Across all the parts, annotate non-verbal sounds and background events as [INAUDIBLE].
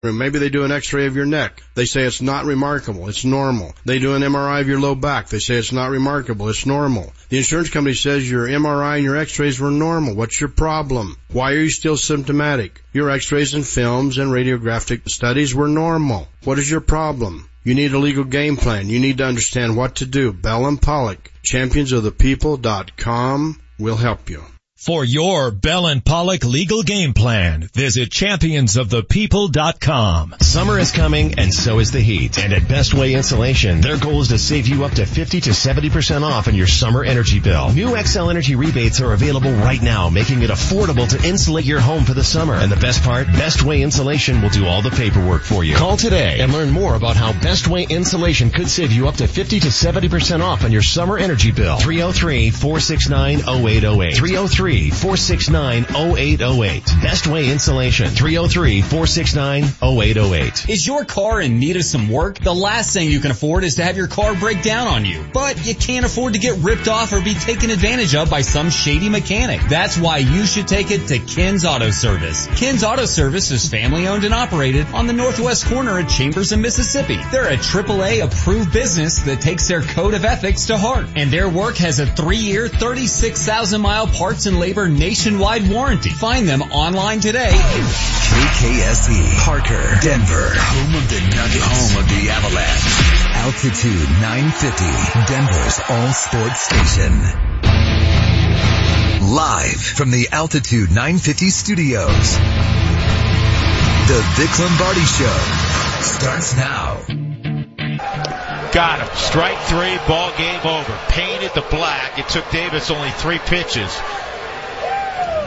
Maybe they do an x-ray of your neck. They say it's not remarkable. It's normal. They do an MRI of your low back. They say it's not remarkable. It's normal. The insurance company says your MRI and your x-rays were normal. What's your problem? Why are you still symptomatic? Your x-rays and films and radiographic studies were normal. What is your problem? You need a legal game plan. You need to understand what to do. Bell and Pollock, championsofthepeople.com will help you. For your Bell and Pollock legal game plan, visit championsofthepeople.com. Summer is coming and so is the heat. And at Best Way Insulation, their goal is to save you up to 50 to 70% off on your summer energy bill. New Xcel Energy rebates are available right now, making it affordable to insulate your home for the summer. And the best part, Best Way Insulation will do all the paperwork for you. Call today and learn more about how Best Way Insulation could save you up to 50 to 70% off on your summer energy bill. 303-469-0808. 303 303-469-0808. Best Way Insulation. 303-469-0808. Is your car in need of some work? The last thing you can afford is to have your car break down on you. But you can't afford to get ripped off or be taken advantage of by some shady mechanic. That's why you should take it to Ken's Auto Service. Ken's Auto Service is family owned and operated on the northwest corner of Chambers and Mississippi. They're a AAA approved business that takes their code of ethics to heart. And their work has a three year, 36,000 mile parts and labor nationwide warranty. Find them online today. KKSE, Parker, Denver, home of the Nuggets, home of the Avalanche. Altitude 950, Denver's all sports station. Live from the Altitude 950 studios. The Vic Lombardi Show starts now. Got him. Strike three, ball game over. Painted the black. It took Davis only three pitches.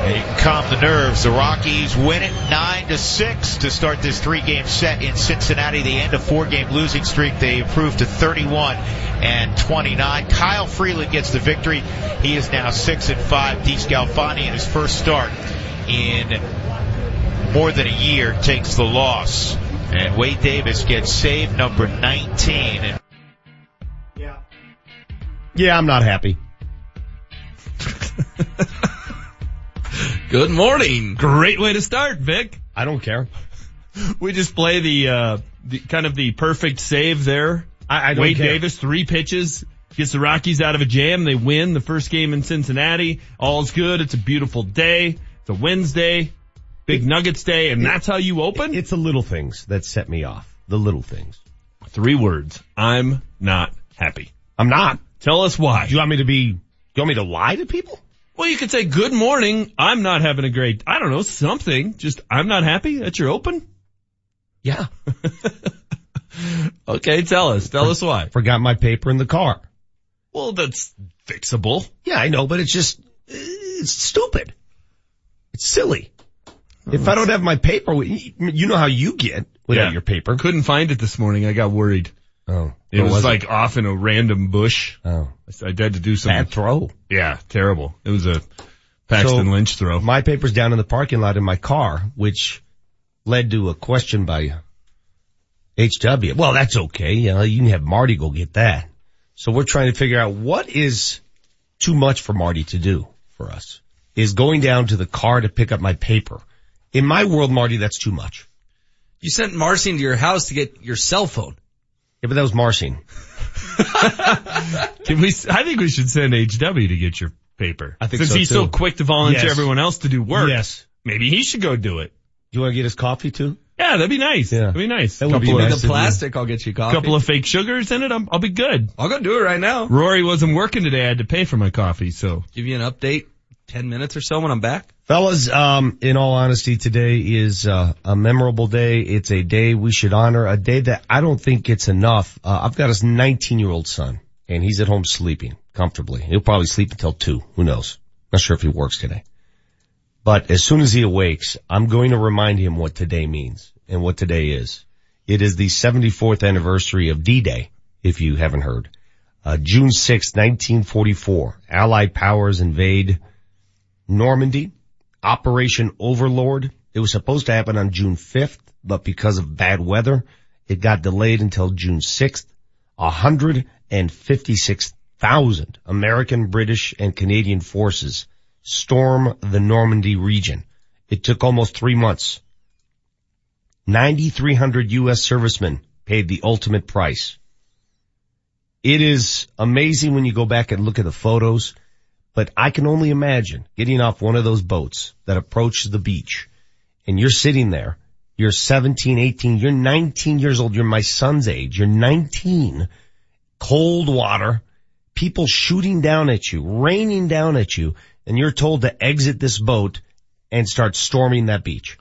And you can calm the nerves. The Rockies win it 9 to 6 to start this three game set in Cincinnati. The end of four game losing streak. They improved to 31 and 29. Kyle Freeland gets the victory. He is now 6 and 5. DeSclafani in his first start in more than a year takes the loss. And Wade Davis gets save number 19. And yeah. Yeah, I'm not happy. [LAUGHS] Good morning. Great way to start, Vic. I don't care. We just play the, uh, the kind of the perfect save there. I, I don't Wade care. Davis, three pitches, gets the Rockies out of a jam. They win the first game in Cincinnati. All's good. It's a beautiful day. It's a Wednesday, big Nuggets day, and that's how you open? It's the little things that set me off. The little things. Three words. I'm not happy. I'm not. Tell us why. Do you want me to be, do you want me to lie to people? Well, you could say, good morning. I'm not having a great, I don't know, something. Just, I'm not happy that you're open. Yeah. [LAUGHS] okay, tell us. Tell us why. Forgot my paper in the car. Well, that's fixable. Yeah, I know, but it's just, it's stupid. It's silly. Oh, if I don't have my paper, you know how you get without Yeah. your paper. Couldn't find it this morning. I got worried. Oh. It What was, it? like off in a random bush. oh, I had to do some. bad throw. Yeah, terrible. It was a Paxton So- Lynch throw. My paper's down in the parking lot in my car, which led to a question by HW. Well, that's okay. You know, you can have Marty go get that. So we're trying to figure out what is too much for Marty to do for us is going down to the car to pick up my paper. In my world, Marty, that's too much. You sent Marcin to your house to get your cell phone. Yeah, but that was Marcin. [LAUGHS] Can we? I think we should send HW to get your paper. I think since so, he's too. so quick to volunteer Yes. everyone else to do work. Yes. maybe he should go do it. Do you want to get his coffee too? Yeah, that'd be nice. Yeah. That'd be nice. That would couple be of, nice. The plastic, I'll get you coffee. couple of fake sugars in it. I'm, I'll be good. I'll go do it right now. Rory wasn't working today. I had to pay for my coffee, so Give you an update, 10 minutes or so when I'm back. Fellas, um, in all honesty, today is uh, a memorable day. It's a day we should honor, a day that I don't think gets enough. Uh, I've got a 19 year old son and he's at home sleeping comfortably. He'll probably sleep until two. Who knows? Not sure if he works today. But as soon as he awakes, I'm going to remind him what today means and what today is. It is the 74th anniversary of D-Day, if you haven't heard. Uh, June 6, 1944, Allied powers invade Normandy, Operation Overlord. It was supposed to happen on June 5th, but because of bad weather, it got delayed until June 6th. 156,000 American, British, and Canadian forces storm the Normandy region. It took almost three months. 9,300 U.S. servicemen paid the ultimate price. It is amazing when you go back and look at the photos, but I can only imagine getting off one of those boats that approaches the beach and you're sitting there. You're 17, 18, you're 19 years old. You're my son's age. You're 19, cold water, people shooting down at you, raining down at you, and you're told to exit this boat and start storming that beach.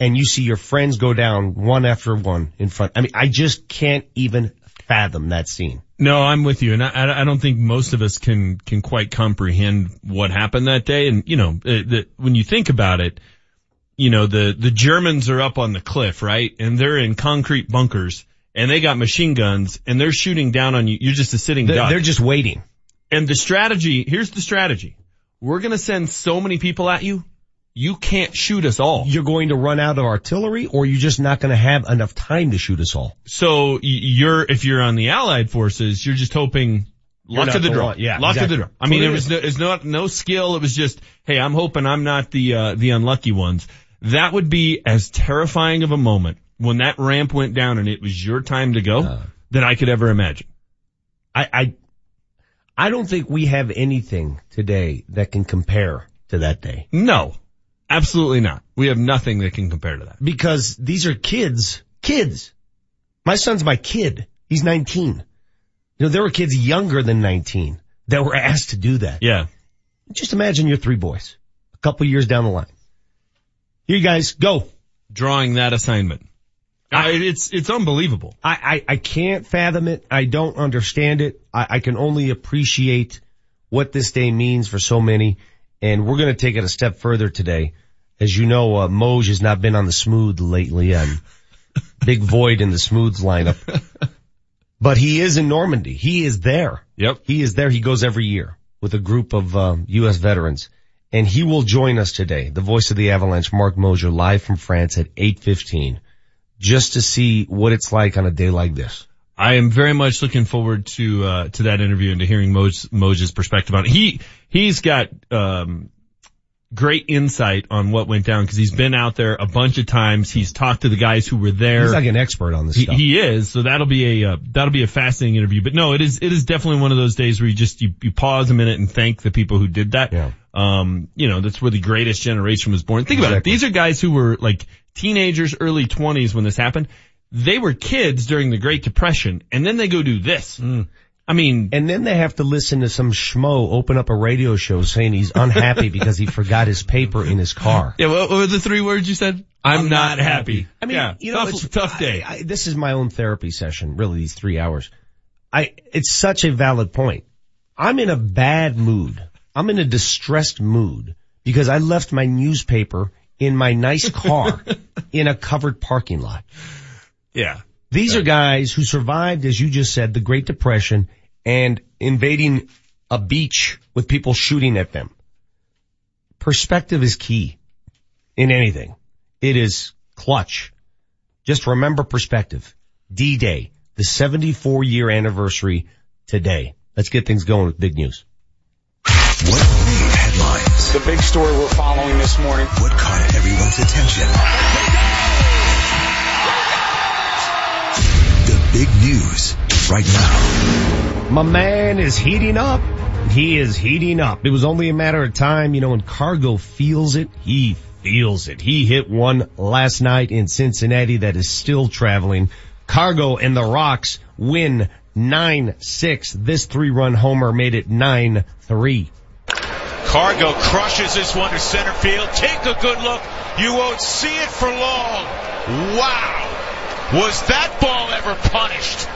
And you see your friends go down one after one in front. I mean, I just can't even fathom that scene. No, I'm with you, and I, I don't think most of us can can quite comprehend what happened that day. And you know, uh, the, when you think about it, you know the the Germans are up on the cliff, right, and they're in concrete bunkers, and they got machine guns, and they're shooting down on you. You're just a sitting They're, duck. they're just waiting. And the strategy, here's the strategy. We're gonna send so many people at you, you can't shoot us all. You're going to run out of artillery or you're just not going to have enough time to shoot us all. So you're, if you're on the Allied forces, you're just hoping luck of the draw. yeah, luck exactly. of the draw. I mean, it was no, it's not, no skill. It was just, hey, I'm hoping I'm not the, uh, the unlucky ones. That would be as terrifying of a moment when that ramp went down and it was your time to go Uh. than I could ever imagine. I, I, I don't think we have anything today that can compare to that day No, absolutely not. We have nothing that can compare to that. because these are kids, kids. My son's my kid. He's 19. You know, there were kids younger than 19 that were asked to do that. Yeah. Just imagine your three boys a couple years down the line. Here you guys go. Drawing that assignment. I, it's, it's unbelievable. I, I, I can't fathom it. I don't understand it. I, I can only appreciate what this day means for so many. And we're going to take it a step further today. As you know, uh, Moj has not been on the smooth lately and [LAUGHS] big void in the smooths lineup, but he is in Normandy. He is there. Yep. He is there. He goes every year with a group of um, U.S. veterans, and he will join us today. The voice of the Avalanche, Mark Moser, live from France at eight fifteen, just to see what it's like on a day like this. I am very much looking forward to uh, to that interview and to hearing Moj, Moj's perspective on it. He he's got um, great insight on what went down because he's been out there a bunch of times. He's talked to the guys who were there. He's like an expert on this He, stuff. he is, so that'll be a uh, that'll be a fascinating interview. But no, it is it is definitely one of those days where you just you, you pause a minute and thank the people who did that. Yeah. Um, you know, that's where the greatest generation was born. Think about it. These are guys who were like teenagers, early twenties when this happened. They were kids during the Great Depression, and then they go do this. Hmm. I mean, and then they have to listen to some schmo open up a radio show saying he's unhappy [LAUGHS] because he forgot his paper in his car. yeah. What, were the three words you said? I'm, not, happy. I mean, yeah, you know, tough, it's tough day. I, I, this is my own therapy session, really, these three hours. I, it's such a valid point. I'm in a bad mood. I'm in a distressed mood because I left my newspaper in my nice car [LAUGHS] in a covered parking lot. Yeah. These are guys who survived, as you just said, the Great Depression and invading a beach with people shooting at them. Perspective is key in anything. It is clutch. Just remember perspective. D-Day, the 74 year anniversary today. Let's get things going with big news. What made headlines? The big story we're following this morning. What caught everyone's attention? Big news right now. My man is heating up. He is heating up. It was only a matter of time, you know, when Cargo feels it, he feels it. He hit one last night in Cincinnati that is still traveling. Cargo and the Rocks win 9-6. This three-run homer made it 9-3. Cargo crushes this one to center field. Take a good look. You won't see it for long. Wow. Was that ball ever punished?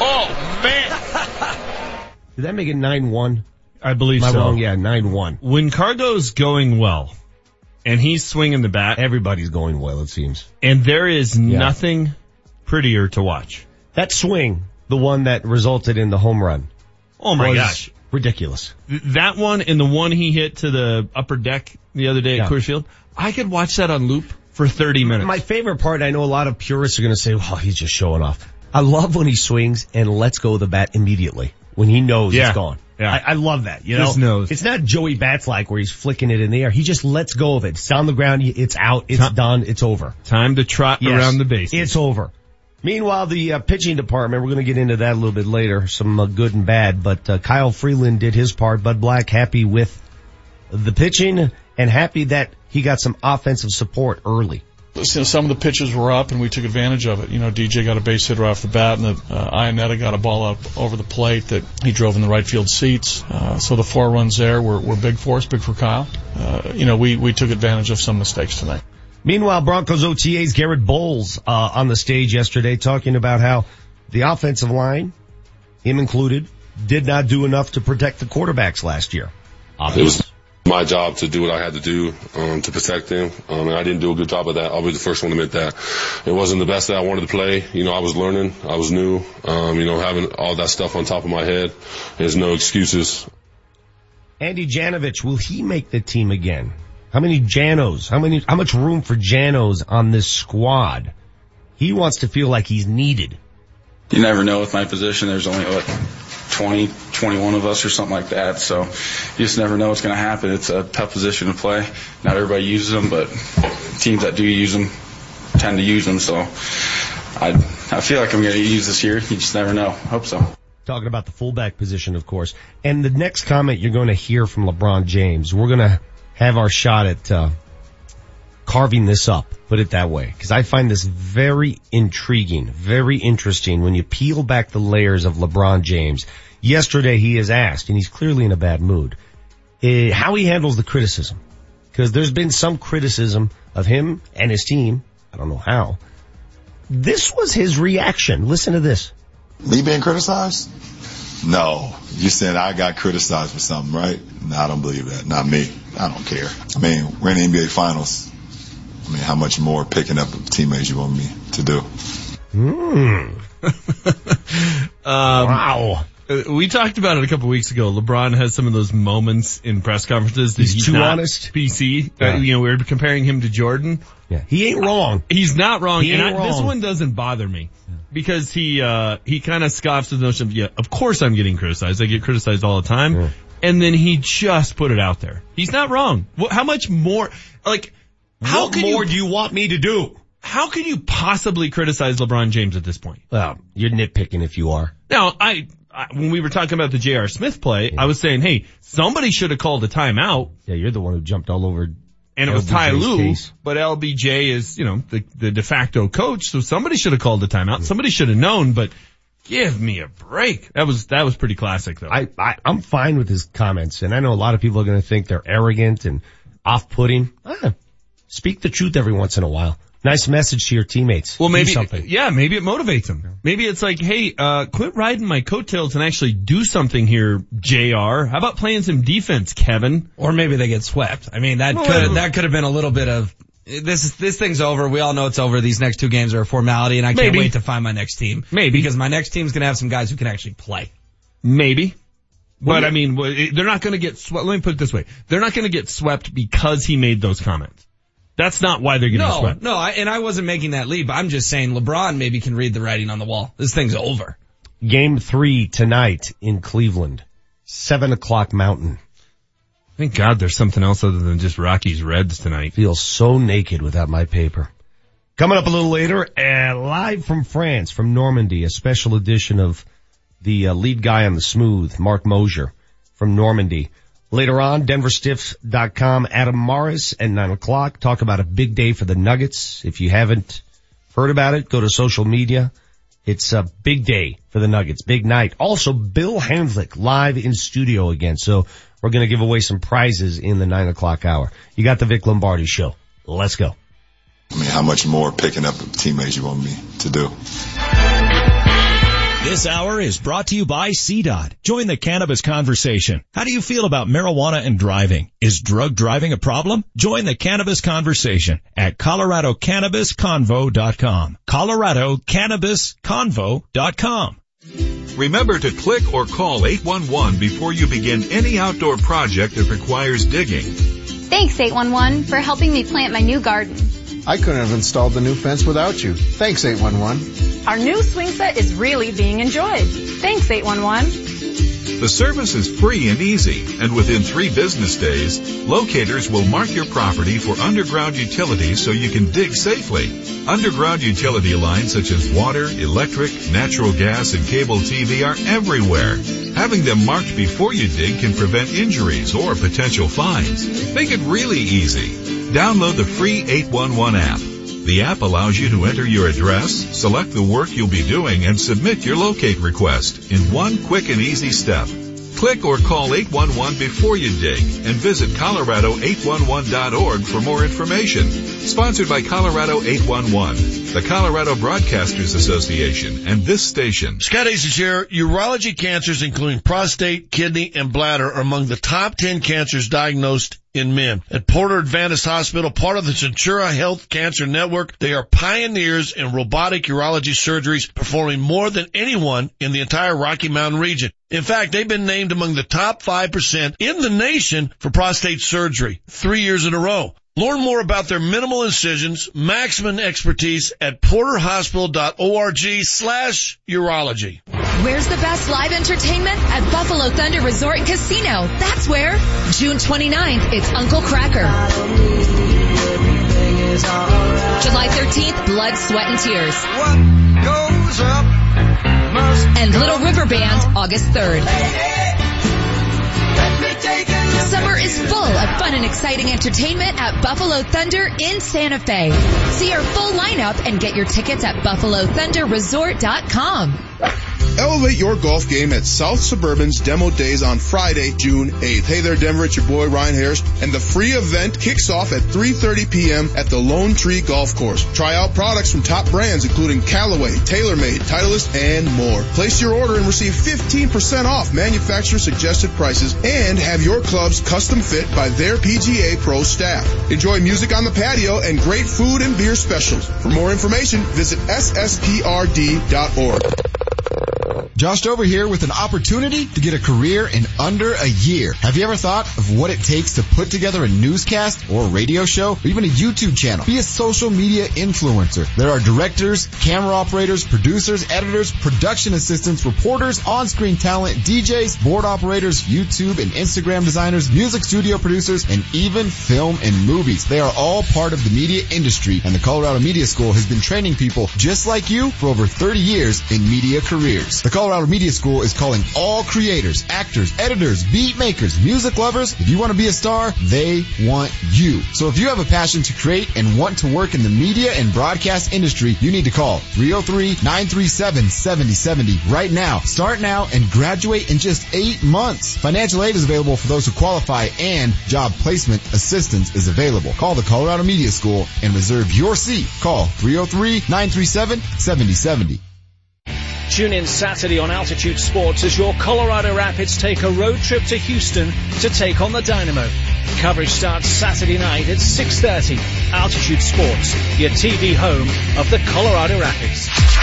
Oh man. [LAUGHS] Did that make it 9-1? I believe Am I so. wrong? Yeah, 9-1. When Cargo's going well, and he's swinging the bat, Everybody's going well, it seems. and there is nothing prettier to watch. That swing, the one that resulted in the home run, Oh my was gosh. ridiculous. That one and the one he hit to the upper deck the other day Yeah. at Coors Field, I could watch that on loop for 30 minutes. My favorite part, I know a lot of purists are going to say, well, he's just showing off. I love when he swings and lets go of the bat immediately when he knows yeah. it's gone. Yeah. I, I love that. You know, Just knows. it's not Joey Bats like where he's flicking it in the air. He just lets go of it. It's on the ground. It's out. It's done. It's over. Time to trot Yes. around the base. It's over. Meanwhile, the uh, pitching department, we're going to get into that a little bit later, some uh, good and bad, but uh, Kyle Freeland did his part. Bud Black happy with the pitching and happy that he got some offensive support early. you know, some of the pitches were up and we took advantage of it. You know, DJ got a base hitter off the bat and the, uh, Iannetta got a ball up over the plate that he drove in the right field seats. Uh, so the four runs there were, were big for us, big for Kyle. Uh, you know, we, we took advantage of some mistakes tonight. Meanwhile, Broncos OTA's Garett Bolles uh, on the stage yesterday talking about how the offensive line, him included, did not do enough to protect the quarterbacks last year. It was my job to do what I had to do um, to protect him, um, and I didn't do a good job of that. I'll be the first one to admit that. It wasn't the best that I wanted to play. You know, I was learning. I was new. Um, you know, having all that stuff on top of my head, there's no excuses. Andy Janovich, will he make the team again? How many Janos? How many, how much room for Janos on this squad? He wants to feel like he's needed. You never know with my position. There's only what 20, 21 of us or something like that. So you just never know what's going to happen. It's a tough position to play. Not everybody uses them, but teams that do use them tend to use them. So I, I feel like I'm going to use this year. You just never know. Hope so. Talking about the fullback position, of course. And the next comment you're going to hear from LeBron James, we're going to have our shot at, uh, carving this up, put it that way. Cause I find this very intriguing, very interesting when you peel back the layers of LeBron James. Yesterday he is asked, and he's clearly in a bad mood, eh, how he handles the criticism. Cause there's been some criticism of him and his team. I don't know how. This was his reaction. Listen to this. Me being criticized? No. You said I got criticized for something, right? No, I don't believe that. Not me. I don't care. I mean, we're in the NBA finals. I mean, how much more picking up teammates you want me to do? Hmm. [LAUGHS] Um, wow. uh, We talked about it a couple weeks ago. LeBron has some of those moments in press conferences that He's he's, too not honest. PC. Uh, you know, we are comparing him to Jordan. Yeah. He ain't wrong. He's not wrong. He and ain't I, this one doesn't bother me because he, uh, he kind of scoffs at the notion of, yeah, of course I'm getting criticized. I get criticized all the time. And then he just put it out there. He's not wrong. Wh- How much more, like, how what can more you, do you want me to do? how can you possibly criticize LeBron James at this point? Well, you're nitpicking if you are. Now, I, I when we were talking about the J.R. Smith play, I was saying, hey, somebody should have called a timeout, Yeah, you're the one who jumped all over. and it was Ty Lue, case. but LBJ is, you know, the, the de facto coach, so somebody should have called a timeout. Somebody should have known, but give me a break. That was, that was pretty classic though. I, I, I'm fine with his comments, and I know a lot of people are going to think they're arrogant and off-putting. Ah, speak the truth every once in a while. Nice message to your teammates. well, maybe, something. yeah, maybe it motivates them. Maybe it's like, hey, uh, quit riding my coattails and actually do something here, JR. How about playing some defense, Kevin? Or maybe they get swept. I mean, that Well, could that could have been a little bit of this is this thing's over. We all know it's over. These next two games are a formality, and I can't wait to find my next team. Maybe. because my next team's gonna have some guys who can actually play. Maybe. But Well, I mean, they're not going to get swept. Let me put it this way. They're not going to get swept because he made those comments. That's not why they're getting No, swept. no, I, and I wasn't making that leap. I'm just saying LeBron maybe can read the writing on the wall. This thing's over. Game three tonight in Cleveland. Seven o'clock mountain. Thank God there's something else other than just Rockies Reds tonight. Feel so naked without my paper. Coming up a little later, uh, live from France, from Normandy, a special edition of the uh, lead guy on the smooth, Mark Moser from Normandy. Later on, denverstiffs.com, Adam Mares at nine o'clock. Talk about a big day for the Nuggets. If you haven't heard about it, go to social media. It's a big day for the Nuggets, big night. Also, Bill Hanzlik live in studio again. So we're going to give away some prizes in the nine o'clock hour. You got the Vic Lombardi show. Let's go. I mean, how much more picking up teammates you want me to do? This hour is brought to you by CDOT. Join the cannabis conversation. How do you feel about marijuana and driving? Is drug driving a problem? Join the cannabis conversation at coloradocannabisconvo.com. coloradocannabisconvo.com. Remember to click or call 811 before you begin any outdoor project that requires digging. Thanks 811 for helping me plant my new garden. I couldn't have installed the new fence without you. Thanks 811. Our new swing set is really being enjoyed. Thanks 811. The service is free and easy, and within three business days, locators will mark your property for underground utilities so you can dig safely. Underground utility lines such as water, electric, natural gas, and cable TV are everywhere. Having them marked before you dig can prevent injuries or potential fines. Make it really easy. Download the free 811 app. The app allows you to enter your address, select the work you'll be doing, and submit your locate request in one quick and easy step. Click or call 811 before you dig and visit colorado811.org for more information. Sponsored by Colorado 811, the Colorado Broadcasters Association, and this station. Scott Aces here. Urology cancers, including prostate, kidney, and bladder, are among the top 10 cancers diagnosed in men. At Porter Adventist Hospital, part of the Centura Health Cancer Network, they are pioneers in robotic urology surgeries, performing more than anyone in the entire Rocky Mountain region. In fact, they've been named among the top 5% in the nation for prostate surgery three years in a row. Learn more about their minimal incisions, maximum expertise at porterhospital.org slash urology. Where's the best live entertainment? At Buffalo Thunder Resort and Casino. That's where. June 29th, it's Uncle Kracker. July 13th, Blood, Sweat, and Tears. And Little River Band, August 3rd. Summer is full of fun and exciting entertainment at Buffalo Thunder in Santa Fe. See our full lineup and get your tickets at buffalothunderresort.com. Elevate your golf game at South Suburban's Demo Days on Friday, June 8th. Hey there, Denver. It's your boy Ryan Harris, and the free event kicks off at 3:30 p.m. at the Lone Tree Golf Course. Try out products from top brands including Callaway, TaylorMade, Titleist, and more. Place your order and receive 15% off manufacturer suggested prices, and have your clubs custom fit by their PGA Pro staff. Enjoy music on the patio and great food and beer specials. For more information, visit ssprd.org. Josh over here with an opportunity to get a career in under a year. Have you ever thought of what it takes to put together a newscast or a radio show or even a YouTube channel? Be a social media influencer. There are directors, camera operators, producers, editors, production assistants, reporters, on-screen talent, DJs, board operators, YouTube and Instagram designers, music studio producers, and even film and movies. They are all part of the media industry and the Colorado Media School has been training people just like you for over 30 years in media careers. The Colorado Media School is calling all creators, actors, editors, beat makers, music lovers. If you want to be a star, they want you. So if you have a passion to create and want to work in the media and broadcast industry, you need to call 303-937-7070 right now. Start now and graduate in just eight months. Financial aid is available for those who qualify and job placement assistance is available. Call the Colorado Media School and reserve your seat. Call 303-937-7070. Tune in Saturday on Altitude Sports as your Colorado Rapids take a road trip to Houston to take on the Dynamo. Coverage starts Saturday night at 6.30. Altitude Sports, your TV home of the Colorado Rapids.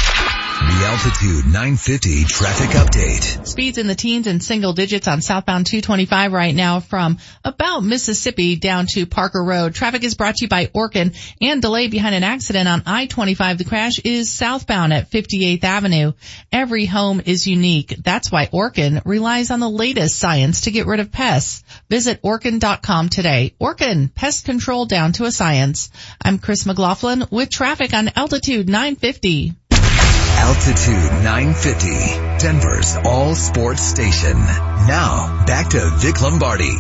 The Altitude 950 traffic update. Speeds in the teens and single digits on southbound 225 right now from about Mississippi down to Parker Road. Traffic is brought to you by Orkin and delay behind an accident on I-25. The crash is southbound at 58th Avenue. Every home is unique. That's why Orkin relies on the latest science to get rid of pests. Visit Orkin.com today. Orkin, pest control down to a science. I'm Chris McLaughlin with traffic on Altitude 950. Altitude 950, Denver's all sports station. Now, back to Vic Lombardi.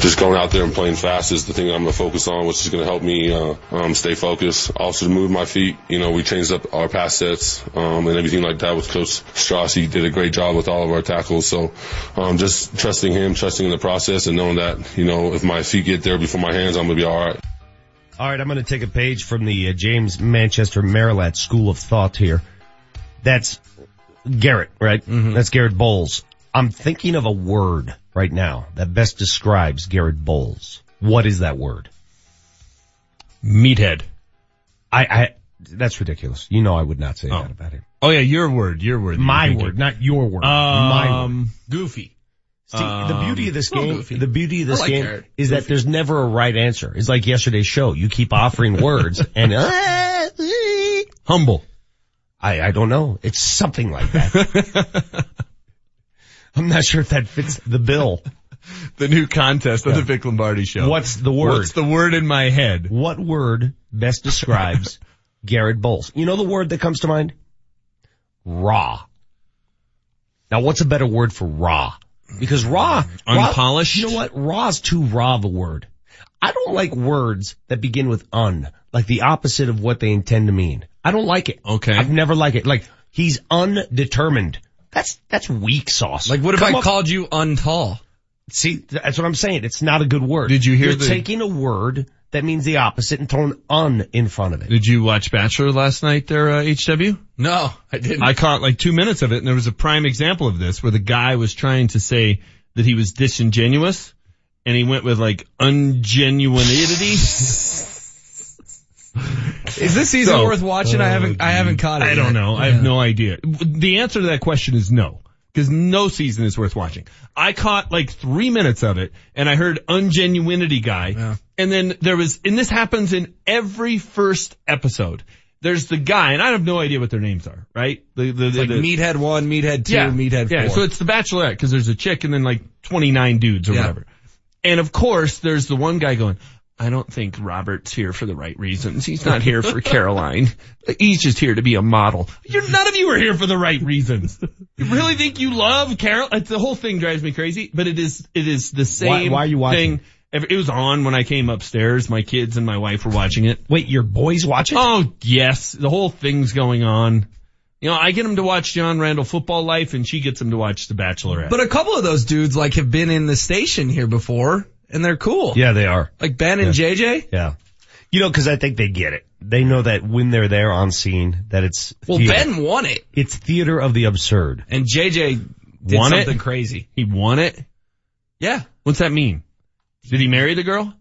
Just going out there and playing fast is the thing I'm going to focus on, which is going to help me uh, um, stay focused. Also, to move my feet. You know, we changed up our pass sets um, and everything like that with Coach Strauss. He did a great job with all of our tackles. So, um, just trusting him, trusting in the process, and knowing that you know if my feet get there before my hands, I'm going to be all right. All right, I'm going to take a page from the uh, James Manchester Merilatt School of Thought here. That's Garett, right? Mm-hmm. That's Garett Bolles. I'm thinking of a word right now that best describes Garett Bolles. What is that word? Meathead. I, I, that's ridiculous. You know I would not say oh. that about him. Oh yeah, your word, your word. My word, not your word. Um, My word. Goofy. See, the beauty of this Um, game, goofy. the beauty of this like game is that there's never a right answer. It's like yesterday's show. You keep offering words [LAUGHS] and, uh, Humble. I, I don't know. It's something like that. [LAUGHS] I'm not sure if that fits the bill. [LAUGHS] The new contest of the Vic Lombardi show. What's the word? What's the word in my head? What word best describes Garett Bolles? You know the word that comes to mind? Raw. Now what's a better word for raw? Because raw, raw- Unpolished? you know what? Raw is too raw of a word. I don't like words that begin with un, like the opposite of what they intend to mean. I don't like it. Okay. I've never liked it. Like, he's undetermined. That's, that's weak sauce. Like what if Come I up- called you untall? See, that's what I'm saying. It's not a good word. Did you hear You're the- taking a word that means the opposite and throwing un in front of it. Did you watch Bachelor last night there, uh, HW? No, I didn't. I caught like two minutes of it and there was a prime example of this where the guy was trying to say that he was disingenuous and he went with like ungenuinity. [LAUGHS] Is this season So- worth watching? I haven't. I haven't caught it. I don't yet. know. I have no idea. The answer to that question is no. Because no season is worth watching. I caught like three minutes of it and I heard ungenuinity guy. And then there was, and this happens in every first episode. There's the guy, and I have no idea what their names are, right? The, the, It's the, like the- Meathead one, Meathead two, yeah, Meathead yeah. So it's the Bachelorette because there's a chick and then like 29 dudes or Yeah. whatever. And of course, there's the one guy going, I don't think Robert's here for the right reasons. He's not here for [LAUGHS] Caroline. He's just here to be a model. You're, none of you are here for the right reasons. You really think you love Carol? It's, the whole thing drives me crazy, but it is, it is the same why are you watching? thing. Every- It was on when I came upstairs. My kids and my wife were watching it. Wait, your boys watch it? Oh, yes. The whole thing's going on. You know, I get them to watch John Randle Football Life and she gets them to watch The Bachelorette. But a couple of those dudes like have been in the station here before, and they're cool. Yeah, they are. Like Ben and JJ. Yeah. You know, cause I think they get it. They know that when they're there on scene, that it's Well, theater. Ben won it, It's theater of the absurd. and JJ did Won it? crazy. he won it? Yeah. What's that mean? Did he marry the girl?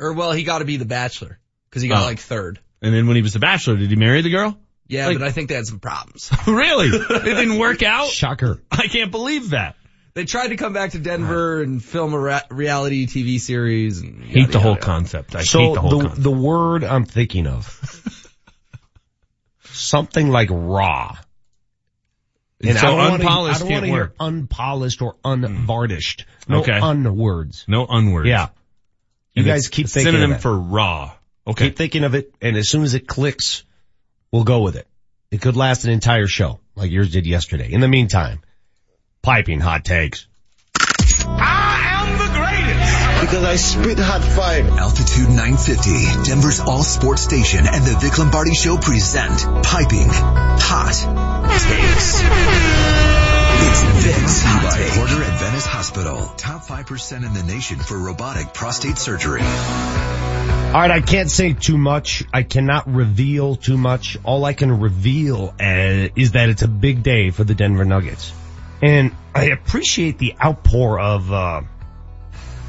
Or well, he got to be the Bachelor because he got Oh. like third. And then when he was the Bachelor, did he marry the girl? Yeah, Like- but I think they had some problems. [LAUGHS] really? It didn't [LAUGHS] work out? Shocker. I can't believe that. they tried to come back to Denver and film a ra- reality TV series. And yada, Hate the whole yada, yada. concept. I so hate the whole the, concept. the word I'm thinking of, [LAUGHS] something like raw. And so I don't wanna- unpolished I don't can't want to hear work. unpolished or unvarnished. No Okay. un words. No unwords. Yeah. You And guys keep a thinking synonym of it. for raw. Okay. Keep thinking of it, and as soon as it clicks, we'll go with it. It could last an entire show, like yours did yesterday. In the meantime, piping hot takes. I am the greatest because I spit hot fire. Altitude 950, Denver's all sports station and the Vic Lombardi Show present Piping Hot Takes. It's Vic's Hot Take. at Venice Hospital. Top 5% in the nation for robotic prostate surgery. All right, I can't say too much. I cannot reveal too much. All I can reveal uh, is that it's a big day for the Denver Nuggets. And I appreciate the outpour of uh,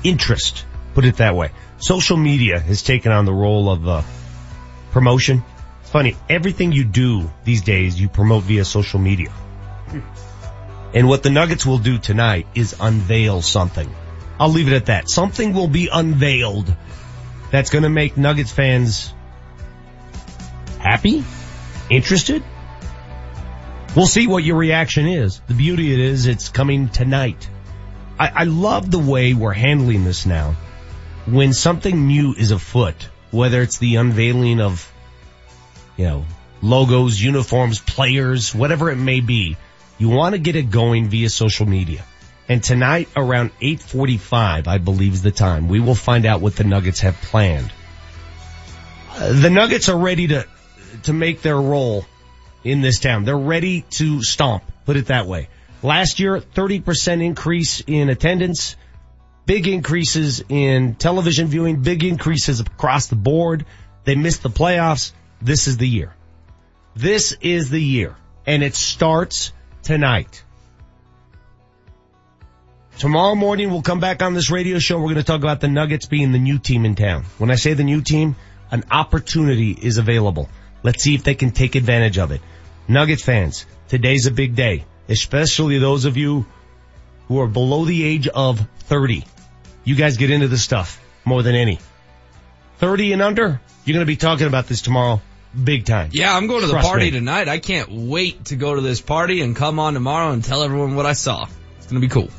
interest, put it that way. Social media has taken on the role of uh, promotion. Funny, everything you do these days, you promote via social media. And what the Nuggets will do tonight is unveil something. I'll leave it at that. Something will be unveiled that's going to make Nuggets fans happy, interested. We'll see what your reaction is. The beauty it is it's coming tonight. I, I love the way we're handling this now. When something new is afoot, whether it's the unveiling of, you know, logos, uniforms, players, whatever it may be, you want to get it going via social media. And tonight around 845, I believe is the time, we will find out what the Nuggets have planned. Uh, the Nuggets are ready to, to make their role in this town. They're ready to stomp, put it that way. Last year, 30% increase in attendance, big increases in television viewing, big increases across the board. They missed the playoffs. This is the year. This is the year. And it starts tonight. Tomorrow morning we'll come back on this radio show. We're going to talk about the Nuggets being the new team in town. When I say the new team, an opportunity is available. Let's see if they can take advantage of it. Nuggets fans, today's a big day, especially those of you who are below the age of 30. You guys get into this stuff more than any. 30 and under, you're going to be talking about this tomorrow big time. Yeah, I'm going to the party me. tonight. I can't wait to go to this party and come on tomorrow and tell everyone what I saw. It's gonna be cool.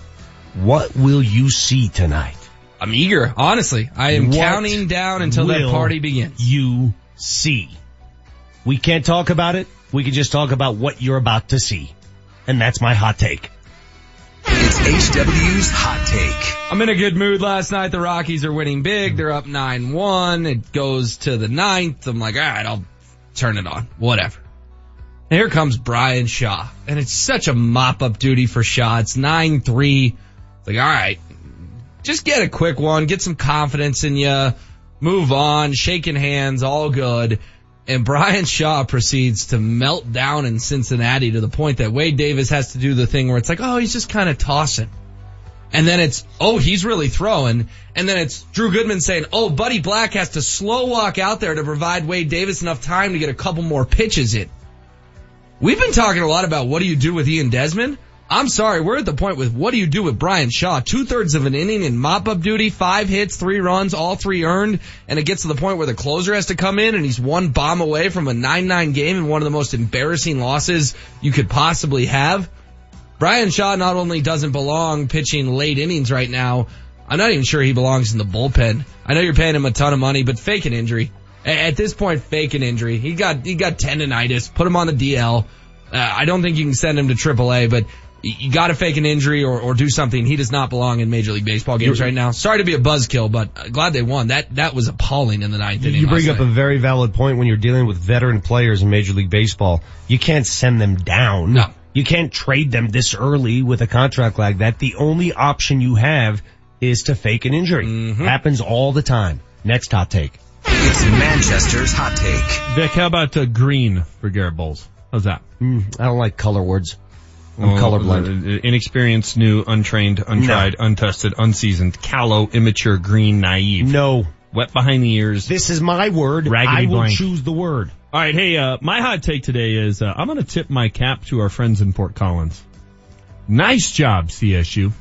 What will you see tonight? I'm eager, honestly. I am What counting down until that party begins. You see. We can't talk about it. We can just talk about what you're about to see. And that's my hot take. It's HW's hot take. I'm in a good mood last night. The Rockies are winning big. They're up 9-1. It goes to the ninth. I'm like, all right, I'll turn it on. Whatever. And here comes Bryan Shaw. And it's such a mop up duty for Shaw. It's 9-3. It's like, all right, just get a quick one. Get some confidence in you. Move on. Shaking hands. All good. And Bryan Shaw proceeds to melt down in Cincinnati to the point that Wade Davis has to do the thing where it's like, oh, he's just kind of tossing. And then it's, oh, he's really throwing. And then it's Drew Goodman saying, oh, Buddy Black has to slow walk out there to provide Wade Davis enough time to get a couple more pitches in. We've been talking a lot about what do you do with Ian Desmond? I'm sorry, we're at the point with what do you do with Bryan Shaw? Two thirds of an inning in mop up duty, five hits, three runs, all three earned, and it gets to the point where the closer has to come in and he's one bomb away from a 9-9 game and one of the most embarrassing losses you could possibly have. Bryan Shaw not only doesn't belong pitching late innings right now, I'm not even sure he belongs in the bullpen. I know you're paying him a ton of money, but fake an injury. At this point, fake an injury. He got, he got tendonitis. Put him on the DL. Uh, I don't think you can send him to AAA, but you got to fake an injury or, or do something. He does not belong in Major League Baseball games right now. Sorry to be a buzzkill, but glad they won. That that was appalling in the ninth inning. You bring up night. a very valid point when you're dealing with veteran players in Major League Baseball. You can't send them down. No. You can't trade them this early with a contract like that. The only option you have is to fake an injury. Mm-hmm. Happens all the time. Next hot take. It's Manchester's hot take. Vic, how about uh, green for Garett Bolles? How's that? Mm, I don't like color words. I'm Well, colorblind. uh, Inexperienced, new, untrained, untried, untested, unseasoned, callow, immature, green, naive. No. Wet behind the ears. This is my word. Raggedy I will blank. choose the word. All right, hey, uh, my hot take today is uh, I'm going to tip my cap to our friends in Fort Collins. Nice job, CSU.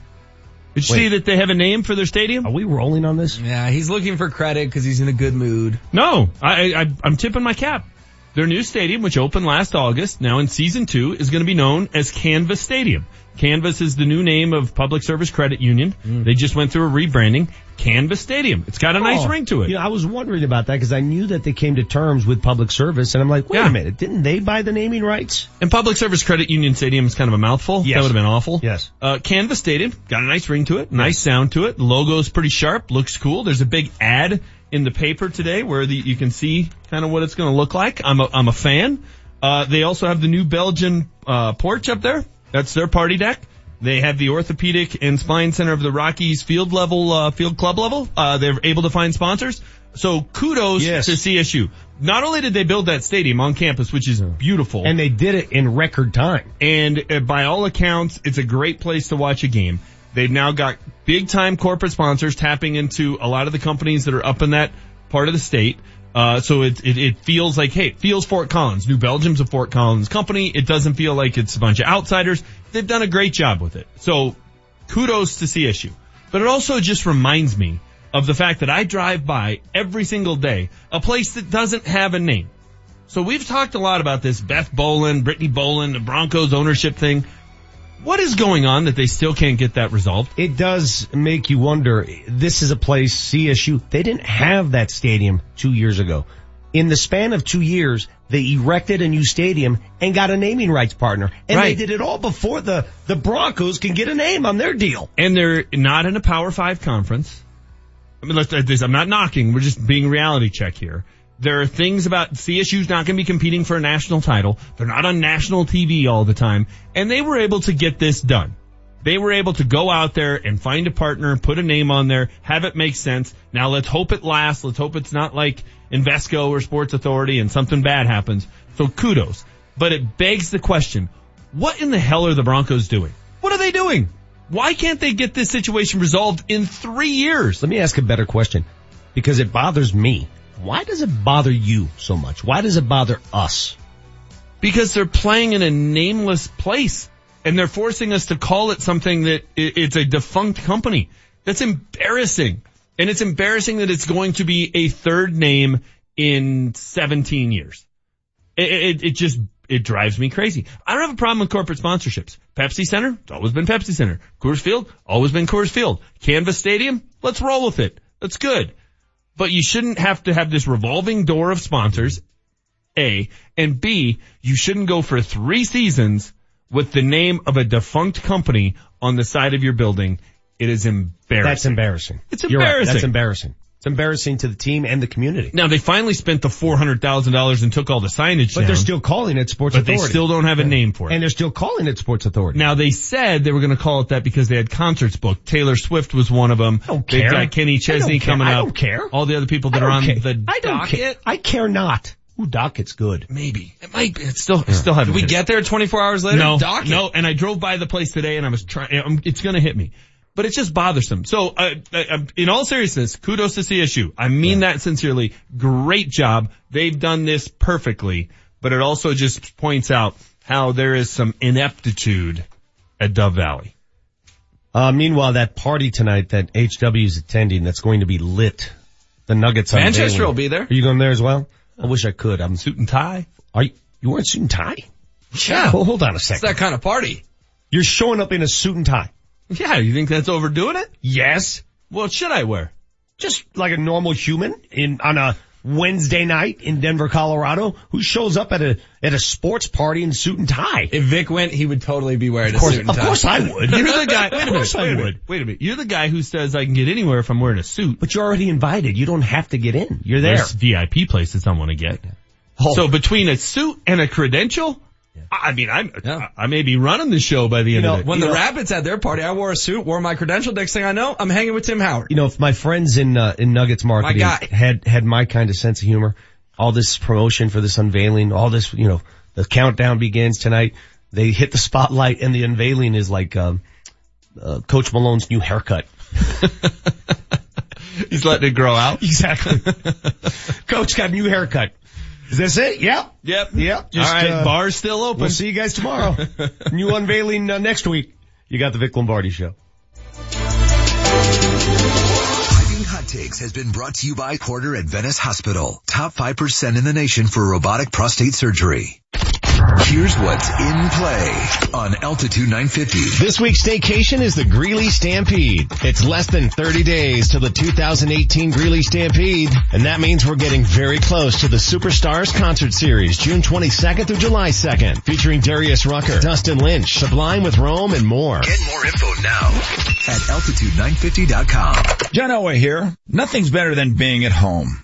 Did you Wait. see that they have a name for their stadium? Are we rolling on this? Yeah, he's looking for credit because he's in a good mood. No, I, I, I'm tipping my cap. Their new stadium, which opened last August, now in season two, is going to be known as Canvas Stadium. Canvas is the new name of Public Service Credit Union. They just went through a rebranding. Canvas Stadium. It's got a nice Oh, ring to it. Know, I was wondering about that because I knew that they came to terms with public service and I'm like, wait Yeah. a minute, didn't they buy the naming rights? And Public Service Credit Union Stadium is kind of a mouthful. Yes. That would have been awful. Yes. Uh, Canvas Stadium got a nice ring to it, nice sound to it. The logo's pretty sharp, looks cool. There's a big ad in the paper today where the, you can see kind of what it's going to look like. I'm a, I'm a fan. Uh, they also have the New Belgium, uh, porch up there. That's their party deck. They have the orthopedic and spine center of the Rockies field level, uh, field club level. Uh, they're able to find sponsors. So kudos Yes. to CSU. Not only did they build that stadium on campus, which is beautiful. And they did it in record time. And uh, by all accounts, it's a great place to watch a game. They've now got big time corporate sponsors tapping into a lot of the companies that are up in that part of the state. Uh, so it, it, it feels like, hey, it feels Fort Collins. New Belgium's a Fort Collins company. It doesn't feel like it's a bunch of outsiders. They've done a great job with it. So kudos to CSU. But it also just reminds me of the fact that I drive by every single day a place that doesn't have a name. So we've talked a lot about this Beth Bowlen, Brittany Bowlen, the Broncos ownership thing. What is going on that they still can't get that resolved? It does make you wonder, this is a place, CSU, they didn't have that stadium two years ago. In the span of two years, they erected a new stadium and got a naming rights partner. And Right. they did it all before the, the Broncos can get a name on their deal. And they're not in a Power Five conference. I mean, let's, I'm not knocking. We're just being reality check here. There are things about CSU's not going to be competing for a national title. They're not on national TV all the time. And they were able to get this done. They were able to go out there and find a partner, put a name on there, have it make sense. Now let's hope it lasts. Let's hope it's not like Invesco or Sports Authority and something bad happens. So kudos. But it begs the question, what in the hell are the Broncos doing? What are they doing? Why can't they get this situation resolved in three years? Let me ask a better question because it bothers me. Why does it bother you so much? Why does it bother us? Because they're playing in a nameless place and they're forcing us to call it something that it's a defunct company. That's embarrassing. And it's embarrassing that it's going to be a third name in 17 years. It, it, it just, it drives me crazy. I don't have a problem with corporate sponsorships. Pepsi Center, it's always been Pepsi Center. Coors Field, always been Coors Field. Canvas Stadium, let's roll with it. That's good. But you shouldn't have to have this revolving door of sponsors, A, and B, you shouldn't go for three seasons with the name of a defunct company on the side of your building. It is embarrassing. That's embarrassing. It's You're right. embarrassing. That's embarrassing. It's embarrassing to the team and the community. Now they finally spent the four hundred thousand dollars and took all the signage But down. they're still calling it Sports but Authority. they still don't have a name for it. And they're still calling it Sports Authority. Now they said they were going to call it that because they had concerts booked. Taylor Swift was one of them. don't They've care. got Kenny I Chesney don't care. coming I up. don't care. All the other people that are on care. the I don't docket. care. I care not. Ooh, docket's good. Maybe it might. Be. It's still. It still haven't. Did we hit. get there 24 hours later? No, Docket. no. And I drove by the place today, and I was trying. It's going to hit me, but it's just bothersome. So, uh, uh, in all seriousness, kudos to CSU. I mean that sincerely. Great job. They've done this perfectly, but it also just points out how there is some ineptitude at Dove Valley. Uh, meanwhile, that party tonight that HW is attending, that's going to be lit. The Nuggets. Manchester will be there. Are you going there as well? I wish I could. I'm suit and tie. Are you? You wearing suit and tie? Yeah. Well, hold on a It's second. that kind of party. You're showing up in a suit and tie. Yeah, you think that's overdoing it? Yes. What should I wear? Just like a normal human in on a Wednesday night in Denver, Colorado, who shows up at a at a sports party in suit and tie. If Vic went, he would totally be wearing Of course, a suit and tie. of course I would. You're the guy. [LAUGHS] Wait a Of minute. course I wait a minute. Wait a minute. You're the guy who says I can get anywhere if I'm wearing a suit. But you're already invited. You don't have to get in. You're there. There's VIP places I want to get. Oh. So between a suit and a credential, I mean, I'm, I may be running the show by the end know, of it. When You the know- Rapids had their party, I wore a suit, wore my credential. Next thing I know, I'm hanging with Tim Howard. you know, if my friends in uh, in Nuggets marketing guy. had had my kind of sense of humor, all this promotion for this unveiling, all this, you know, the countdown begins tonight. They hit the spotlight, and the unveiling is like um, uh, Coach Malone's new haircut. [LAUGHS] He's letting it grow out. [LAUGHS] Exactly. [LAUGHS] Coach got a new haircut. Is this it? Yep. Yep. Yep. All right. bar's still open. We'll see you guys tomorrow. [LAUGHS] new unveiling uh, next week. You got the Vic Lombardi show. Piping Hot Takes has been brought to you by Porter Adventist Hospital. Top 5% in the nation for robotic prostate surgery. Here's what's in play on Altitude 950. This week's staycation is the Greeley Stampede. It's less than 30 days till the 2018 Greeley Stampede, and that means we're getting very close to the Superstars concert series, June 22nd through July 2nd, featuring Darius Rucker, Dustin Lynch, Sublime with Rome, and more. Get more info now at altitude950.com. John Elway here. Nothing's better than being at home.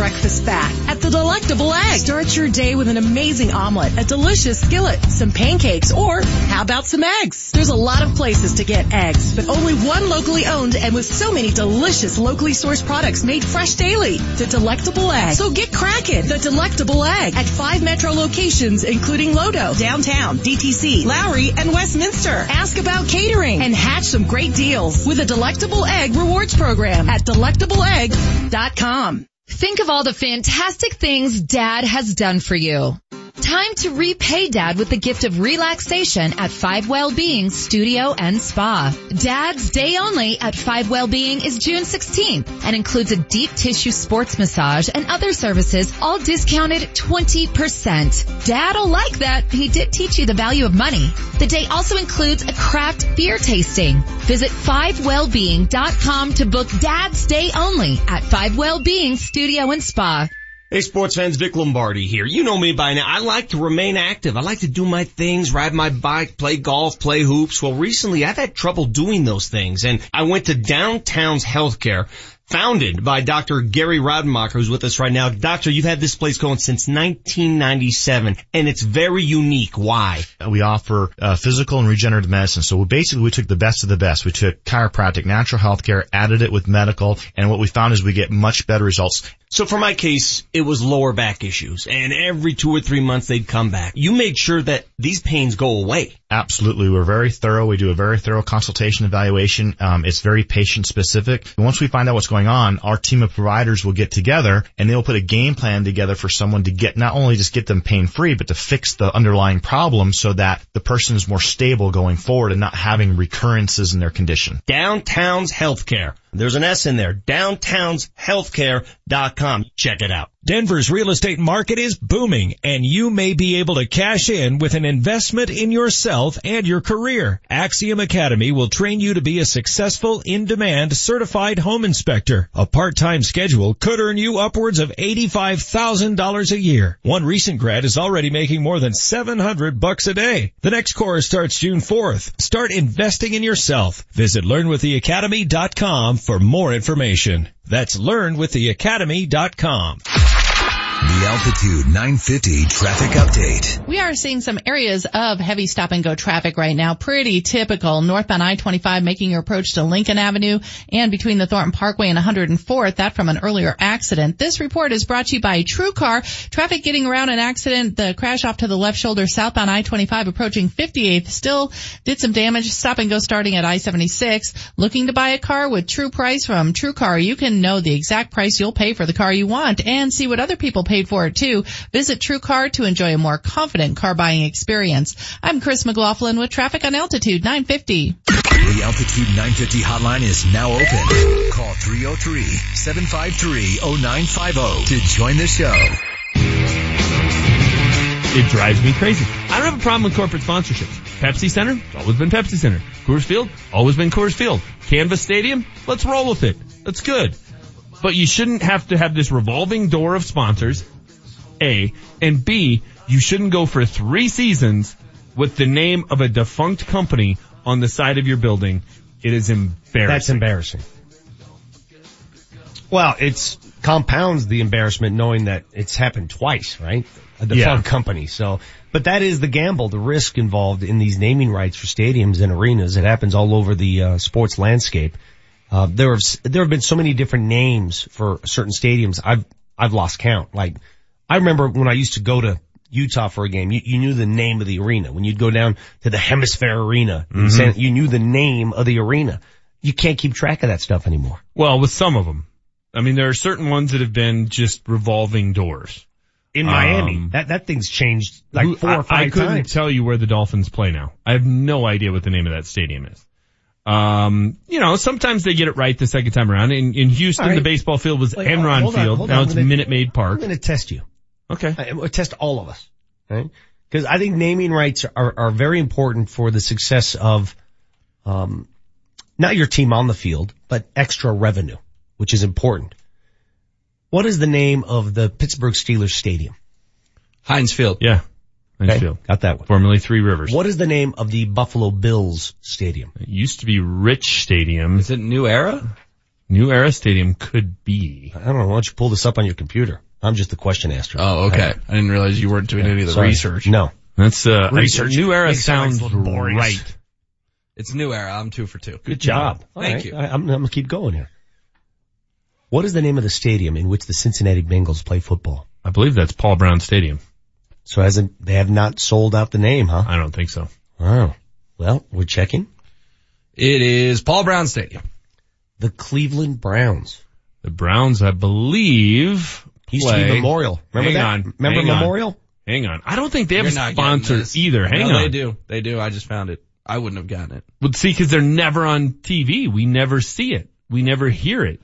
breakfast back at the Delectable Egg. Start your day with an amazing omelet, a delicious skillet, some pancakes, or how about some eggs? There's a lot of places to get eggs, but only one locally owned and with so many delicious locally sourced products made fresh daily. The Delectable Egg. So get cracking. The Delectable Egg at five metro locations, including Lodo, downtown, DTC, Lowry, and Westminster. Ask about catering and hatch some great deals with a Delectable Egg rewards program at delectableegg.com. Think of all the fantastic things dad has done for you. Time to repay dad with the gift of relaxation at Five Wellbeing Studio and Spa. Dad's day only at Five Wellbeing is June 16th and includes a deep tissue sports massage and other services all discounted 20%. Dad'll like that. He did teach you the value of money. The day also includes a craft beer tasting. Visit 5wellbeing.com to book Dad's day only at Five Wellbeing Studio and Spa. Hey sports fans, Vic Lombardi here. You know me by now. I like to remain active. I like to do my things, ride my bike, play golf, play hoops. Well recently I've had trouble doing those things and I went to Downtown's Healthcare founded by Dr. Gary Rademacher, who's with us right now. Doctor, you've had this place going since 1997, and it's very unique. Why? We offer uh, physical and regenerative medicine. So we basically we took the best of the best. We took chiropractic, natural health care, added it with medical, and what we found is we get much better results. So for my case, it was lower back issues, and every two or three months they'd come back. You made sure that these pains go away. Absolutely. We're very thorough. We do a very thorough consultation evaluation. Um, it's very patient specific. Once we find out what's going on, our team of providers will get together and they'll put a game plan together for someone to get, not only just get them pain free, but to fix the underlying problem so that the person is more stable going forward and not having recurrences in their condition. Downtown's Healthcare. There's an S in there. Downtownshealthcare.com. Check it out. Denver's real estate market is booming and you may be able to cash in with an investment in yourself and your career. Axiom Academy will train you to be a successful, in-demand, certified home inspector. A part-time schedule could earn you upwards of $85,000 a year. One recent grad is already making more than 700 bucks a day. The next course starts June 4th. Start investing in yourself. Visit learnwiththeacademy.com for more information. That's learnwiththeacademy.com. The Altitude 950 traffic update. We are seeing some areas of heavy stop and go traffic right now. Pretty typical. Northbound I-25 making your approach to Lincoln Avenue and between the Thornton Parkway and 104th. That from an earlier accident. This report is brought to you by True Car. Traffic getting around an accident. The crash off to the left shoulder southbound I-25 approaching 58th. Still did some damage. Stop and go starting at I-76. Looking to buy a car with true price from True Car. You can know the exact price you'll pay for the car you want and see what other people paid for it too. Visit True Car to enjoy a more confident car buying experience. I'm Chris McLaughlin with traffic on Altitude 950. The Altitude 950 hotline is now open. Call 303-753-0950 to join the show. It drives me crazy. I don't have a problem with corporate sponsorships. Pepsi Center, it's always been Pepsi Center. Coors Field, always been Coors Field. Canvas Stadium, let's roll with it. That's good. But you shouldn't have to have this revolving door of sponsors, A, and B, you shouldn't go for three seasons with the name of a defunct company on the side of your building. It is embarrassing. That's embarrassing. Well, it's compounds the embarrassment knowing that it's happened twice, right? A defunct Yeah. company. So, but that is the gamble, the risk involved in these naming rights for stadiums and arenas. It happens all over the uh, sports landscape. Uh, there have there have been so many different names for certain stadiums. I've I've lost count. Like I remember when I used to go to Utah for a game, you, you knew the name of the arena. When you'd go down to the Hemisphere Arena, Mhm. San- you knew the name of the arena. You can't keep track of that stuff anymore. Well, with some of them. I mean, there are certain ones that have been just revolving doors. In Miami, Um, that that thing's changed like four I, or five times. I couldn't times. tell you where the Dolphins play now. I have no idea what the name of that stadium is. Um, you know, sometimes they get it right the second time around. In, in Houston, All right. the baseball field was Wait, Enron hold on, Field. hold now on. it's I'm gonna- Minute Maid Park. I'm going to test you. Okay. I, I test all of us, right? Because I think naming rights are, are very important for the success of, um, not your team on the field, but extra revenue, which is important. What is the name of the Pittsburgh Steelers stadium? Heinz Field. Yeah. Heinz Okay, Field. Got that one. Formerly Three Rivers. What is the name of the Buffalo Bills stadium? It used to be Rich Stadium. Is it New Era? New Era Stadium could be. I don't know. Why don't you pull this up on your computer? I'm just the question asker. Oh, okay. I didn't realize you weren't doing any of the Sorry. research. No. That's, uh, Research. New Era Makes sounds like it's laborious. right. It's New Era. I'm two for two. Good job. All Thank right. you. I, I'm, I'm gonna keep going here. What is the name of the stadium in which the Cincinnati Bengals play football? I believe that's Paul Brown Stadium. So hasn't, they have not sold out the name, huh? I don't think so. Wow. Well, we're checking. It is Paul Brown Stadium. The Cleveland Browns. The Browns, I believe, Used to play- be Memorial. Remember Hang that? on. Remember hang on. Memorial? Hang on. I don't think they have You're a sponsor either. Hang No, on. They do. They do. I just found it. I wouldn't have gotten it. Well, see, cause they're never on TV. We never see it. We never hear it.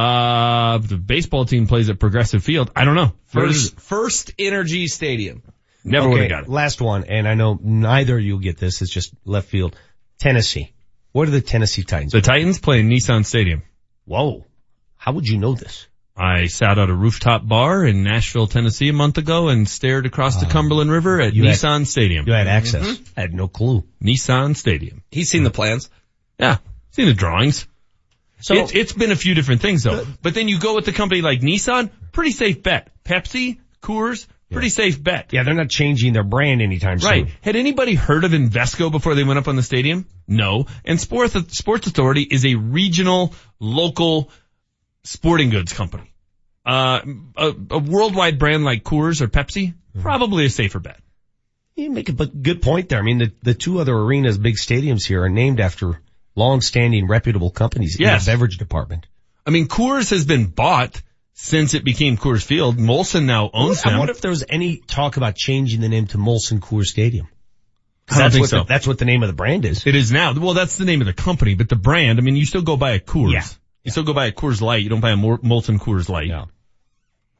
Uh, the baseball team plays at Progressive Field. I don't know. First, First Energy Stadium. Never okay, would have got it. Last one, and I know neither of you will get this. It's just left field. Tennessee. What are the Tennessee Titans? The Titans play in Nissan Stadium. Whoa. How would you know this? I sat at a rooftop bar in Nashville, Tennessee a month ago and stared across the Cumberland River at you had- Nissan Stadium. You had access. I had no clue. Nissan Stadium. He's seen the plans. Yeah. Seen the drawings. So- it's, it's been a few different things though. But then you go with the company like Nissan, pretty safe bet. Pepsi, Coors, pretty safe bet. Yeah, they're not changing their brand anytime Right. soon. Right. Had anybody heard of Invesco before they went up on the stadium? No. And Sports, Sports Authority is a regional, local sporting goods company. Uh, a, a worldwide brand like Coors or Pepsi, probably a safer bet. You make a good point there. I mean, the, the two other arenas, big stadiums here are named after long-standing reputable companies Yes. in the beverage department. I mean, Coors has been bought since it became Coors Field. Molson now owns them. I wonder if there was any talk about changing the name to Molson Coors Stadium. I don't that's think what so. The, that's what the name of the brand is. It is now. Well, that's the name of the company, but the brand, I mean, you still go buy a Coors. Yeah. You still go buy a Coors Light. You don't buy a Molson Coors Light. Yeah.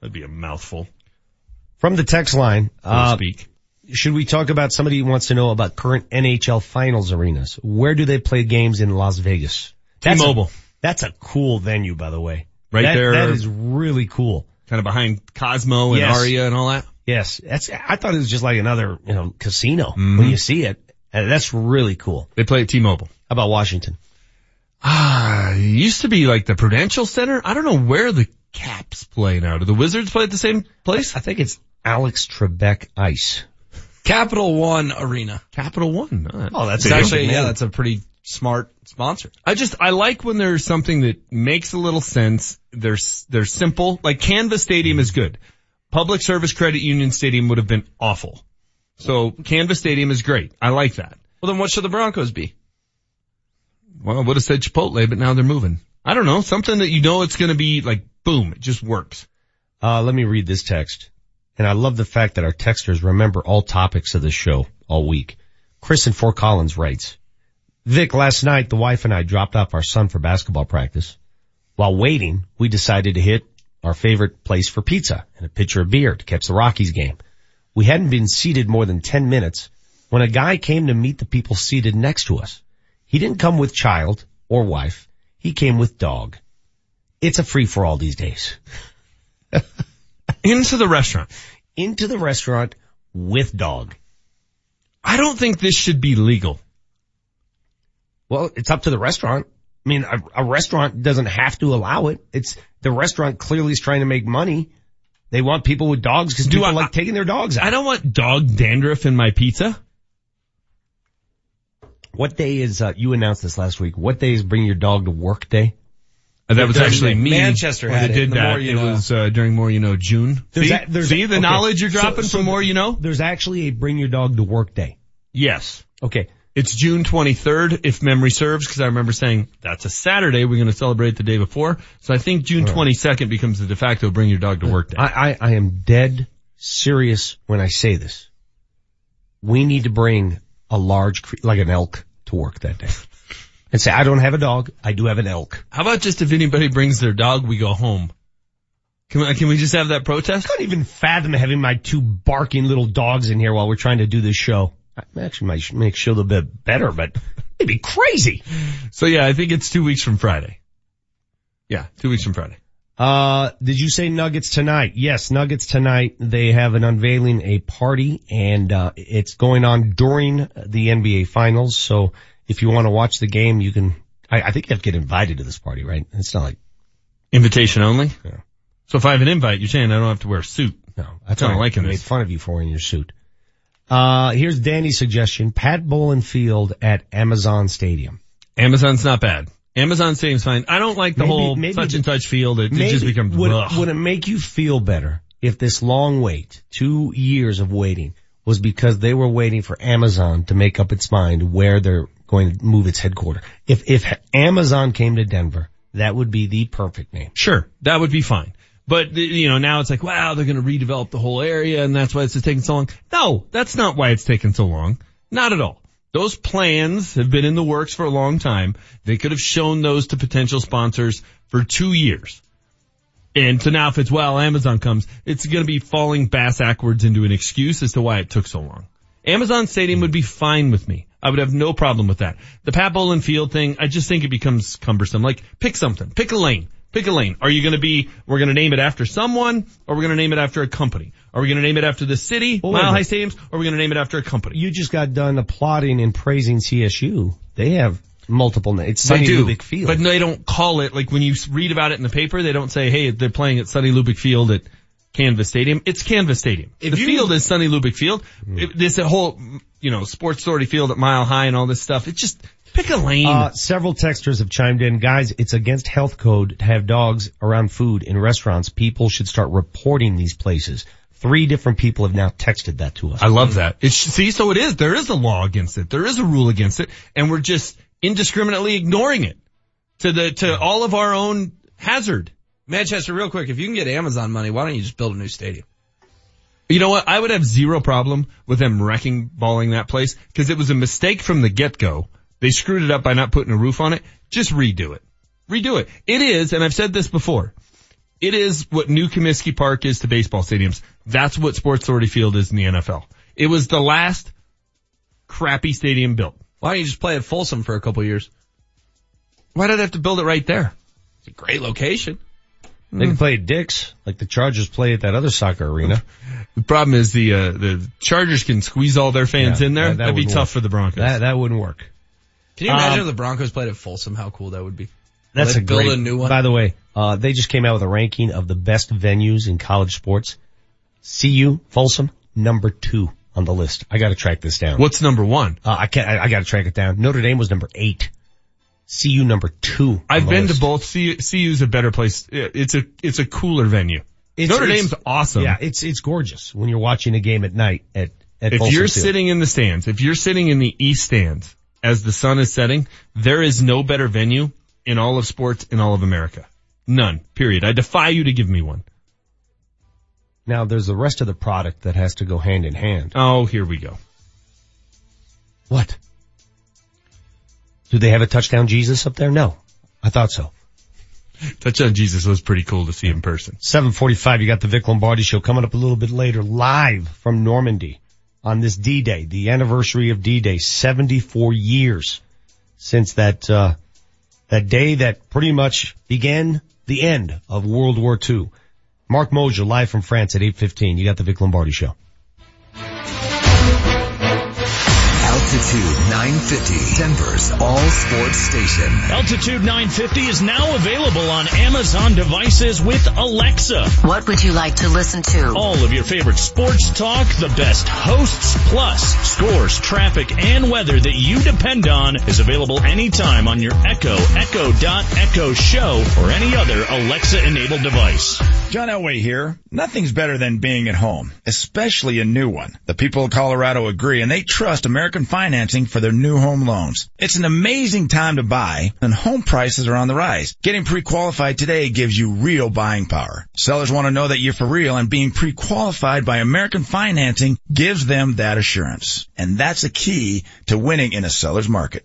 That'd be a mouthful. From the text line, uh, speak. Should we talk about somebody who wants to know about current NHL finals arenas? Where do they play games in Las Vegas? That's a- T-Mobile. That's a cool venue, by the way. Right That- there. That is really cool. Kind of behind Cosmo and Yes. Aria and all that. Yes, that's. I thought it was just like another, you know, casino Mm-hmm. when you see it. Uh, that's really cool. They play at T-Mobile. How about Washington? Ah, it used to be like the Prudential Center. I don't know where the Caps play now. Do the Wizards play at the same place? I think it's Alex Trebek Ice. Capital One Arena. Capital One. Uh, Oh, that's It's actually, yeah, that's a pretty smart sponsor. I just, I like when there's something that makes a little sense. They're, they're simple. Like Canvas Stadium is good. Public Service Credit Union Stadium would have been awful. So Canvas Stadium is great. I like that. Well, then what should the Broncos be? Well, I would have said Chipotle, but now they're moving. I don't know. Something that you know it's going to be like, boom, it just works. Uh, let me read this text. And I love the fact that our texters remember all topics of the show all week. Chris in Fort Collins writes, Vic, last night the wife and I dropped off our son for basketball practice. While waiting, we decided to hit our favorite place for pizza and a pitcher of beer to catch the Rockies game. We hadn't been seated more than 10 minutes when a guy came to meet the people seated next to us. He didn't come with child or wife. He came with dog. It's a free for all these days. [LAUGHS] Into the restaurant. Into the restaurant with dog. I don't think this should be legal. Well, it's up to the restaurant. I mean, a, a restaurant doesn't have to allow it. It's the restaurant clearly is trying to make money. They want people with dogs because Do people I- like taking their dogs out. I don't want dog dandruff in my pizza. What day is, uh, you announced this last week. What day is bring your dog to work day? Uh, That was actually me. Manchester had it, did that. more it know. was uh, during More You Know June. There's see, a- there's see a- the okay. knowledge you're dropping so from More You Know? There's actually a bring your dog to work day. Yes. Okay. It's June 23rd, if memory serves, because I remember saying that's a Saturday. We're going to celebrate the day before. So I think June 22nd becomes the de facto bring your dog to work day. I, I, I am dead serious when I say this. We need to bring a large, like an elk to work that day. And say, I don't have a dog. I do have an elk. How about just if anybody brings their dog, we go home? Can we, can we just have that protest? I couldn't even fathom having my two barking little dogs in here while we're trying to do this show. I actually might make sure a little bit better, but it'd be crazy. So yeah, I think it's two weeks from Friday. Yeah, two weeks from Friday. Uh, did you say Nuggets tonight? Yes, Nuggets tonight. They have an unveiling a party and, uh, it's going on during the NBA finals. So if you want to watch the game, you can, I, I think you have to get invited to this party, right? It's not like, Invitation only? Yeah. So if I have an invite, you're saying I don't have to wear a suit. no, that's all right. liking I made fun of you for wearing your suit. Uh, here's Danny's suggestion. Pat Bowlen Field at Amazon Stadium. Amazon's not bad. Amazon Stadium's fine. I don't like the Maybe- whole maybe such and such field. It, it just becomes would, ugh. would it make you feel better if this long wait, two years of waiting, was because they were waiting for Amazon to make up its mind where they're going to move its headquarters? If if Amazon came to Denver, that would be the perfect name. Sure, that would be fine. But you know, now it's like, wow, they're going to redevelop the whole area, and that's why it's taking so long. No, that's not why it's taken so long. Not at all. Those plans have been in the works for a long time. They could have shown those to potential sponsors for two years. And so now if it's, well, Amazon comes, it's going to be falling bass backwards into an excuse as to why it took so long. Amazon Stadium would be fine with me. I would have no problem with that. The Pat Bowlen Field thing, I just think it becomes cumbersome. Like, pick something. Pick a lane. Pick a lane. Are you going to be, we're going to name it after someone, or we're going to name it after a company? Are we going to name it after the city, Well, Mile High. Stadiums, or are we going to name it after a company? You just got done applauding and praising CSU. They have multiple names. It's Sonny do, Lubick Field. but they don't call it, like when you read about it in the paper, they don't say, hey, they're playing at Sonny Lubick Field at Canvas Stadium. It's Canvas Stadium. If the you- field is Sonny Lubick Field. Hmm. It- this whole, you know, Sports Authority Field at Mile High and all this stuff. It's just, pick a lane. Uh, several texters have chimed in. Guys, it's against health code to have dogs around food in restaurants. People should start reporting these places. Three different people have now texted that to us. I love that. It's, see, so it is, there is a law against it. There is a rule against it. And we're just indiscriminately ignoring it to the, to all of our own hazard. Manchester, real quick, if you can get Amazon money, why don't you just build a new stadium? You know what? I would have zero problem with them wrecking balling that place because it was a mistake from the get-go. They screwed it up by not putting a roof on it. Just redo it. Redo it. It is, and I've said this before, it is what New Comiskey Park is to baseball stadiums. That's what Sports Authority Field is in the NFL. It was the last crappy stadium built. Why don't you just play at Folsom for a couple years? Why did I have to build it right there? It's a great location. They can play at Dick's, like the Chargers play at that other soccer arena. The problem is the uh, the Chargers can squeeze all their fans Yeah, in there. that- that That'd be wouldn't tough work. for the Broncos. That, that wouldn't work. Can you imagine Um, if the Broncos played at Folsom? How cool that would be. That's They a build great, a new one. By the way, uh, they just came out with a ranking of the best venues in college sports. CU, Folsom, number two on the list. I gotta track this down. What's number one? Uh, I can't, I, I gotta track it down. Notre Dame was number eight. CU number two. I've been to both. C- CU's a better place. It's a it's a cooler venue. It's- Notre it's- Dame's awesome. Yeah, it's, it's gorgeous when you're watching a game at night at, at if Folsom you're Field. sitting in the stands, if you're sitting in the east stands as the sun is setting, there is no better venue in all of sports in all of America. None. Period. I defy you to give me one. Now there's the rest of the product that has to go hand in hand. Oh, here we go. What? Do they have a touchdown Jesus up there? No. I thought so. Touchdown Jesus was pretty cool to see in person. 745, you got the Vic Lombardi show coming up a little bit later, live from Normandy on this D-Day, the anniversary of D-Day, 74 years since that, uh, that day that pretty much began the end of World War II. Mark Moser live from France at 815. You got the Vic Lombardi show. Altitude 950, Denver's all sports station. Altitude 950 is now available on Amazon devices with Alexa. What would you like to listen to? All of your favorite sports talk, the best hosts, plus scores, traffic, and weather that you depend on is available anytime on your Echo, Echo Dot Echo Show, or any other Alexa-enabled device. John Elway here. Nothing's better than being at home, especially a new one. The people of Colorado agree and they trust American financing for their new home loans. It's an amazing time to buy and home prices are on the rise. Getting pre-qualified today gives you real buying power. Sellers want to know that you're for real and being pre-qualified by American financing gives them that assurance. And that's a key to winning in a seller's market.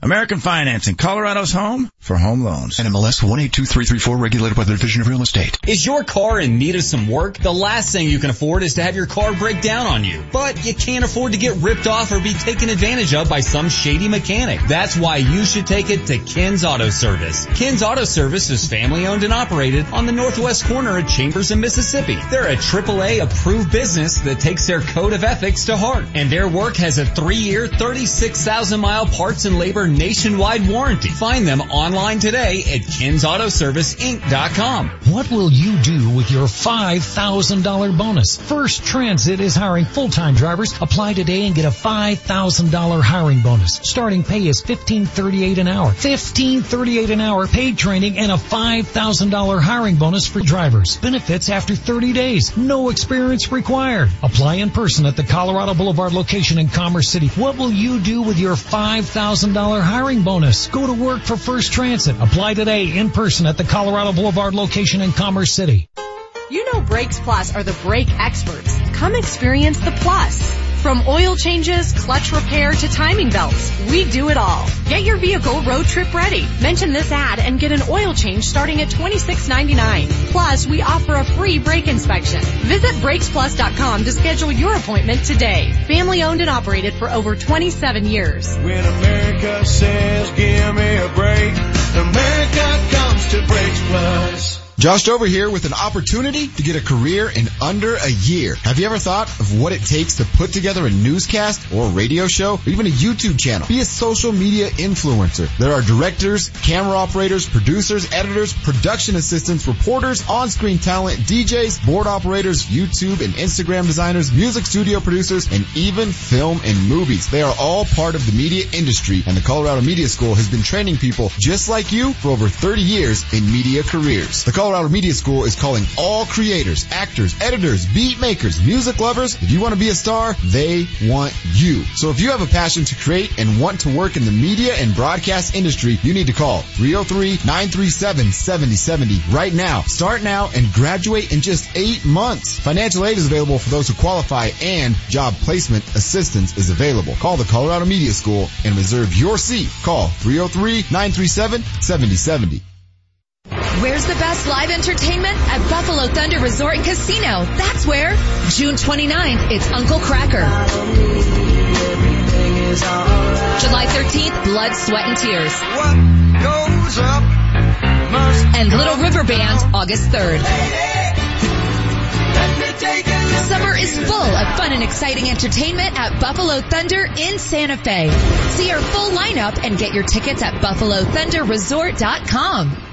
American Financing, Colorado's home for home loans. NMLS 182334 regulated by the Division of Real Estate. Is your car in need of some work? The last thing you can afford is to have your car break down on you. But you can't afford to get ripped off or be taken advantage of by some shady mechanic. That's why you should take it to Ken's Auto Service. Ken's Auto Service is family owned and operated on the northwest corner of Chambers and Mississippi. They're a AAA approved business that takes their code of ethics to heart. And their work has a three year, 36,000 mile parts and labor nationwide warranty. Find them online today at KensAutoserviceInc.com. What will you do with your $5,000 bonus? First Transit is hiring full-time drivers. Apply today and get a $5,000 hiring bonus. Starting pay is $15.38 an hour. $15.38 an hour paid training and a $5,000 hiring bonus for drivers. Benefits after 30 days. No experience required. Apply in person at the Colorado Boulevard location in Commerce City. What will you do with your $5,000 hiring bonus? Go to work for First Transit. Apply today in person at the Colorado Boulevard location in Commerce City. You know Brakes Plus are the brake experts. Come experience the plus. From oil changes, clutch repair to timing belts, we do it all. Get your vehicle road trip ready. Mention this ad and get an oil change starting at $26.99. Plus, we offer a free brake inspection. Visit brakesplus.com to schedule your appointment today. Family owned and operated for over 27 years. When America says give me a break, America comes to Brakes Plus. Josh Dover here with an opportunity to get a career in under a year. Have you ever thought of what it takes to put together a newscast or radio show or even a YouTube channel? Be a social media influencer. There are directors, camera operators, producers, editors, production assistants, reporters, on-screen talent, DJs, board operators, YouTube and Instagram designers, music studio producers, and even film and movies. They are all part of the media industry and the Colorado Media School has been training people just like you for over 30 years in media careers. The Media School is calling all creators, actors, editors, beat makers, music lovers. If you want to be a star, they want you. So if you have a passion to create and want to work in the media and broadcast industry, you need to call 303-937-7070 right now. Start now and graduate in just eight months. Financial aid is available for those who qualify and job placement assistance is available. Call the Colorado Media School and reserve your seat. Call 303-937-7070. Where's the best live entertainment? At Buffalo Thunder Resort and Casino. That's where. June 29th, it's Uncle Kracker. July 13th, Blood, Sweat, and Tears. And Little River Band, August 3rd. Summer is full of fun and exciting entertainment at Buffalo Thunder in Santa Fe. See our full lineup and get your tickets at buffalothunderresort.com.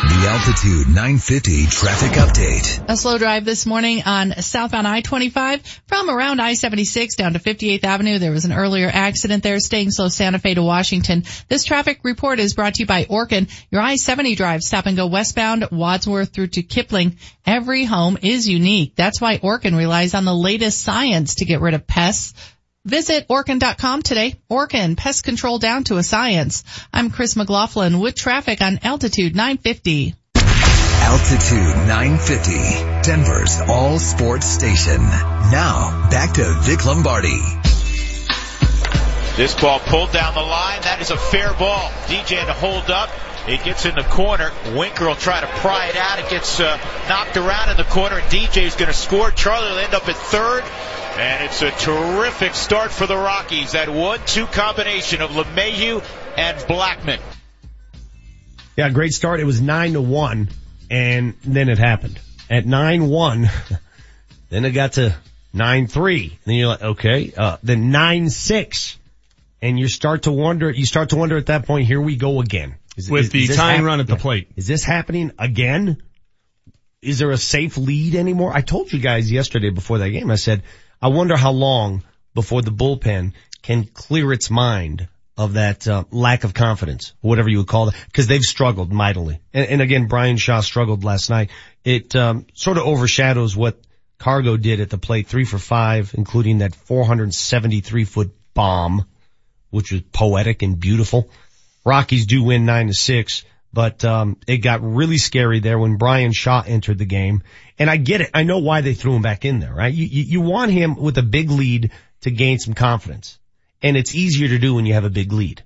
The Altitude 950 traffic update. A slow drive this morning on southbound I-25 from around I-76 down to 58th Avenue. There was an earlier accident there, staying slow Santa Fe to Washington. This traffic report is brought to you by Orkin. Your I-70 drive, stop and go westbound, Wadsworth through to Kipling. Every home is unique. That's why Orkin relies on the latest science to get rid of pests. Visit Orkin.com today. Orkin, pest control down to a science. I'm Chris McLaughlin with traffic on Altitude 950. Altitude 950, Denver's all sports station. Now, back to Vic Lombardi. This ball pulled down the line. That is a fair ball. DJ had to hold up. It gets in the corner. Winker will try to pry it out. It gets uh, knocked around in the corner, and DJ's going to score. Charlie will end up at third. And it's a terrific start for the Rockies. That one-two combination of LeMahieu and Blackmon. Yeah, great start. It was nine to one, and then it happened at nine one. [LAUGHS] then it got to nine three. Then you're like, okay, uh, then nine six, and you start to wonder. You start to wonder at that point. Here we go again. Is, With is- the is tying hap- run at the yeah. plate. Is this happening again? Is there a safe lead anymore? I told you guys yesterday before that game. I said, I wonder how long before the bullpen can clear its mind of that uh, lack of confidence, whatever you would call it, because they've struggled mightily. And, and again, Bryan Shaw struggled last night. It um, sort of overshadows what Cargo did at the plate, three for five, including that 473 foot bomb, which was poetic and beautiful. Rockies do win nine to six, but um, it got really scary there when Bryan Shaw entered the game. And I get it. I know why they threw him back in there, right? You, you, you want him with a big lead to gain some confidence. And it's easier to do when you have a big lead.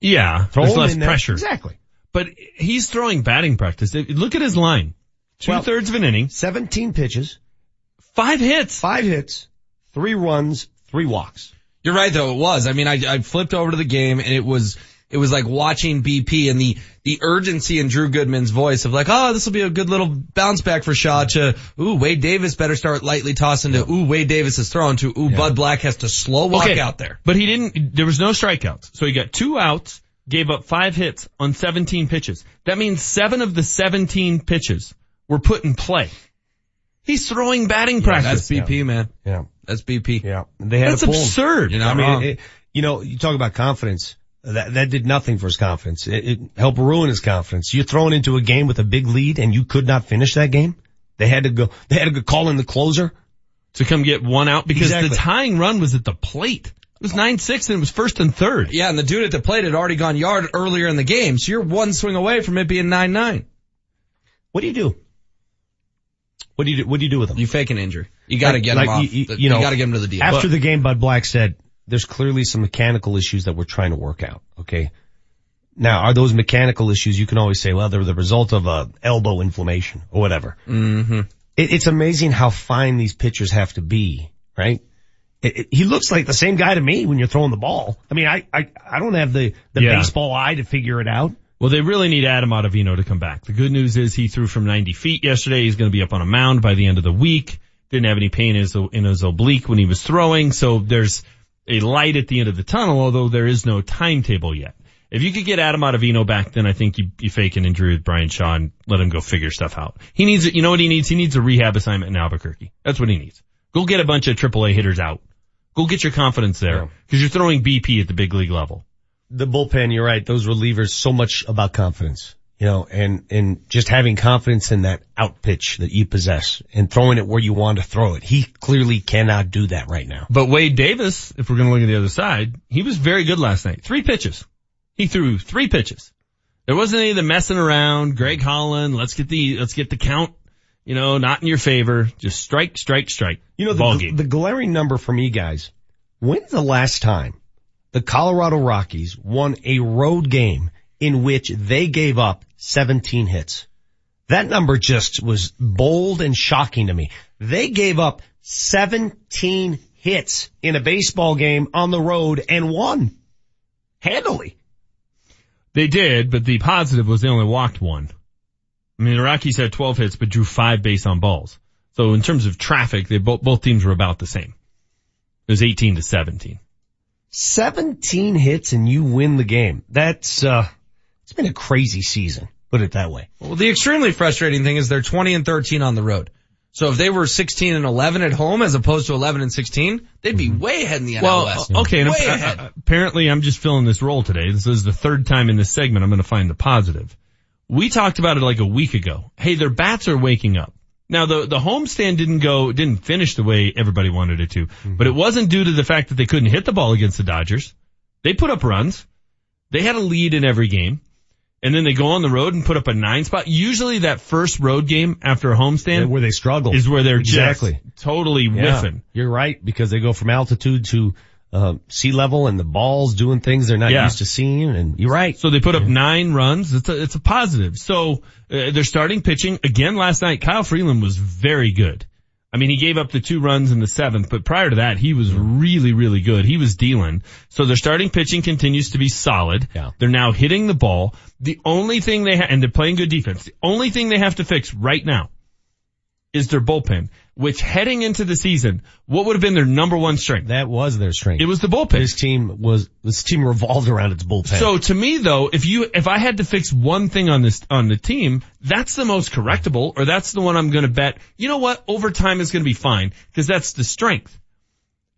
Yeah, Throw there's less in there. pressure. Exactly. But he's throwing batting practice. Look at his line. Two Well, thirds of an inning. 17 pitches. Five hits. Five hits. Three runs. Three walks. You're right though, it was. I mean, I, I flipped over to the game and it was it was like watching BP and the, the urgency in Drew Goodman's voice of like, oh, this will be a good little bounce back for Shaw to, ooh, Wade Davis better start lightly tossing to, ooh, Wade Davis is throwing to, ooh, Bud Black has to slow walk Okay, out there. But he didn't, there was no strikeouts. So he got two outs, gave up five hits on 17 pitches. That means seven of the 17 pitches were put in play. He's throwing batting Yeah, practice. that's BP, man. Yeah. That's BP. Yeah. They had That's to absurd. You're I mean, it, you know, you talk about confidence. That that did nothing for his confidence. It, it helped ruin his confidence. You're thrown into a game with a big lead and you could not finish that game. They had to go. They had to go call in the closer. to come get one out because Exactly. the tying run was at the plate. It was 9-6 and it was first and third. Yeah, and the dude at the plate had already gone yard earlier in the game, so you're one swing away from it being 9-9. What do you do? What do you do? What do you do with him? You fake an injury. You gotta Like- get like, him off. You, The- you know, gotta get him to the deal. After But- the game, Bud Black said, "There's clearly some mechanical issues that we're trying to work out." Okay. Now, are those mechanical issues? You can always say, "Well, they're the result of a elbow inflammation or whatever." Mm-hmm. It, it's amazing how fine these pitchers have to be, right? It, it, he looks like the same guy to me when you're throwing the ball. I mean, I I, I don't have the the Yeah. baseball eye to figure it out. Well, they really need Adam Ottavino to come back. The good news is he threw from 90 feet yesterday. He's going to be up on a mound by the end of the week. Didn't have any pain in his, in his oblique when he was throwing. So there's a light at the end of the tunnel, although there is no timetable yet. If you could get Adam Ottavino back, then I think you, you fake an injury with Bryan Shaw and let him go figure stuff out. He needs, you know what he needs? He needs a rehab assignment in Albuquerque. That's what he needs. Go get a bunch of AAA hitters out. Go get your confidence there because you're throwing BP at the big league level. the bullpen, you're right. Those relievers, so much about confidence, you know, and, and just having confidence in that out pitch that you possess and throwing it where you want to throw it. He clearly cannot do that right now. But Wade Davis, if we're going to look at the other side, he was very good last night. Three pitches. He threw three pitches. There wasn't any of the messing around. Greg Holland, let's get the, let's get the count, you know, not in your favor. Just strike, strike, strike. You know, the, the glaring number for me guys, when's the last time the Colorado Rockies won a road game in which they gave up 17 hits? That number just was bold and shocking to me. They gave up 17 hits in a baseball game on the road and won handily. They did, but the positive was they only walked one. I mean, the Rockies had 12 hits, but drew five base on balls. So in terms of traffic, they both, both teams were about the same. It was 18 to 17. 17 hits and you win the game. That's, uh, it's been a crazy season. Put it that way. Well, the extremely frustrating thing is they're 20 and 13 on the road. So if they were 16 and 11 at home as opposed to 11 and 16, they'd be way ahead in the NL Well, West. okay. And way uh, ahead. uh, apparently I'm just filling this role today. This is the third time in this segment I'm going to find the positive. We talked about it like a week ago. Hey, their bats are waking up. Now the, the homestand didn't go, didn't finish the way everybody wanted it to, but it wasn't due to the fact that they couldn't hit the ball against the Dodgers. They put up runs. They had a lead in every game. And then they go on the road and put up a nine spot. Usually that first road game after a homestand where they struggle is where they're Exactly. just totally Yeah, whiffing. You're right because they go from altitude to uh, sea level and the ball's doing things they're not Yeah. used to seeing. And you're right. So they put up nine runs. It's a, it's a positive. So uh, they're starting pitching again last night. Kyle Freeland was very good. I mean, he gave up the two runs in the seventh, but prior to that, he was really, really good. He was dealing. So their starting pitching continues to be solid. Yeah. They're now hitting the ball. The only thing they have, and they're playing good defense. The only thing they have to fix right now is their bullpen, which heading into the season, what would have been their number one strength? That was their strength. It was the bullpen. This team was this team revolved around its bullpen. So to me though, if you, if I had to fix one thing on this, on the team, that's the most correctable, or that's the one I'm gonna bet, you know what, overtime is gonna be fine, because that's the strength.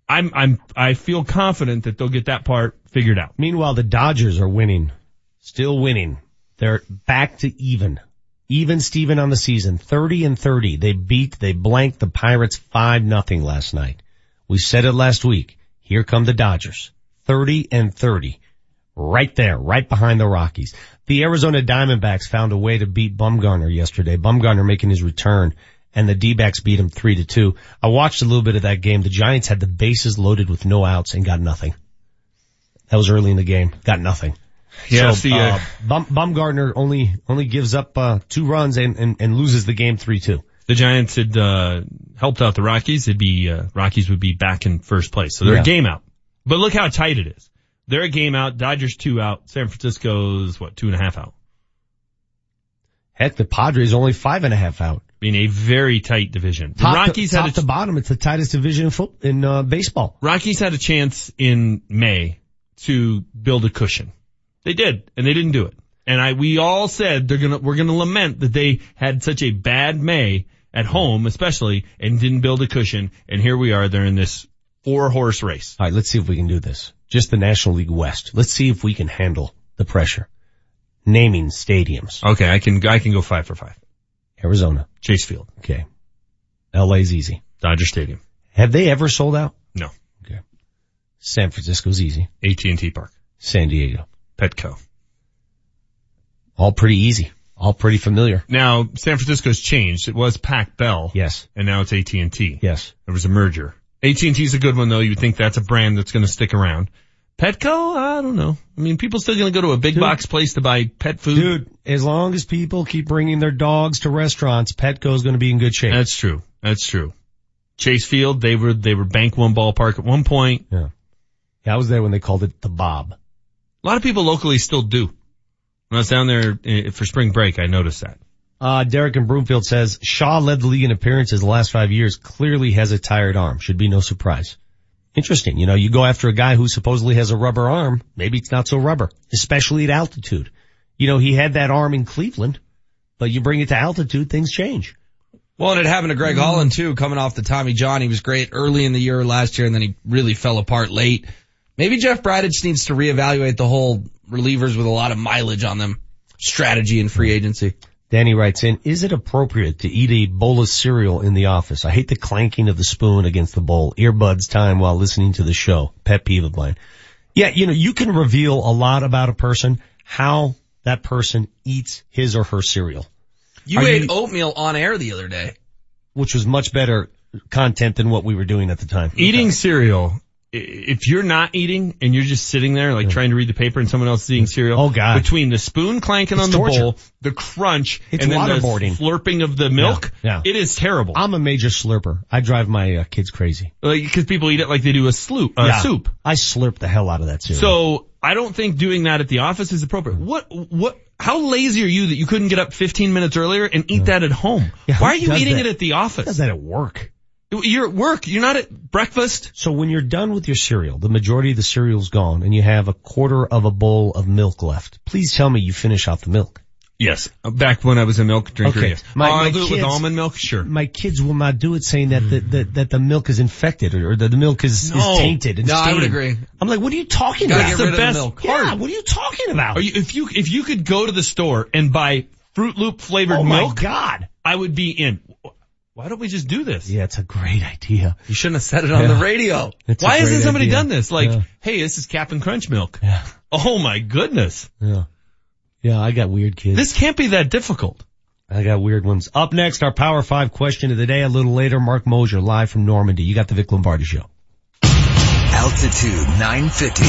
I'm, I'm, I feel confident that they'll get that part figured out. Meanwhile, the Dodgers are winning, still winning. They're back to even. Even Steven on the season, 30 and 30. They beat, they blanked the Pirates 5 nothing last night. We said it last week. Here come the Dodgers. 30 and 30. Right there, right behind the Rockies. The Arizona Diamondbacks found a way to beat Bumgarner yesterday. Bumgarner making his return and the D-backs beat him 3 to 2. I watched a little bit of that game. The Giants had the bases loaded with no outs and got nothing. That was early in the game. Got nothing. Yeah, so, the, uh, uh, Bum, Bumgarner only, only gives up, uh, two runs and, and, and loses the game 3-2. The Giants had, uh, helped out the Rockies. It'd be, uh, Rockies would be back in first place. So they're Yeah. a game out. But look how tight it is. They're a game out. Dodgers two out. San Francisco's what two and a half out. Heck, the Padres only five and a half out. In a very tight division. The Top Rockies to, top had a, to bottom, it's the tightest division in foot in uh, baseball. Rockies had a chance in May to build a cushion. They did, and they didn't do it. And I, we all said they're gonna, we're gonna lament that they had such a bad May at home, especially, and didn't build a cushion. And here we are, they're in this four horse race. All right, let's see if we can do this. Just the National League West. Let's see if we can handle the pressure. Naming stadiums. Okay, I can, I can go five for five. Arizona. Chase Field. Okay. LA's easy. Dodger Stadium. Have they ever sold out? No. Okay. San Francisco's easy. AT&T Park. San Diego. Petco. All pretty easy. All pretty familiar. Now, San Francisco's changed. It was Pac Bell. Yes. And now it's AT&T. Yes. There was a merger. AT&T's a good one though. You think that's a brand that's going to stick around. Petco, I don't know. I mean, people still going to go to a big Dude. box place to buy pet food. Dude, as long as people keep bringing their dogs to restaurants, Petco's going to be in good shape. That's true. That's true. Chase Field, they were, they were bank one ballpark at one point. Yeah. yeah. I was there when they called it the Bob. A lot of people locally still do. When I was down there eh, for spring break, I noticed that. Uh, Derek in Broomfield says Shaw led the league in appearances the last five years, clearly has a tired arm. Should be no surprise. Interesting. You know, you go after a guy who supposedly has a rubber arm. Maybe it's not so rubber, especially at altitude. You know, he had that arm in Cleveland, but you bring it to altitude, things change. Well, and it happened to Greg Holland too, coming off the Tommy John. He was great early in the year last year and then he really fell apart late. Maybe Jeff Bridich needs to reevaluate the whole relievers with a lot of mileage on them strategy in free agency. Danny writes in, is it appropriate to eat a bowl of cereal in the office? I hate the clanking of the spoon against the bowl. Earbuds time while listening to the show. Pet peeve of mine. Yeah, you know, you can reveal a lot about a person, how that person eats his or her cereal. You Are ate you- oatmeal on air the other day. Which was much better content than what we were doing at the time. Eating cereal, i- if you're not eating and you're just sitting there like trying to read the paper and someone else is eating cereal. Oh, God. Between the spoon clanking It's on the torture. bowl, the crunch, It's and then the slurping of the milk, Yeah, it is terrible. I'm a major slurper. I drive my uh, kids crazy. Like, cause people eat it like they do a sloop, uh, Yeah. soup. I slurp the hell out of that cereal. So I don't think doing that at the office is appropriate. What, what, how lazy are you that you couldn't get up 15 minutes earlier and eat that at home? Yeah, Why are you eating that? it at the Who office? does that at work? You're at work. You're not at breakfast. So when you're done with your cereal, the majority of the cereal's gone and you have a quarter of a bowl of milk left. Please tell me you finish off the milk. Yes. Back when I was a milk drinker, Okay. yes. My- oh, my I'll do it with kids- almond milk? Sure. My kids will not do it saying that the, that, that the milk is infected or, or that the milk is, No. is tainted and No, I would agree. I'm like, what are you talking Gotta about? get the rid of the best milk. Yeah, what are you talking about? Are you, if you, if you could go to the store and buy Fruit Loop flavored oh milk, my god. I would be in. Why don't we just do this? Yeah, it's a great idea. You shouldn't have said it on Yeah. the radio. It's Why hasn't somebody idea. done this? Like, Yeah. hey, this is Captain Crunch milk. Yeah. Oh my goodness. Yeah. Yeah, I got weird kids. This can't be that difficult. I got weird ones. Up next, our Power 5 question of the day. A little later, Mark Moser live from Normandy. You got the Vic Lombardi Show. Altitude 950.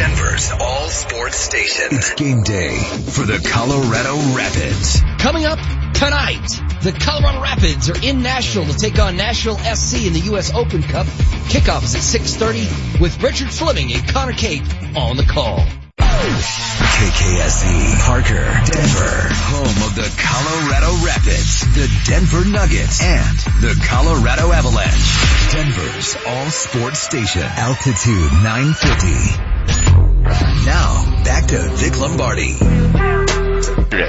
Denver's all sports station. It's game day for the Colorado Rapids. Coming up tonight, the Colorado Rapids are in Nashville to take on Nashville SC in the U.S. Open Cup. Kickoff is at 6.30 with Richard Fleming and Connor Cape on the call. KKSE, Parker, Denver, home of the Colorado Rapids, the Denver Nuggets, and the Colorado Avalanche. Denver's all sports station, altitude 950. Now, back to Vic Lombardi.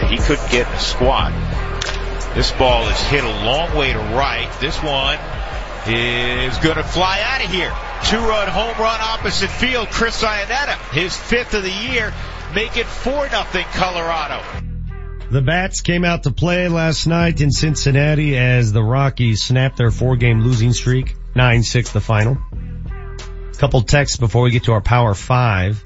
He couldn't get in a squat. This ball is hit a long way to right. This one is going to fly out of here. Two-run home run opposite field. Chris Iannetta, his fifth of the year, make it four nothing Colorado. The Bats came out to play last night in Cincinnati as the Rockies snapped their four game losing streak. 9-6 the final. Couple texts before we get to our Power 5.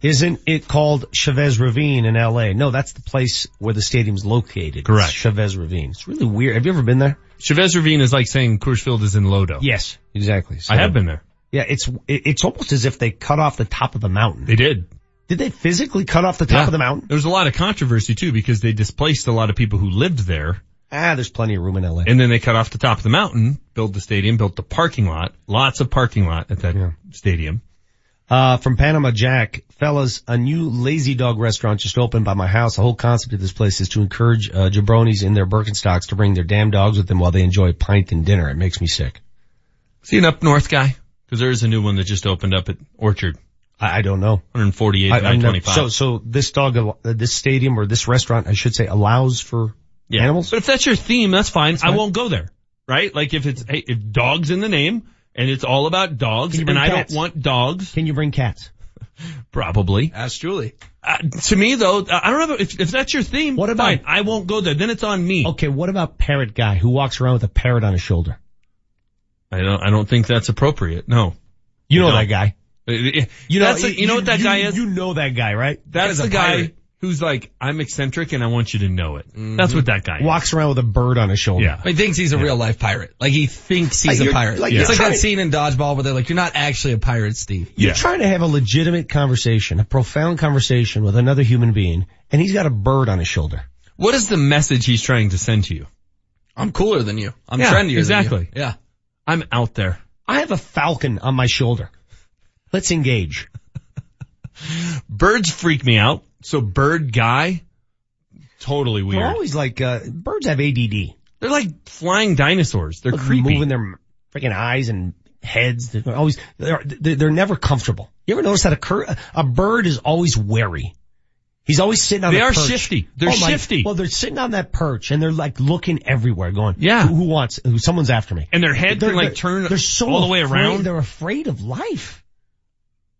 Isn't it called Chavez Ravine in LA? No, that's the place where the stadium's located. Correct. It's Chavez Ravine. It's really weird. Have you ever been there? Chavez Ravine is like saying Coors Field is in Lodo. Yes, exactly. So- I have been there. Yeah, it's, it's almost as if they cut off the top of the mountain. They did. Did they physically cut off the top Yeah. of the mountain? There was a lot of controversy too because they displaced a lot of people who lived there Ah, there's plenty of room in LA. and then they cut off the top of the mountain, built the stadium, built the parking lot, lots of parking lot at that stadium. Uh, from Panama Jack, fellas, a new lazy dog restaurant just opened by my house. The whole concept of this place is to encourage, uh, jabronis in their Birkenstocks to bring their damn dogs with them while they enjoy a pint and dinner. It makes me sick. See an up north guy? Cause there is a new one that just opened up at Orchard. I, I don't know. 148 I- by I'm not- 25. so, so this dog, uh, this stadium or this restaurant, I should say, allows for Yeah. animals? But if that's your theme, that's fine. I fine. won't go there. Right? Like if it's, hey, if dogs in the name and it's all about dogs and bring I cats? don't want dogs. Can you bring cats? [LAUGHS] Probably. Ask Julie. Uh, to me though, I don't know if, if that's your theme. What about- fine, I won't go there. Then it's on me. Okay, what about parrot guy who walks around with a parrot on his shoulder? I don't, I don't think that's appropriate. No. You know No. that guy. Uh, You know, that's the- you know what that you- guy is? You know that guy, right? That's Guy's the a guy pirate. Who's like, I'm eccentric and I want you to know it. That's what that guy is. walks around with a bird on his shoulder. Yeah. He thinks he's a real life pirate. Like he thinks he's Like a you're- pirate. like it's you're like trying- that scene in Dodgeball where they're like, you're not actually a pirate, Steve. You're Yeah. trying to have a legitimate conversation, a profound conversation with another human being, and he's got a bird on his shoulder. What is the message he's trying to send to you? I'm cooler than you. I'm Yeah, trendier exactly. than you. Yeah. I'm out there. I have a falcon on my shoulder. Let's engage. [LAUGHS] Birds freak me out. So bird guy, totally weird. They're always like, uh, birds have ADD. They're like flying dinosaurs. They're creepy. Moving their freaking eyes and heads. They're always, they're, they're never comfortable. You ever notice that a, cur- a bird is always wary? He's always sitting on They the are perch. shifty. They're Oh my- shifty. Well, they're sitting on that perch and they're like looking everywhere going, Yeah. who, who wants, who, someone's after me. And their head They're- can like they're- turn they're so all the way afraid- around. They're afraid of life.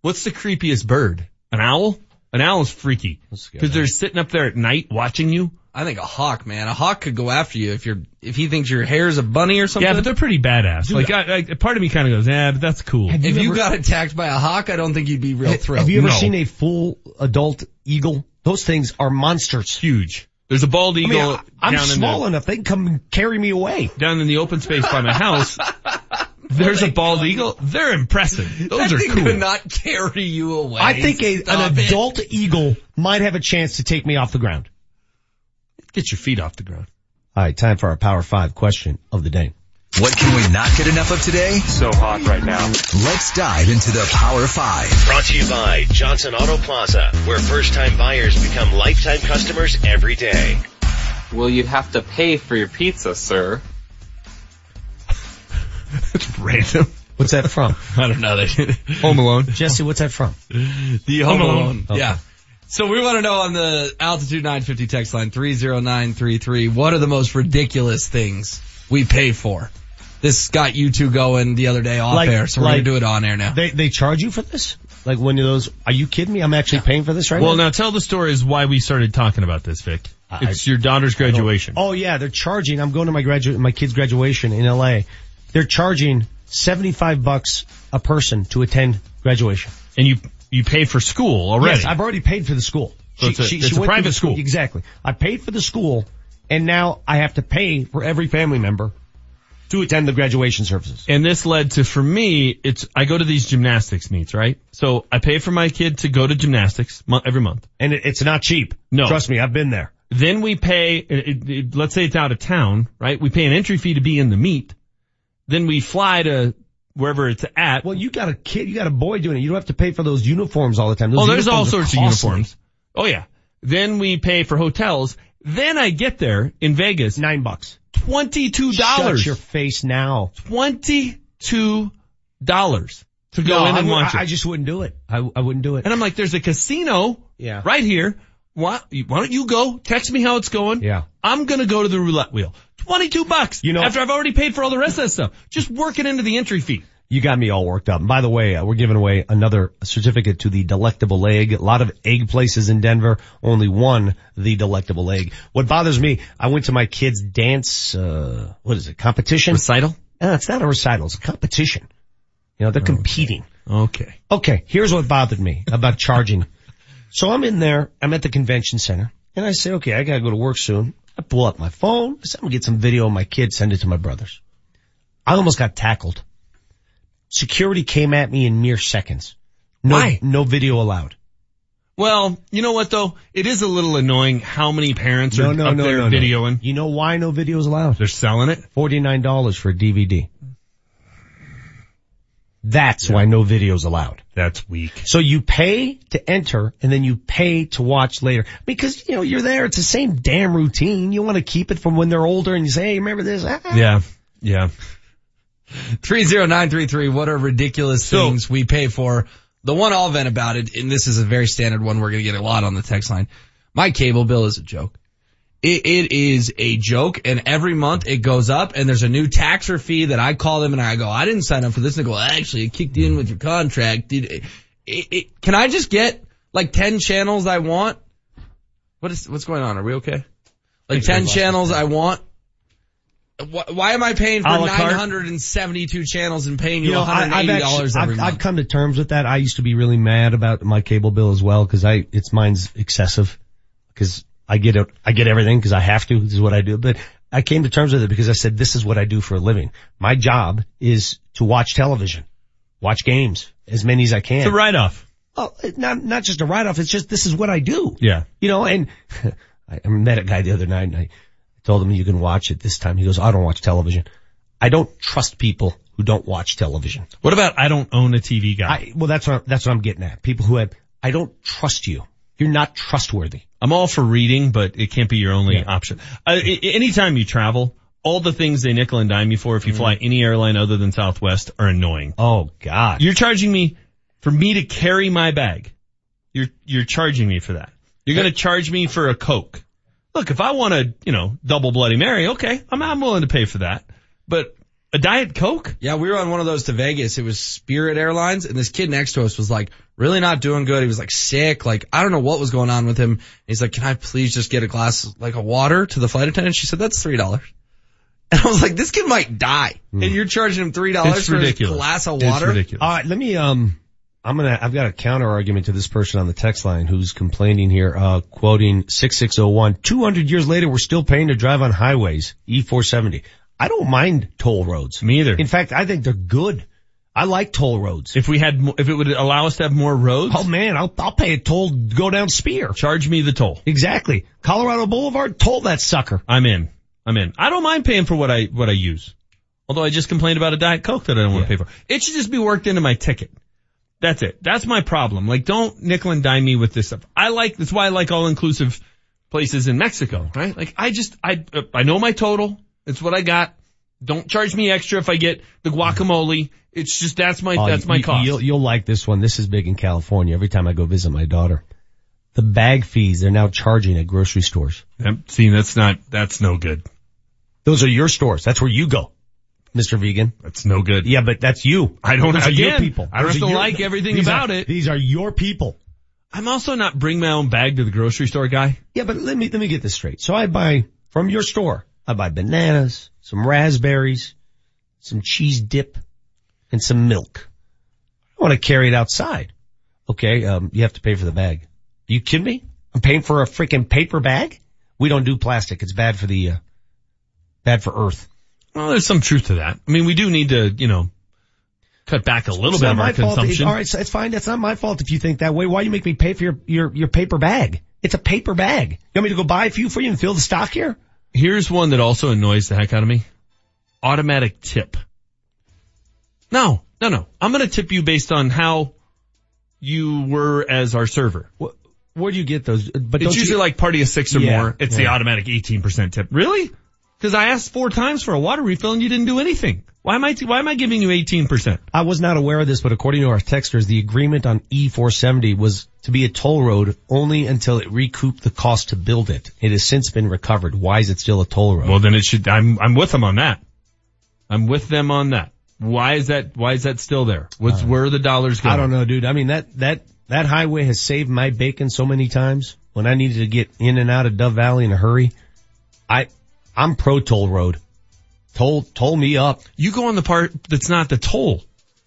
What's the creepiest bird? An owl? An owl is freaky. Cause they're sitting up there at night watching you. I think a hawk, man. A hawk could go after you if you're, if he thinks your hair's a bunny or something. Yeah, but they're pretty badass. like, I, I, part of me kind of goes, yeah, but that's cool. Have if you got attacked by a hawk, I don't think you'd be real thrilled. Have you ever No. seen a full adult eagle? Those things are monsters. Huge. There's a bald I eagle mean, I, am down in small the, enough. They can come and carry me away. down in the open space by my house. [LAUGHS] There's a bald eagle. They're impressive. Those that are thing cool. could not carry you away. I think a, Stop an it. adult eagle might have a chance to take me off the ground. Get your feet off the ground. All right, time for our Power Five question of the day. What can we not get enough of today? So hot right now. Let's dive into the Power Five. Brought to you by Johnson Auto Plaza, where first-time buyers become lifetime customers every day. Well, you'd have to pay for your pizza, sir. It's random. What's that from? [LAUGHS] I don't know. They Home Alone. Jesse, what's that from? The Home Alone. Okay. Yeah. So we want to know on the Altitude 950 text line 30933, what are the most ridiculous things we pay for? This got you two going the other day off Like- air, so we're like- gonna do it on air now. They they charge you for this? Like when you those? Are you kidding me? I'm actually paying for this right Well, now. Well, now tell the story is why we started talking about this, Vic. I- It's your daughter's graduation. Oh yeah, they're charging. I'm going to my graduate, my kid's graduation in LA. They're charging 75 bucks a person to attend graduation. And you, you pay for school already. Yes, I've already paid for the school. So it's a- it's a went private the school. Exactly. I paid for the school and now I have to pay for every family member to attend the graduation services. And this led to, for me, it's, I go to these gymnastics meets, right? So I pay for my kid to go to gymnastics every month. And it, it's not cheap. No. Trust me, I've been there. Then we pay, it, it- let's say it's out of town, right? We pay an entry fee to be in the meet. Then we fly to wherever it's at. Well, you got a kid, you got a boy doing it. You don't have to pay for those uniforms all the time. Those oh, there's all sorts of uniforms. Oh yeah. Then we pay for hotels. Then I get there in Vegas. Nine bucks. Twenty-two dollars. Shut dollars. your face now. Twenty-two dollars to go No, in and would- watch I, it. I just wouldn't do it. I, I wouldn't do it. and I'm like, there's a casino Yeah. right here. Why, why don't you go? Text me how it's going. Yeah. I'm gonna go to the roulette wheel. 22 bucks. You know- after I've already paid for all the rest of that stuff. Just work it into the entry fee. You got me all worked up. And by the way, uh, we're giving away another certificate to the Delectable Egg. A lot of egg places in Denver, only one, the Delectable Egg. What bothers me, I went to my kid's dance, uh, what is it, competition? Recital? Uh, it's not a recital, it's a competition. You know, they're competing. Okay. Okay, here's what bothered me about charging. So I'm in there, I'm at the convention center, and I say, okay, I gotta go to work soon. I pull up my phone, I'm gonna get some video of my kid, send it to my brothers. I almost got tackled. Security came at me in mere seconds. No, Why? no video allowed. Well, you know what though? It is a little annoying how many parents No, are no, up no, there videoing. You know why no video is allowed? They're selling it. $49 for a DVD. That's why no video's allowed. That's weak. So you pay to enter and then you pay to watch later because, you know, you're there. It's the same damn routine. You want to keep it from when they're older and you say, hey, remember this? Ah. Yeah. Yeah. 30933, what are ridiculous So- things we pay for? The one I'll vent about it, and this is a very standard one we're going to get a lot on the text line. My cable bill is a joke. It, it is a joke and every month it goes up and there's a new tax or fee that I call them and I go, I didn't sign up for this. And they go, actually it kicked in with your contract. Did it, it, can I just get like 10 channels I want? What is, what's going on? Are we okay? Like 10 channels I want? Why, am I paying for A la carte? 972 channels and paying you, You know, I, $180 I've, I've, month? I've come to terms with that. I used to be really mad about my cable bill as well because I, it's mine's excessive because I get it, I get everything because I have to. This is what I do. But I came to terms with it because I said, this is what I do for a living. My job is to watch television, watch games, as many as I can. It's a write off. Oh, not, not just a write off. It's just, this is what I do. Yeah. You know, and [LAUGHS] I I met a guy the other night and I told him you can watch it this time. He goes, I don't watch television. I don't trust people who don't watch television. What about I don't own a TV guy? I, well, that's what, that's what I'm getting at. People who have, I don't trust you. You're not trustworthy. I'm all for reading, but it can't be your only option. Uh, anytime you travel, all the things they nickel and dime you for if you fly any airline other than Southwest are annoying. Oh God. You're charging me for me to carry my bag. You're, you're charging me for that. You're going to charge me for a Coke. Look, if I want a, you know, double Bloody Mary, okay, I'm, I'm willing to pay for that. But a Diet Coke? Yeah, we were on one of those to Vegas. It was Spirit Airlines and this kid next to us was like really not doing good. He was like sick. Like I don't know what was going on with him. He's like, can I please just get a glass like a water to the flight attendant? She said, that's three dollars. [LAUGHS] And I was like, this kid might die. And you're charging him three dollars It's for ridiculous. a glass of water. It's water. All right, let me, um, I'm gonna, I've got a counter argument to this person on the text line who's complaining here, uh, quoting 6601, 200 years later, we're still paying to drive on highways, E470. I don't mind toll roads. Me either. In fact, I think they're good. I like toll roads. If we had, if it would allow us to have more roads. Oh man, I'll, I'll pay a toll to go down Speer. Charge me the toll. Exactly. Colorado Boulevard, toll that sucker. I'm in. I'm in. I don't mind paying for what I, what I use. Although I just complained about a Diet Coke that I don't want to pay for. It should just be worked into my ticket. That's it. That's my problem. Like don't nickel and dime me with this stuff. I like, that's why I like all inclusive places in Mexico, right? Like I just, I, uh, I know my total. It's what I got. Don't charge me extra if I get the guacamole. It's just, that's my, Oh, that's my you, cost. You'll, you'll like this one. This is big in California. Every time I go visit my daughter, the bag fees they're now charging at grocery stores. Yep. See, that's not, that's no good. Those are your stores. That's where you go, Mr. Vegan. That's no good. Yeah, but that's you. I don't, Those are your people. I don't Those have to your- like everything about are- it. These are your people. I'm also not bring my own bag to the grocery store guy. Yeah, but let me, let me get this straight. So I buy from your store, I buy bananas, some raspberries, some cheese dip, and some milk. I want to carry it outside. Okay, um, you have to pay for the bag. Are you kidding me? I'm paying for a freaking paper bag? We don't do plastic. It's bad for the, uh, bad for earth. Well, there's some truth to that. I mean, we do need to, you know, cut back a little It's bit of our fault. consumption. All right, so it's fine. That's not my fault if you think that way. Why you make me pay for your, your, your paper bag? It's a paper bag. You want me to go buy a few for you and fill the stock here? Here's one that also annoys the heck out of me. Automatic tip. No, no, no. I'm going to tip you based on how you were as our server. Where do you get those? But it's don't you- usually like party of six or Yeah, more. It's the automatic 18% tip. Really? Because I asked four times for a water refill and you didn't do anything. Why am I, why am I giving you 18%? I was not aware of this, but according to our texters, the agreement on E470 was to be a toll road only until it recouped the cost to build it. It has since been recovered. Why is it still a toll road? Well, then it should, I'm, I'm with them on that. I'm with them on that. Why is that, why is that still there? What's, uh, where are the dollars going? I don't know, dude. I mean, that, that, that highway has saved my bacon so many times when I needed to get in and out of Dove Valley in a hurry. I, I'm pro toll road. Toll, toll me up. You go on the part that's not the toll.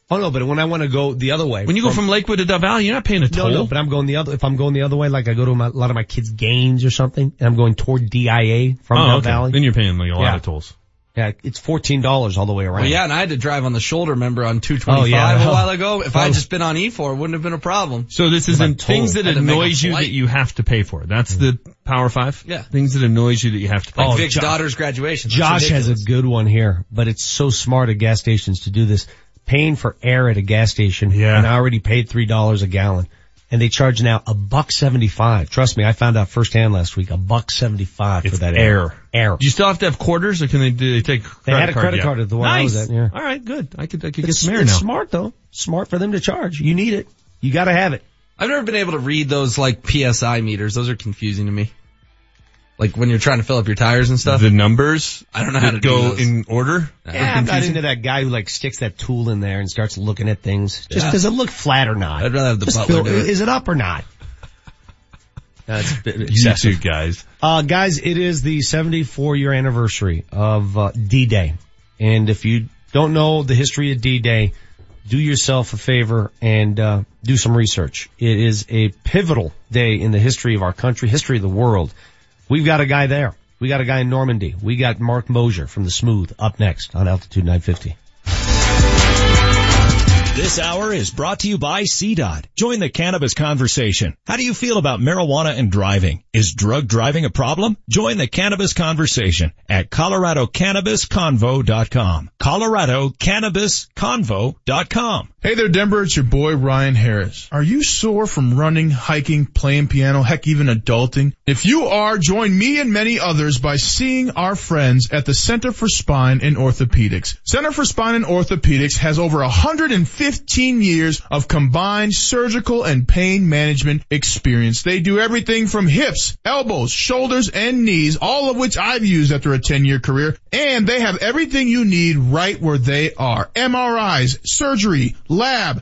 Oh no, but when I want to go the other way. When you go from Lakewood to Dove Valley, you're not paying a toll. No, no, but I'm going the other, if I'm going the other way, like I go to my, a lot of my kids' games or something, and I'm going toward DIA from oh, Dove okay. Valley. Then you're paying like a lot of tolls. Yeah, it's $14 all the way around. Well, yeah, and I had to drive on the shoulder, remember, on 225 Oh, yeah. a [LAUGHS] while ago. If I Oh. had just been on E4, it wouldn't have been a problem. So this is About in things that Had to make a annoys you that you have to pay for. That's mm. the Power Five? Yeah. Things that annoys you that you have to pay Like for. Vic's daughter's graduation. That's Josh has a good one here, but it's so smart at gas stations to do this. paying for air at a gas station Yeah. and I already paid three dollars a gallon. And they charge now a buck seventy five. Trust me, I found out firsthand last week, a buck seventy five for that air. Air. Do you still have to have quarters, or can they do they take? They credit had a credit yet? card at the one I nice. was at, yeah. All right, good. I could I could get some air it's now. smart though. Smart for them to charge. You need it. You gotta have it. I've never been able to read those like PSI meters. Those are confusing to me. Like when you're trying to fill up your tires and stuff. The numbers. I don't know how to go those. in order. Yeah, I'm not into that guy who like sticks that tool in there and starts looking at things. Just Yeah. does it look flat or not? I'd rather have the Just butler feel- do it. Is it up or not? That's a bit You excessive. two guys. Uh, guys, it is the 74 year anniversary of uh, D-Day. And if you don't know the history of D-Day, do yourself a favor and uh, do some research. It is a pivotal day in the history of our country, history of the world. We've got a guy there. We got a guy in Normandy. We got Mark Moser from the Smooth up next on Altitude 950. This hour is brought to you by CDOT. Join the cannabis conversation. How do you feel about marijuana and driving? Is drug driving a problem? Join the cannabis conversation at coloradocannabisconvo.com. coloradocannabisconvo.com. Hey there, Denver. It's your boy Ryan Harris. Are you sore from running, hiking, playing piano, heck, even adulting? If you are, join me and many others by seeing our friends at the Center for Spine and Orthopedics. Center for Spine and Orthopedics has over 115 years of combined surgical and pain management experience. They do everything from hips, elbows, shoulders, and knees, all of which I've used after a 10 year career. And they have everything you need right where they are. MRIs, surgery, lab,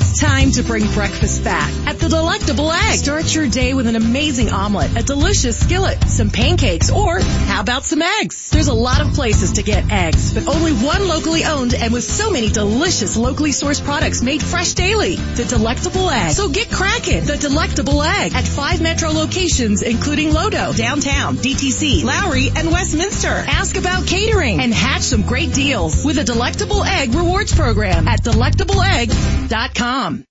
time to bring breakfast back at the Delectable Egg. Start your day with an amazing omelet, a delicious skillet, some pancakes, or how about some eggs? There's a lot of places to get eggs, but only one locally owned and with so many delicious locally sourced products made fresh daily. The Delectable Egg. So get cracking. The Delectable Egg at five metro locations, including Lodo, downtown, DTC, Lowry, and Westminster. Ask about catering and hatch some great deals with a Delectable Egg rewards program at delectableegg.com. Um.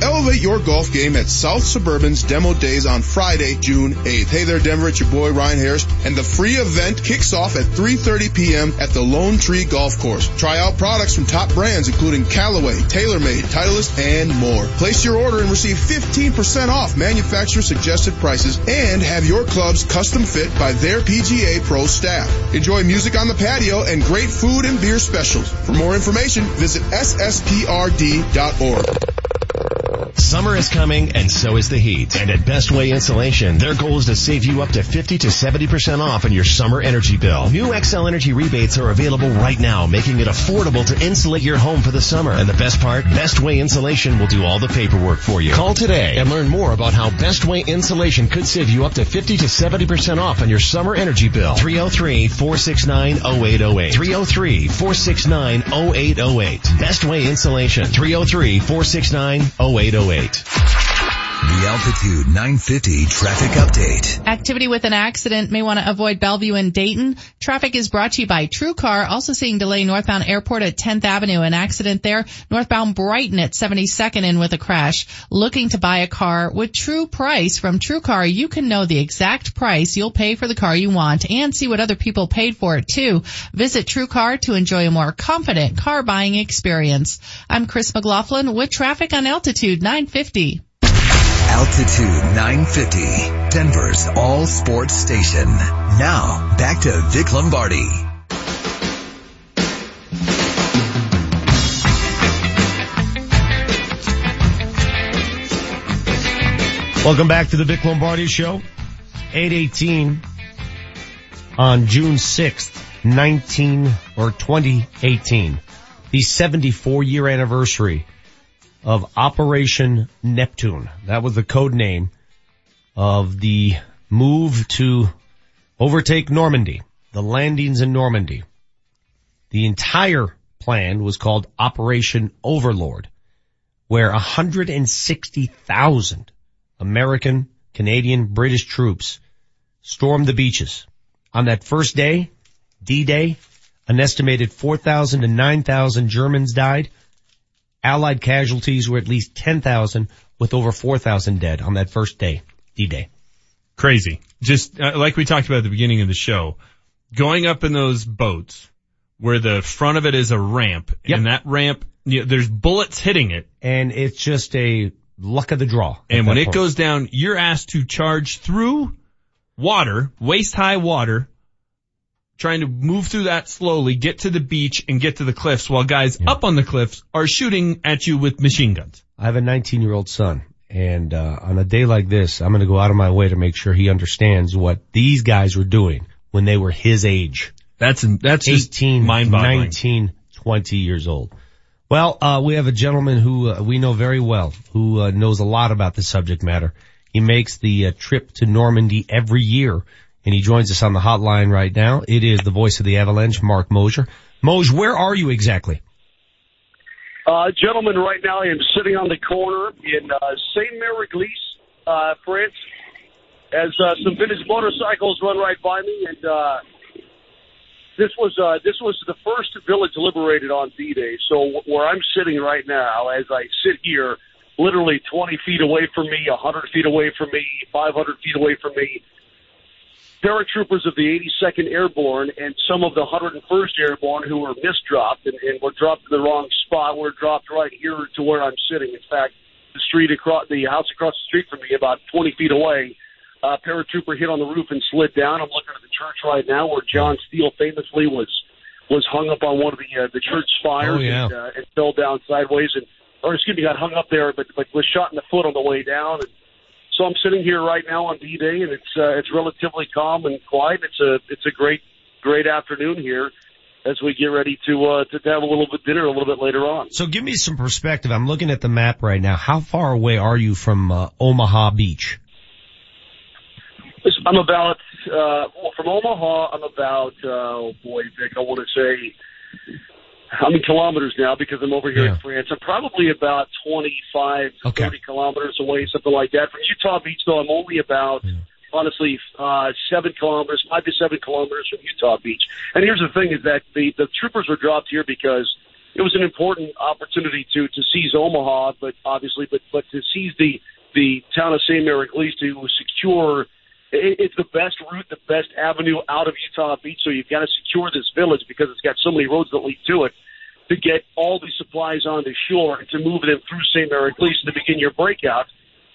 Elevate your golf game at South Suburban's demo days on Friday, June 8th. Hey there, Denver. It's your boy Ryan Harris, and the free event kicks off at 3:30 p.m. at the Lone Tree Golf Course. Try out products from top brands including Callaway, TaylorMade, Titleist, and more. Place your order and receive 15% off manufacturer suggested prices, and have your clubs custom fit by their PGA Pro staff. Enjoy music on the patio and great food and beer specials. For more information, visit ssprd.org. Summer is coming and so is the heat. And at Best Way Insulation, their goal is to save you up to 50 to 70% off on your summer energy bill. New Xcel Energy rebates are available right now, making it affordable to insulate your home for the summer. And the best part, Best Way Insulation will do all the paperwork for you. Call today and learn more about how Best Way Insulation could save you up to 50 to 70% off on your summer energy bill. 303-469-0808. 303-469-0808. Best Way Insulation. 303-469-0808. 0808. The Altitude 950 traffic update. Activity with an accident may want to avoid Belleview and Dayton. Traffic is brought to you by True Car. Also seeing delay northbound airport at 10th Avenue. An accident there. Northbound Brighton at 72nd in with a crash. Looking to buy a car with True Price from True Car. You can know the exact price you'll pay for the car you want and see what other people paid for it too. Visit True Car to enjoy a more confident car buying experience. I'm Chris McLaughlin with traffic on Altitude 950. Altitude 950, Denver's all sports station. Now, back to Vic Lombardi. Welcome back to the Vic Lombardi Show. 818 on June 6th, 19 or 2018. The 74 year anniversary of Operation Neptune. That was the code name of the move to overtake Normandy, the landings in Normandy. The entire plan was called Operation Overlord, where 160,000 American, Canadian, British troops stormed the beaches. On that first day, D-Day, an estimated 4,000 to 9,000 Germans died. Allied casualties were at least 10,000 with over 4,000 dead on that first day, D-Day. Crazy. Just uh, like we talked about at the beginning of the show, going up in those boats where the front of it is a ramp Yep. and that ramp, you know, there's bullets hitting it. And it's just a luck of the draw. And when that it point. goes down, you're asked to charge through water, waist high water, trying to move through that slowly, get to the beach and get to the cliffs while guys up on the cliffs are shooting at you with machine guns. I have a 19 year old son and, uh, on a day like this, I'm going to go out of my way to make sure he understands what these guys were doing when they were his age. That's, that's just 18, mind-boggling. 19, 20 years old. Well, uh, we have a gentleman who uh, we know very well, who uh, knows a lot about the subject matter. He makes the uh, trip to Normandy every year, and he joins us on the hotline right now. It is the voice of the Avalanche, Mark Moser. Moj, where are you exactly? Uh, gentlemen, right now I am sitting on the corner in uh, Sainte-Mère-Église, uh, France, as uh, some vintage motorcycles run right by me, and uh, this was uh, this was the first village liberated on D-Day. So wh- where I'm sitting right now, as I sit here, literally 20 feet away from me, 100 feet away from me, 500 feet away from me, paratroopers of the 82nd Airborne and some of the 101st Airborne who were misdropped and, and were dropped in the wrong spot were dropped right here to where I'm sitting. In fact, the street across the house across the street from me, about 20 feet away, uh, paratrooper hit on the roof and slid down. I'm looking at the church right now where John Steele famously was was hung up on one of the uh, the church spires Oh, yeah. and, uh, and fell down sideways and or excuse me got hung up there but but was shot in the foot on the way down and so I'm sitting here right now on D-Day, and it's uh, it's relatively calm and quiet. It's a it's a great great afternoon here as we get ready to uh, to have a little bit dinner a little bit later on. So give me some perspective. I'm looking at the map right now. How far away are you from uh, Omaha Beach? I'm about uh, well, from Omaha. I'm about uh, oh boy, Vic. I want to say I'm in kilometers now because I'm over here Yeah. in France. I'm probably about 25, Okay. 30 kilometers away, something like that. From Utah Beach, though, I'm only about honestly uh, seven kilometers, five to seven kilometers from Utah Beach. And here's the thing: is that the the troopers were dropped here because it was an important opportunity to to seize Omaha, but obviously, but but to seize the the town of Sainte-Mère-Église to secure. It- It's the best route, the best avenue out of Utah Beach. So you've got to secure this village because it's got so many roads that lead to it to get all the supplies on onto shore and to move them through Sainte-Mère-Église to begin your breakout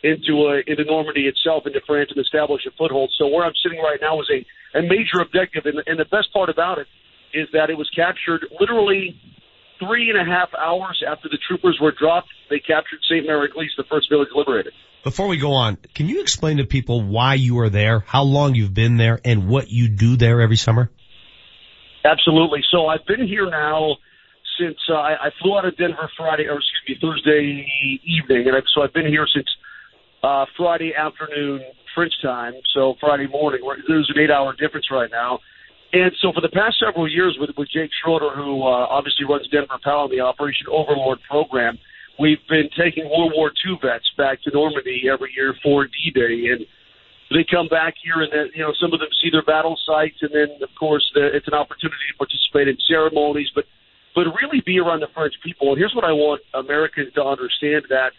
into uh, into Normandy itself, into France, and establish a foothold. So where I'm sitting right now is a, a major objective, and, and the best part about it is that it was captured literally three and a half hours after the troopers were dropped. They captured Sainte-Mère-Église, the first village liberated. Before we go on, can you explain to people why you are there, how long you've been there, and what you do there every summer? Absolutely. So I've been here now since uh, I, I flew out of Denver Friday, or excuse me, Thursday evening, and I've, so I've been here since uh, Friday afternoon French time. So Friday morning, there's an eight-hour difference right now. And so for the past several years with, with Jake Schroeder, who uh, obviously runs Denver Power the Operation Overlord program, we've been taking World War II vets back to Normandy every year for D-Day, and they come back here, and then, you know some of them see their battle sites, and then of course the, it's an opportunity to participate in ceremonies, but but really be around the French people. And here's what I want Americans to understand that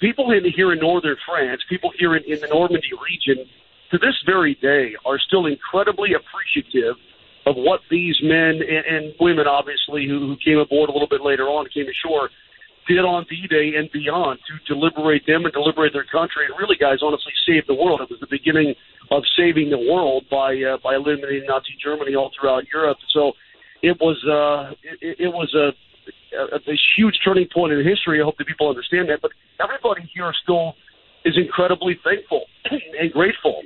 people in here in northern France, people here in, in the Normandy region, to this very day, are still incredibly appreciative of what these men and, and women, obviously, who, who came aboard a little bit later on, came ashore, did on D-Day and beyond to liberate them and liberate their country. And really, guys, honestly, save the world. It was the beginning of saving the world by uh, by eliminating Nazi Germany all throughout Europe. So it was uh, it, it was a, a, a huge turning point in history. I hope that people understand that. But everybody here still is incredibly thankful [CLEARS THROAT] and grateful,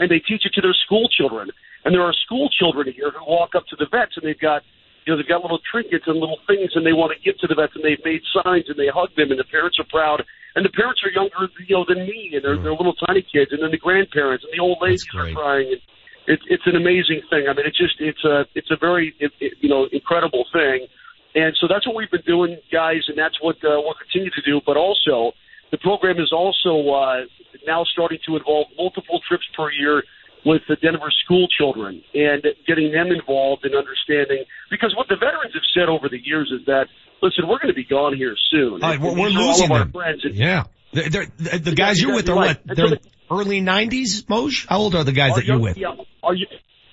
and they teach it to their school children. And there are school children here who walk up to the vets and they've got you know, they've got little trinkets and little things and they want to give to the vets and they've made signs and they hug them and the parents are proud and the parents are younger, you know, than me and they're, they're little tiny kids and then the grandparents and the old ladies are crying and it's, it's an amazing thing. I mean, it's just, it's a, it's a very, it, it, you know, incredible thing. And so that's what we've been doing, guys, and that's what uh, we'll continue to do. But also, the program is also uh, now starting to involve multiple trips per year with the Denver school children and getting them involved in understanding. Because what the veterans have said over the years is that, listen, we're going to be gone here soon. Right, we're, we're are all losing of our them. friends. And- Yeah. They're, they're, the guys you're with are what? They're so early 90s, Moj? How old are the guys Our that you're with? Yeah, our,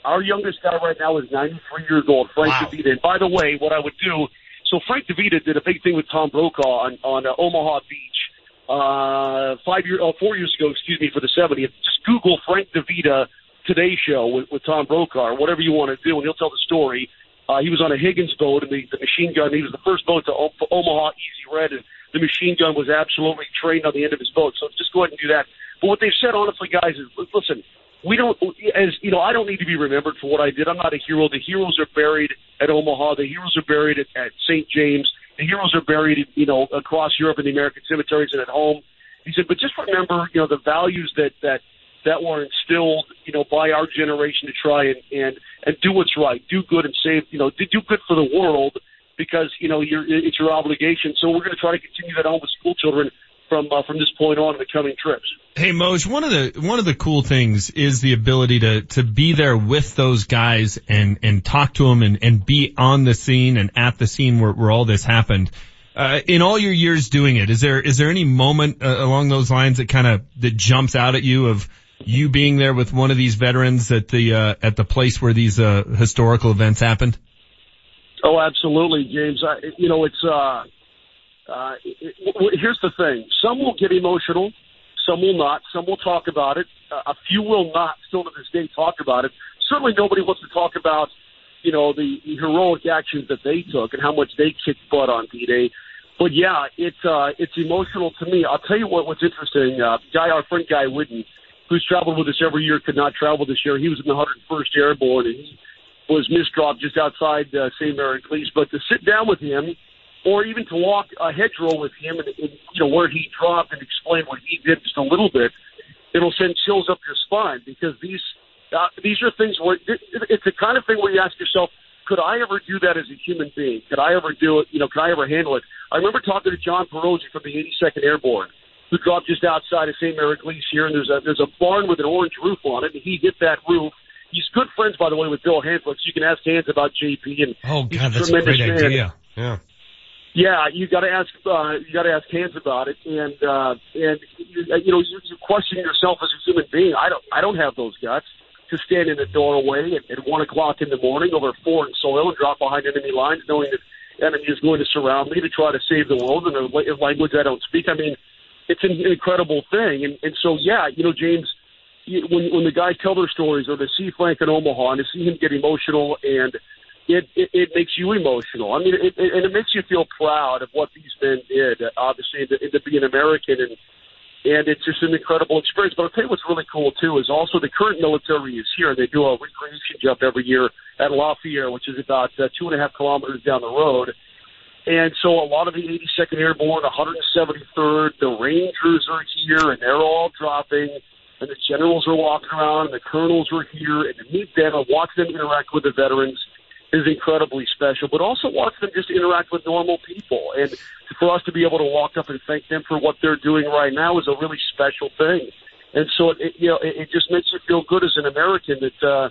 our youngest guy right now is 93 years old, Frank Wow. DeVita. And by the way, what I would do, so Frank DeVita did a big thing with Tom Brokaw on, on uh, Omaha Beach uh, five year, oh, four years ago, excuse me, for the 70th. Just Google Frank DeVita Today Show with, with Tom Brokaw, whatever you want to do, and he'll tell the story. Uh, he was on a Higgins boat, and the, the machine gun. He was the first boat to o- Omaha Easy Red, and the machine gun was absolutely trained on the end of his boat. So just go ahead and do that. But what they've said, honestly, guys, is listen. We don't, as you know, I don't need to be remembered for what I did. I'm not a hero. The heroes are buried at Omaha. The heroes are buried at, at St. James. The heroes are buried, you know, across Europe in the American cemeteries and at home. He said, but just remember, you know, the values that that that were instilled, you know, by our generation to try and and and do what's right, do good and save, you know, do good for the world because you know you're, it's your obligation. So we're going to try to continue that on with school children from uh, from this point on in the coming trips. Hey Moj, one of the one of the cool things is the ability to to be there with those guys and and talk to them and and be on the scene and at the scene where, where all this happened. Uh, in all your years doing it, is there is there any moment uh, along those lines that kind of that jumps out at you of you being there with one of these veterans at the uh, at the place where these uh, historical events happened? Oh, absolutely, James. I, you know, it's uh, here's the thing: some will get emotional, some will not. Some will talk about it. Uh, a few will not. Still to this day, talk about it. Certainly, nobody wants to talk about, you know, the, the heroic actions that they took and how much they kicked butt on D-Day. But yeah, it's uh, it's emotional to me. I'll tell you what. What's interesting, uh, guy, our friend Guy Whidden, who's traveled with us every year, could not travel this year. He was in the 101st Airborne, and he was misdropped just outside uh, Sainte-Mère-Église. But to sit down with him, or even to walk a hedgerow with him, and, and you know where he dropped and explain what he did just a little bit, it'll send chills up your spine because these uh, these are things where it, it's the kind of thing where you ask yourself, could I ever do that as a human being? Could I ever do it? You know, could I ever handle it? I remember talking to John Perosi from the 82nd Airborne, who dropped just outside of Sainte-Mère-Église here, and there's a there's a barn with an orange roof on it, and he hit that roof. He's good friends, by the way, with Bill Hanzlik. So you can ask Hans about JP, and Oh he's God, that's a great man. idea. Yeah. Yeah, you got to ask. Uh, you got to ask Hans about it, and uh, and you, know you, you question yourself as a human being. I don't. I don't have those guts to stand in the doorway at, at one o'clock in the morning over foreign soil and drop behind enemy lines, knowing that enemy is going to surround me to try to save the world in a language I don't speak. I mean, it's an incredible thing, and and so yeah, you know, James. When when the guys tell their stories, or to see Frank in Omaha and to see him get emotional and it, it, it makes you emotional. I mean, it, it, and it makes you feel proud of what these men did, obviously, and to, and to be an American. And, and it's just an incredible experience. But I'll tell you what's really cool, too, is also the current military is here. They do a recreation jump every year at Lafayette, which is about uh, two and a half kilometers down the road. And so a lot of the 82nd Airborne, 173rd, the Rangers are here, and they're all dropping, and the generals are walking around, and the colonels are here, and to meet them and watch them interact with the veterans, is incredibly special, but also watch them just interact with normal people. And for us to be able to walk up and thank them for what they're doing right now is a really special thing. And so, it, you know, it, it just makes you feel good as an American that, uh,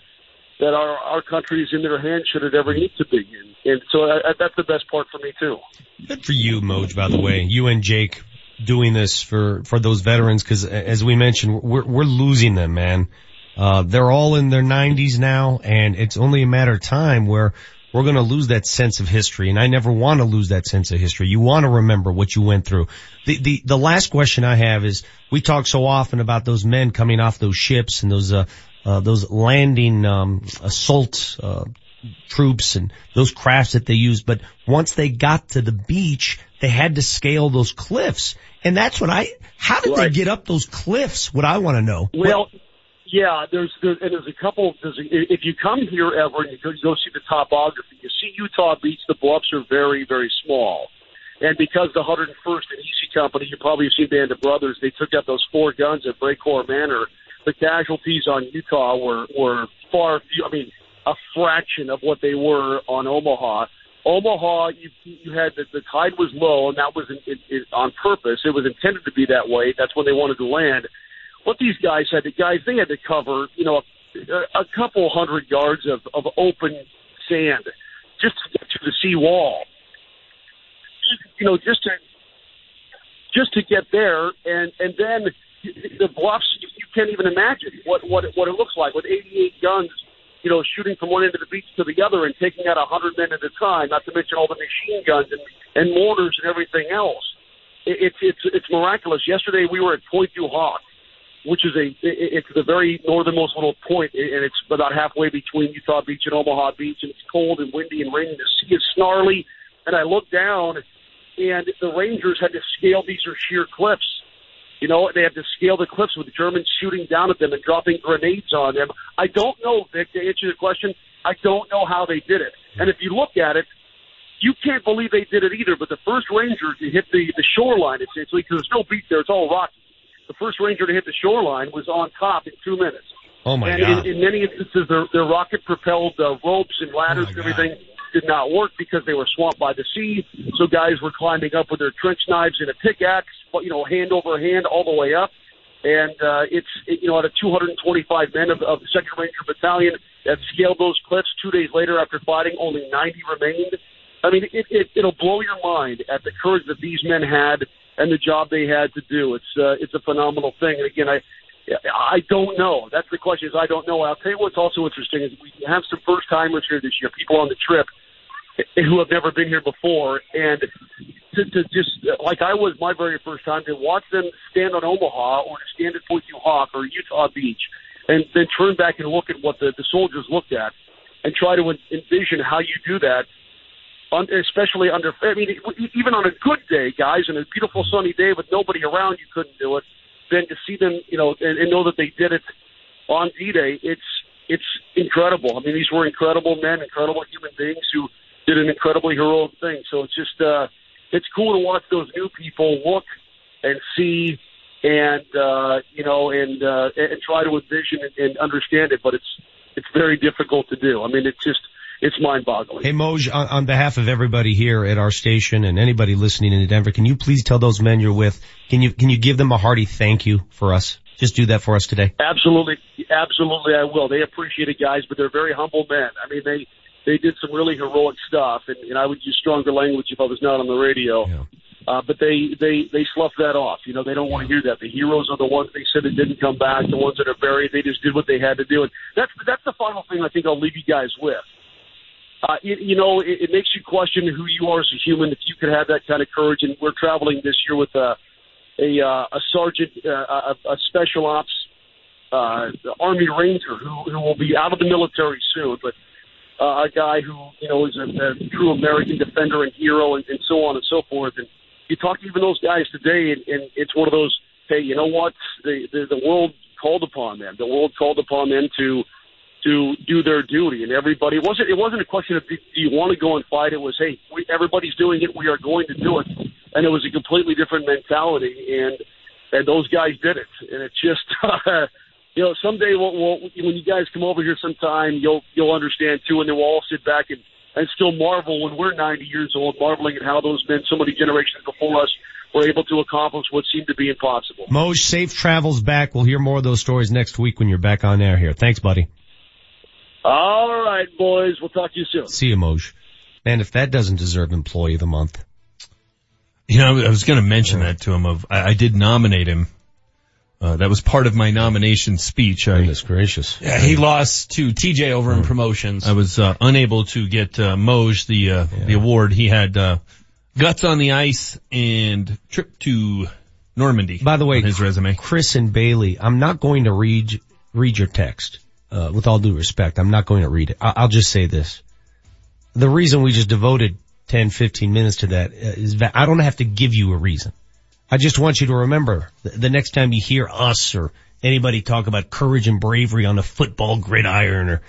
that our, our country is in their hands should it ever need to be. And, and so I, I, that's the best part for me too. Good for you, Moj, by the way. You and Jake doing this for, for those veterans because as we mentioned, we're, we're losing them, man. Uh, they're all in their 90s now and it's only a matter of time where we're going to lose that sense of history. And I never want to lose that sense of history. You want to remember what you went through. The, the, the last question I have is we talk so often about those men coming off those ships and those, uh, uh, those landing, um, assault, uh, troops and those crafts that they used. But once they got to the beach, they had to scale those cliffs. And that's what I, how did Right. they get up those cliffs? What I want to know. Well, yeah, there's, there's and there's a couple. There's a, if you come here ever and you go, go see the topography, you see Utah Beach. The bluffs are very very small, and because the 101st and Easy Company, you probably have seen Band of Brothers. They took out those four guns at Brécourt Manor. The casualties on Utah were were far. I mean, a fraction of what they were on Omaha. Omaha, you you had the, the tide was low, and that was in, in, in, on purpose. It was intended to be that way. That's when they wanted to land what these guys had to guys they had to cover you know a, a couple hundred yards of of open sand just to get to the sea wall you know just to just to get there and and then the bluffs you, can't even imagine what what it, what it looks like with 88 guns you know shooting from one end of the beach to the other and taking out a hundred men at a time not to mention all the machine guns and and mortars and everything else. It, it's it's it's miraculous. Yesterday we were at Pointe du Hoc which is a it's the very northernmost little point, and it's about halfway between Utah Beach and Omaha Beach, and it's cold and windy and rainy. The sea is snarly, and I look down, and the Rangers had to scale these are sheer cliffs. You know, they had to scale the cliffs with Germans shooting down at them and dropping grenades on them. I don't know, Vic, to answer your question, I don't know how they did it. And if you look at it, you can't believe they did it either. But the first Ranger to hit the the shoreline, essentially, because there's no beach there, it's all rocky the first Ranger to hit the shoreline was on top in two minutes. Oh my and God. In, in many instances, their, their rocket-propelled uh, ropes and ladders and everything did not work because they were swamped by the sea. So guys were climbing up with their trench knives and a pickaxe, but, you know, hand over hand all the way up. And uh, it's it, you know, out of 225 men of, of the Second Ranger Battalion that scaled those cliffs two days later after fighting, only 90 remained. I mean, it, it, it'll blow your mind at the courage that these men had and the job they had to do. It's uh, it's a phenomenal thing. And again, I I don't know. That's the question. Is I don't know. I'll tell you what's also interesting is we have some first timers here this year, people on the trip who have never been here before, and to, to just like I was my very first time to watch them stand on Omaha or to stand at Point Hoc or Utah Beach, and then turn back and look at what the, the soldiers looked at, and try to envision how you do that especially under, I mean, even on a good day, guys, and a beautiful sunny day with nobody around, you couldn't do it. Then to see them, you know, and, and know that they did it on D-Day, it's, it's incredible. I mean, these were incredible men, incredible human beings who did an incredibly heroic thing. So it's just, uh, it's cool to watch those new people look and see and, uh, you know, and, uh, and try to envision and understand it, but it's, it's very difficult to do. I mean, it's just, it's mind-boggling. Hey Moj, on, on behalf of everybody here at our station and anybody listening in Denver, can you please tell those men you're with, can you, can you give them a hearty thank you for us? Just do that for us today. Absolutely, absolutely, I will. They appreciate it, guys, but they're very humble men. I mean, they they did some really heroic stuff, and, and I would use stronger language if I was not on the radio. Yeah. Uh, but they they they slough that off. You know, they don't want to hear that. The heroes are the ones they said that didn't come back. The ones that are buried, they just did what they had to do. And that's that's the final thing I think I'll leave you guys with. Uh, you, you know, it, it makes you question who you are as a human if you could have that kind of courage. And we're traveling this year with a a, uh, a sergeant, uh, a, a special ops uh, Army Ranger who, who will be out of the military soon, but uh, a guy who you know is a, a true American defender and hero, and, and so on and so forth. And you talk to even those guys today, and, and it's one of those. Hey, you know what? The, the the world called upon them. The world called upon them to to do their duty, and everybody it wasn't. It wasn't a question of do you want to go and fight. It was hey, we, everybody's doing it. We are going to do it, and it was a completely different mentality. And and those guys did it, and it's just. Uh, [LAUGHS] you know, someday we'll, we'll, when you guys come over here sometime, you'll you'll understand too, and then we'll all sit back and and still marvel when we're 90 years old, marveling at how those men, so many generations before us, were able to accomplish what seemed to be impossible. Moj, safe travels back. We'll hear more of those stories next week when you're back on air here. Thanks, buddy. All right, boys. We'll talk to you soon. See you, Moj. Man, if that doesn't deserve employee of the month. You know, I was going to mention that to him. Of I, I did nominate him. Uh, that was part of my nomination speech. I, Goodness gracious. Yeah, he lost to TJ over in promotions. I was uh, unable to get uh, Moj the uh, the award. He had uh, guts on the ice and trip to Normandy. By the way, on his resume. Chris and Bailey, I'm not going to read read your text. Uh, with all due respect, I'm not going to read it. I- I'll just say this: the reason we just devoted 10, 15 minutes to that uh, that I don't have to give you a reason. I just want you to remember the, next time you hear us or anybody talk about courage and bravery on the football gridiron or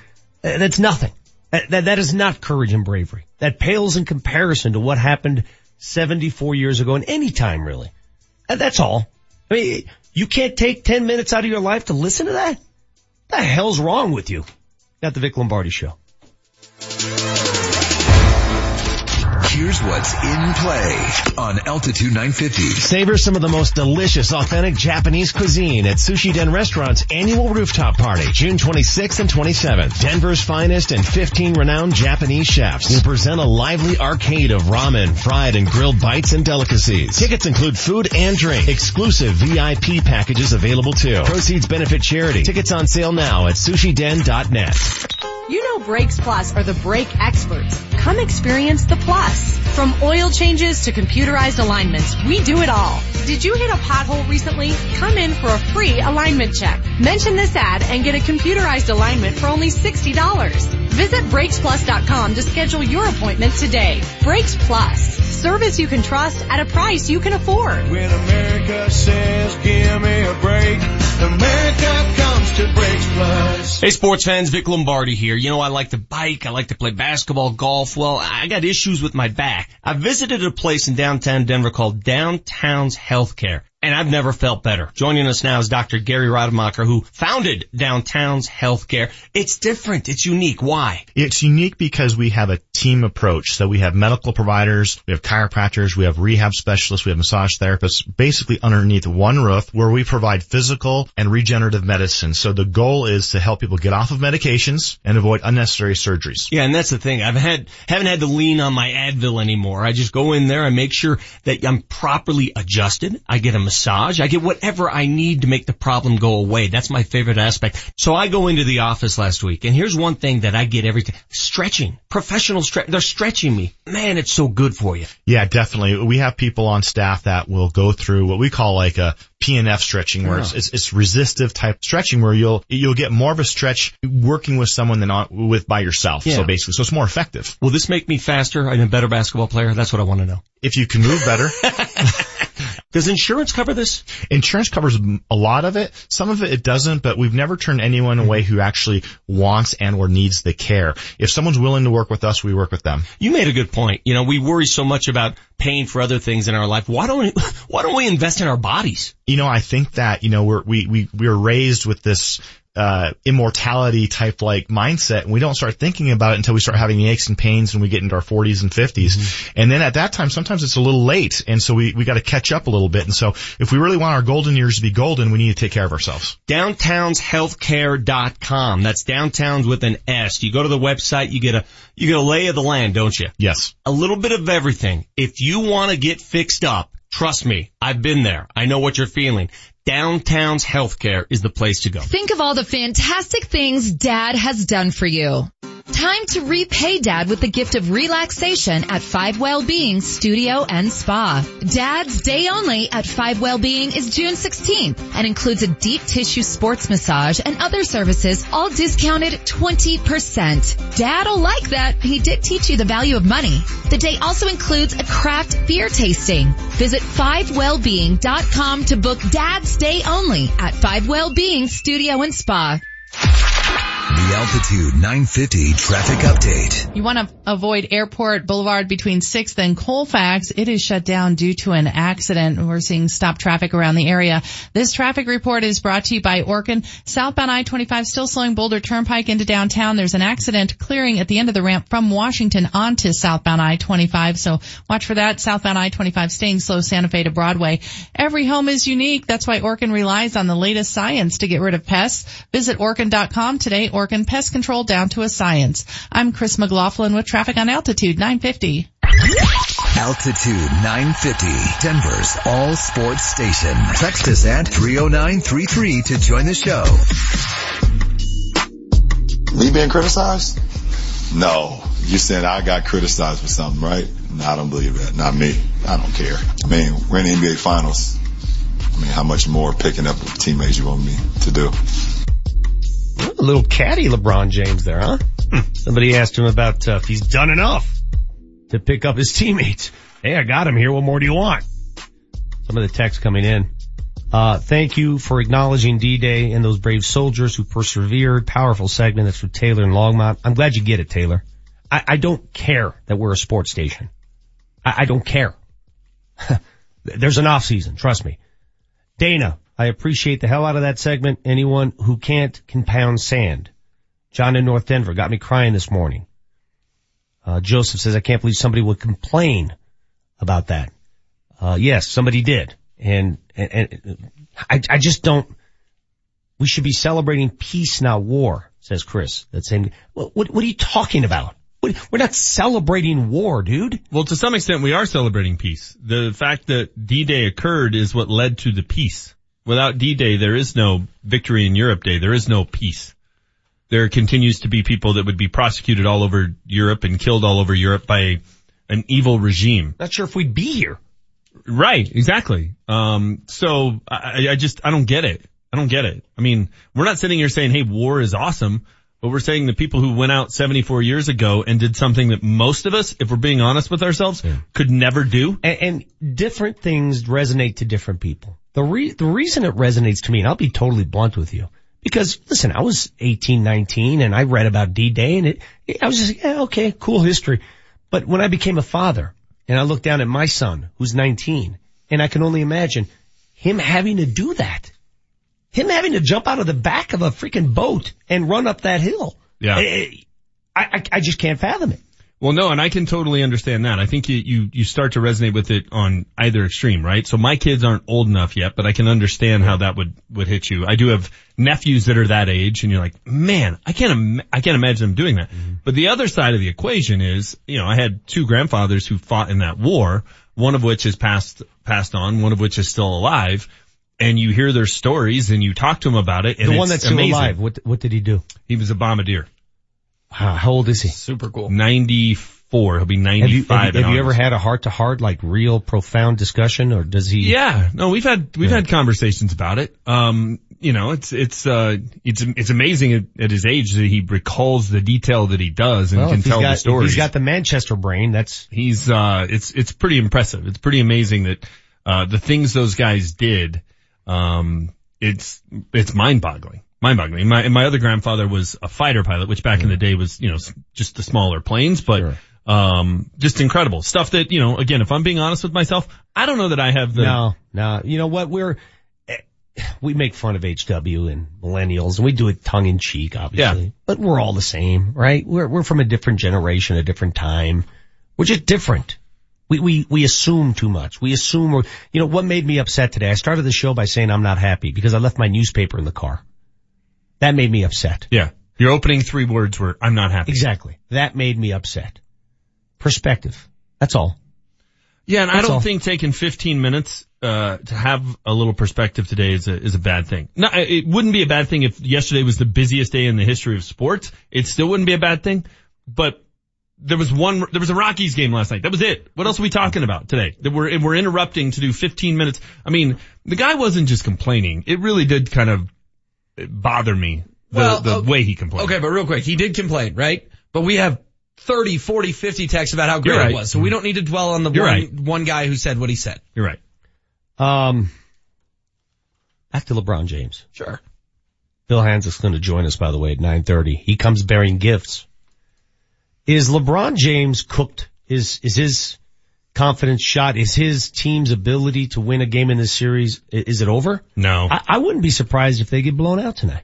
uh, that's nothing. That, that, that is not courage and bravery. That pales in comparison to what happened 74 years ago and any time really. That's all. I mean, you can't take 10 minutes out of your life to listen to that? The hell's wrong with you? At the Vic Lombardi Show. Here's what's in play on Altitude 950. Savor some of the most delicious, authentic Japanese cuisine at Sushi Den Restaurant's annual rooftop party, June 26th and 27th. Denver's finest and 15 renowned Japanese chefs will present a lively arcade of ramen, fried and grilled bites and delicacies. Tickets include food and drink. Exclusive VIP packages available too. Proceeds benefit charity. Tickets on sale now at sushiden.net. You know Brakes Plus are the brake experts. Come experience the plus. From oil changes to computerized alignments, we do it all. Did you hit a pothole recently? Come in for a free alignment check. Mention this ad and get a computerized alignment for only $60. Visit BrakesPlus.com to schedule your appointment today. Brakes Plus. Service you can trust at a price you can afford. When America says give me a break, America comes to Brakes Plus. Hey sports fans, Vic Lombardi here. You know I like to bike, I like to play basketball, golf. Well, I got issues with my back. I visited a place in downtown Denver called Downtown's Healthcare. And I've never felt better. Joining us now is Dr. Gary Rademacher, who founded Downtown's Healthcare. It's different. It's unique. Why? It's unique because we have a team approach. So we have medical providers, we have chiropractors, we have rehab specialists, we have massage therapists, basically underneath one roof where we provide physical and regenerative medicine. So the goal is to help people get off of medications and avoid unnecessary surgeries. Yeah, and that's the thing. I've had, haven't had to lean on my Advil anymore. I just go in there, and make sure that I'm properly adjusted. I get a massage. I get whatever I need to make the problem go away. That's my favorite aspect. So I go into the office last week and here's one thing that I get every time. Stretching. Professional stretch. They're stretching me. Man, it's so good for you. Yeah, definitely. We have people on staff that will go through what we call like a PNF stretching where it's, Yeah. it's, it's resistive type stretching where you'll, you'll get more of a stretch working with someone than on, with by yourself. Yeah. So basically, so it's more effective. Will this make me faster and a better basketball player? That's what I want to know. If you can move better. [LAUGHS] Does insurance cover this? Insurance covers a lot of it. Some of it it doesn't, but we've never turned anyone away who actually wants and or needs the care. If someone's willing to work with us, we work with them. You made a good point. You know, we worry so much about paying for other things in our life. Why don't we, [LAUGHS] why don't we invest in our bodies? You know, I think that, you know, we're, we, we, we were raised with this, uh, immortality type like mindset and we don't start thinking about it until we start having the aches and pains and we get into our 40s and 50s. And then at that time, sometimes it's a little late. And so we, we got to catch up a little bit. And so if we really want our golden years to be golden, we need to take care of ourselves. Downtownshealthcare.com. That's downtowns with an S. You go to the website, you get a, you get a lay of the land, don't you? Yes. A little bit of everything. If you want to get fixed up, trust me, I've been there. I know what you're feeling. Downtown's Healthcare is the place to go. Think of all the fantastic things Dad has done for you. Time to repay Dad with the gift of relaxation at Five Wellbeing Studio and Spa. Dad's Day Only at Five Wellbeing is June 16th and includes a deep tissue sports massage and other services all discounted 20%. Dad'll like that. He did teach you the value of money. The day also includes a craft beer tasting. Visit 5wellbeing.com to book Dad's Day Only at Five Wellbeing Studio and Spa. The Altitude 950 traffic update. You want to avoid Airport Boulevard between 6th and Colfax. It is shut down due to an accident. We're seeing stop traffic around the area. This traffic report is brought to you by Orkin. Southbound I-25 still slowing Boulder Turnpike into downtown. There's an accident clearing at the end of the ramp from Washington onto southbound I-25. So watch for that. Southbound I-25 staying slow Santa Fe to Broadway. Every home is unique. That's why Orkin relies on the latest science to get rid of pests. Visit Orkin.com today. Orkin And pest Control down to a science. I'm Chris McLaughlin with traffic on Altitude 950. Altitude 950, Denver's all sports station. Text us at 30933 to join the show. Me being criticized? No. You said I got criticized for something, right? No, I don't believe that. Not me. I don't care. I mean, we're in the NBA finals. I mean, how much more picking up teammates you want me to do? A little catty LeBron James there, huh? Hmm. Somebody asked him about uh, if he's done enough to pick up his [LAUGHS] teammates. Hey, I got him here. What more do you want? Some of the text coming in. Uh, thank you for acknowledging D-Day and those brave soldiers who persevered. Powerful segment. That's for Taylor and Longmont. I'm glad you get it, Taylor. I, I don't care that we're a sports station. I, I don't care. [LAUGHS] There's an off season. Trust me. Dana, I appreciate the hell out of that segment. Anyone who can't can pound sand. John in North Denver got me crying this morning. Uh, Joseph says, I can't believe somebody would complain about that. Uh, yes, somebody did. And, and, and I, I just don't, we should be celebrating peace, not war, says Chris. That's what, what, what are you talking about? We're not celebrating war, dude. Well, to some extent, we are celebrating peace. The fact that D-Day occurred is what led to the peace. Without D-Day, there is no victory in Europe Day. There is no peace. There continues to be people that would be prosecuted all over Europe and killed all over Europe by an evil regime. Not sure if we'd be here. Right, exactly. Um, so I, I just, I don't get it. I don't get it. I mean, we're not sitting here saying, hey, war is awesome. But we're saying the people who went out 74 years ago and did something that most of us, if we're being honest with ourselves, yeah. could never do. And, and, different things resonate to different people. The re- the reason it resonates to me, and I'll be totally blunt with you, because listen, I was 18, 19 and I read about D-Day and it, I was just, yeah, okay, cool history. But when I became a father and I look down at my son who's 19 and I can only imagine him having to do that him having to jump out of the back of a freaking boat and run up that hill. Yeah. I, I, I just can't fathom it. Well, no, and I can totally understand that. I think you, you, you start to resonate with it on either extreme, right? So my kids aren't old enough yet, but I can understand how that would, would hit you. I do have nephews that are that age and you're like, man, I can't, Im- I can't imagine them doing that. Mm-hmm. But the other side of the equation is, you know, I had two grandfathers who fought in that war, one of which is passed, passed on, one of which is still alive and you hear their stories and you talk to them about it. the one that's still amazing. alive. What what did he do? He was a bombardier. Wow, how old is he? Super cool. Ninety four. He'll be ninety five. Have you, have you, have you ever had a heart to heart, like real profound discussion, or does he? Yeah, no, we've had we've yeah. had conversations about it. Um, you know, it's it's uh it's it's amazing at, at, his age that he recalls the detail that he does and well, can tell got, the stories. He's got the Manchester brain. That's he's uh it's it's pretty impressive. It's pretty amazing that uh the things those guys did um, it's, it's mind boggling. Mind boggling. My, my other grandfather was a fighter pilot, which back in the day was, you know, just the smaller planes, but, sure. um, just incredible stuff that, you know, again, if I'm being honest with myself, I don't know that I have the. No, no. You know what? We're, eh, we make fun of HW and millennials and we do it tongue in cheek, obviously, yeah. but we're all the same, right? We're, we're from a different generation, a different time. We're just different. We, we, we assume too much. We assume we're, you know, what made me upset today? I started the show by saying I'm not happy because I left my newspaper in the car. That made me upset. Yeah. Your opening three words were, I'm not happy. Exactly. That made me upset. Perspective. That's all. Yeah, and That's I don't all. think taking 15 minutes uh, to have a little perspective today is a is a bad thing. No, it wouldn't be a bad thing if yesterday was the busiest day in the history of sports. It still wouldn't be a bad thing, but there was one, there was a Rockies game last night. That was it. What else are we talking about today? That we're, we're interrupting to do 15 minutes. I mean, the guy wasn't just complaining. It really did kind of bother me. The, well, the way he complained. Okay, but real quick, he did complain, right? But we have 30, 40, 50 texts about how great right. it was. So we don't need to dwell on the one, right. one guy who said what he said. You're right. Um, back to LeBron James. Sure. Bill Phil is going to join us, by the way, at 9.30. He comes bearing gifts. Is LeBron James cooked? Is, is his confidence shot? Is his team's ability to win a game in this series, is it over? No. I, I wouldn't be surprised if they get blown out tonight.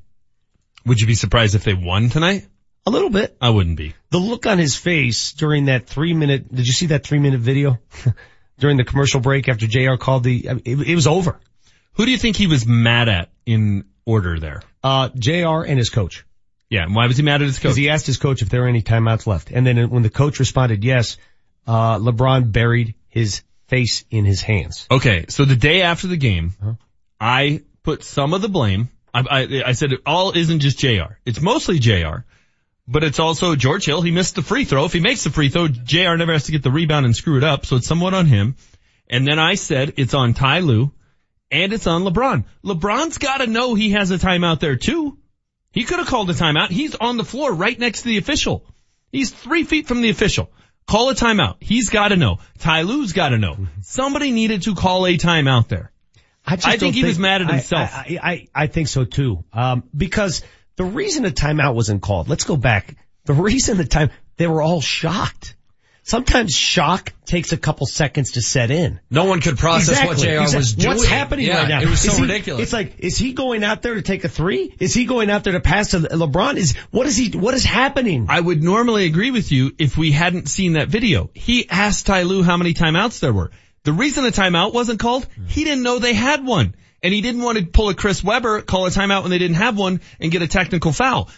Would you be surprised if they won tonight? A little bit. I wouldn't be. The look on his face during that three minute, did you see that three minute video? [LAUGHS] during the commercial break after JR called the, it, it was over. Who do you think he was mad at in order there? Uh, JR and his coach. Yeah, and why was he mad at his coach? Because he asked his coach if there were any timeouts left. And then when the coach responded yes, uh, LeBron buried his face in his hands. Okay, so the day after the game, I put some of the blame. I, I, I said it all isn't just JR. It's mostly JR, but it's also George Hill. He missed the free throw. If he makes the free throw, JR never has to get the rebound and screw it up, so it's somewhat on him. And then I said it's on Ty Lue and it's on LeBron. LeBron's gotta know he has a timeout there too. He could have called a timeout. He's on the floor right next to the official. He's three feet from the official. Call a timeout. He's gotta know. Ty Lue's gotta know. Somebody needed to call a timeout there. I, just I think don't he was mad at himself. I, I, I, I think so too. Um, because the reason the timeout wasn't called, let's go back. The reason the time, they were all shocked. Sometimes shock takes a couple seconds to set in. No one could process what Exactly, JR was exactly. doing. What's happening Yeah, right now? It was so he- ridiculous. It's like, is he going out there to take a three? Is he going out there to pass to LeBron? Is, what is he, what is happening? I would normally agree with you if we hadn't seen that video. He asked Ty Lue how many timeouts there were. The reason the timeout wasn't called, he didn't know they had one. And he didn't want to pull a Chris Webber, call a timeout when they didn't have one and get a technical foul.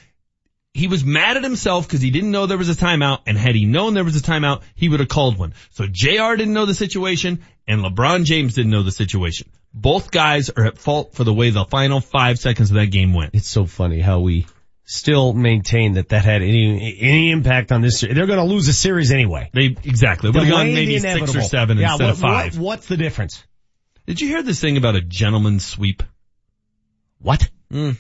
He was mad at himself because he didn't know there was a timeout and had he known there was a timeout, he would have called one. So JR didn't know the situation and LeBron James didn't know the situation. Both guys are at fault for the way the final five seconds of that game went. It's so funny how we still maintain that that had any, any impact on this. They're going to lose the series anyway. They, exactly. Would have gone maybe six or seven Yeah, instead what- of five. what- what's the difference? Did you hear this thing about a gentleman's sweep? What? Mm.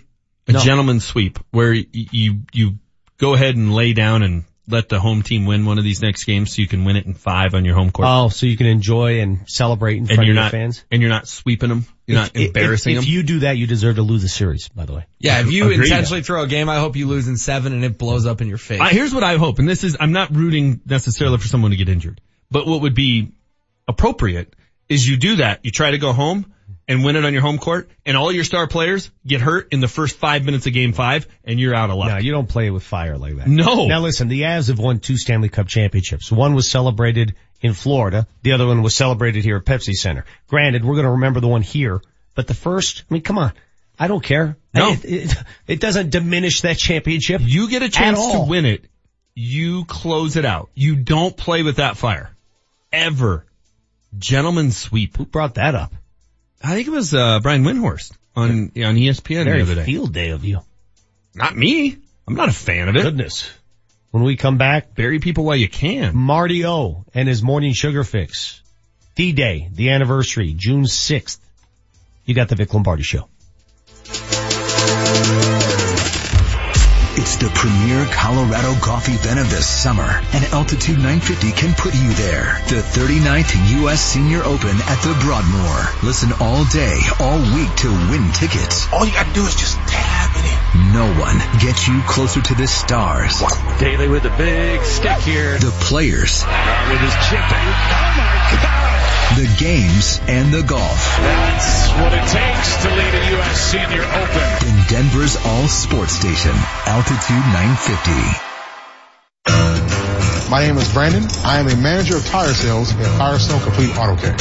A No. gentleman's sweep where y- you, you go ahead and lay down and let the home team win one of these next games so you can win it in five on your home court. Oh, so you can enjoy and celebrate in and front of you're your not, fans? and you're not sweeping them. You're not embarrassing if, them. If you do that, you deserve to lose the series, by the way. yeah, if you Agreed. intentionally throw a game, I hope you lose in seven and it blows up in your face. I, here's what I hope, and this is, I'm not rooting necessarily for someone to get injured, but what would be appropriate is you do that. You try to go home and win it on your home court and all your star players get hurt in the first five minutes of game five and you're out of luck. No, you don't play with fire like that. No. Now listen, the Avs have won two Stanley Cup championships. One was celebrated in Florida. The other one was celebrated here at Pepsi Center. Granted, we're going to remember the one here, but the first, I mean, come on. I don't care. No. It, it, it doesn't diminish that championship. You get a chance to win it. You close it out. You don't play with that fire. Ever. Gentleman's sweep. Who brought that up? I think it was, uh, Brian Windhorst on, on E ESPN Very the other day. field day of you. Not me. I'm not a fan of it. Goodness. When we come back, Bury people while you can. Marty O and his morning sugar fix. D-Day, the anniversary, June 6th. You got the Vic Lombardi show. It's the premier Colorado golf event of the summer, and Altitude 950 can put you there. The 39th U.S. Senior Open at the Broadmoor. Listen all day, all week to win tickets. All you gotta do is just tap it in. No one gets you closer to the stars. Daly with a big stick here. The players, with his chipping. Oh my God. The games, and the golf. That's what it takes to lead a U.S. Senior Open. In Denver's all sports station, Altitude 950. My name is Brandon. I am a manager of tire sales at Firestone Complete Auto Care.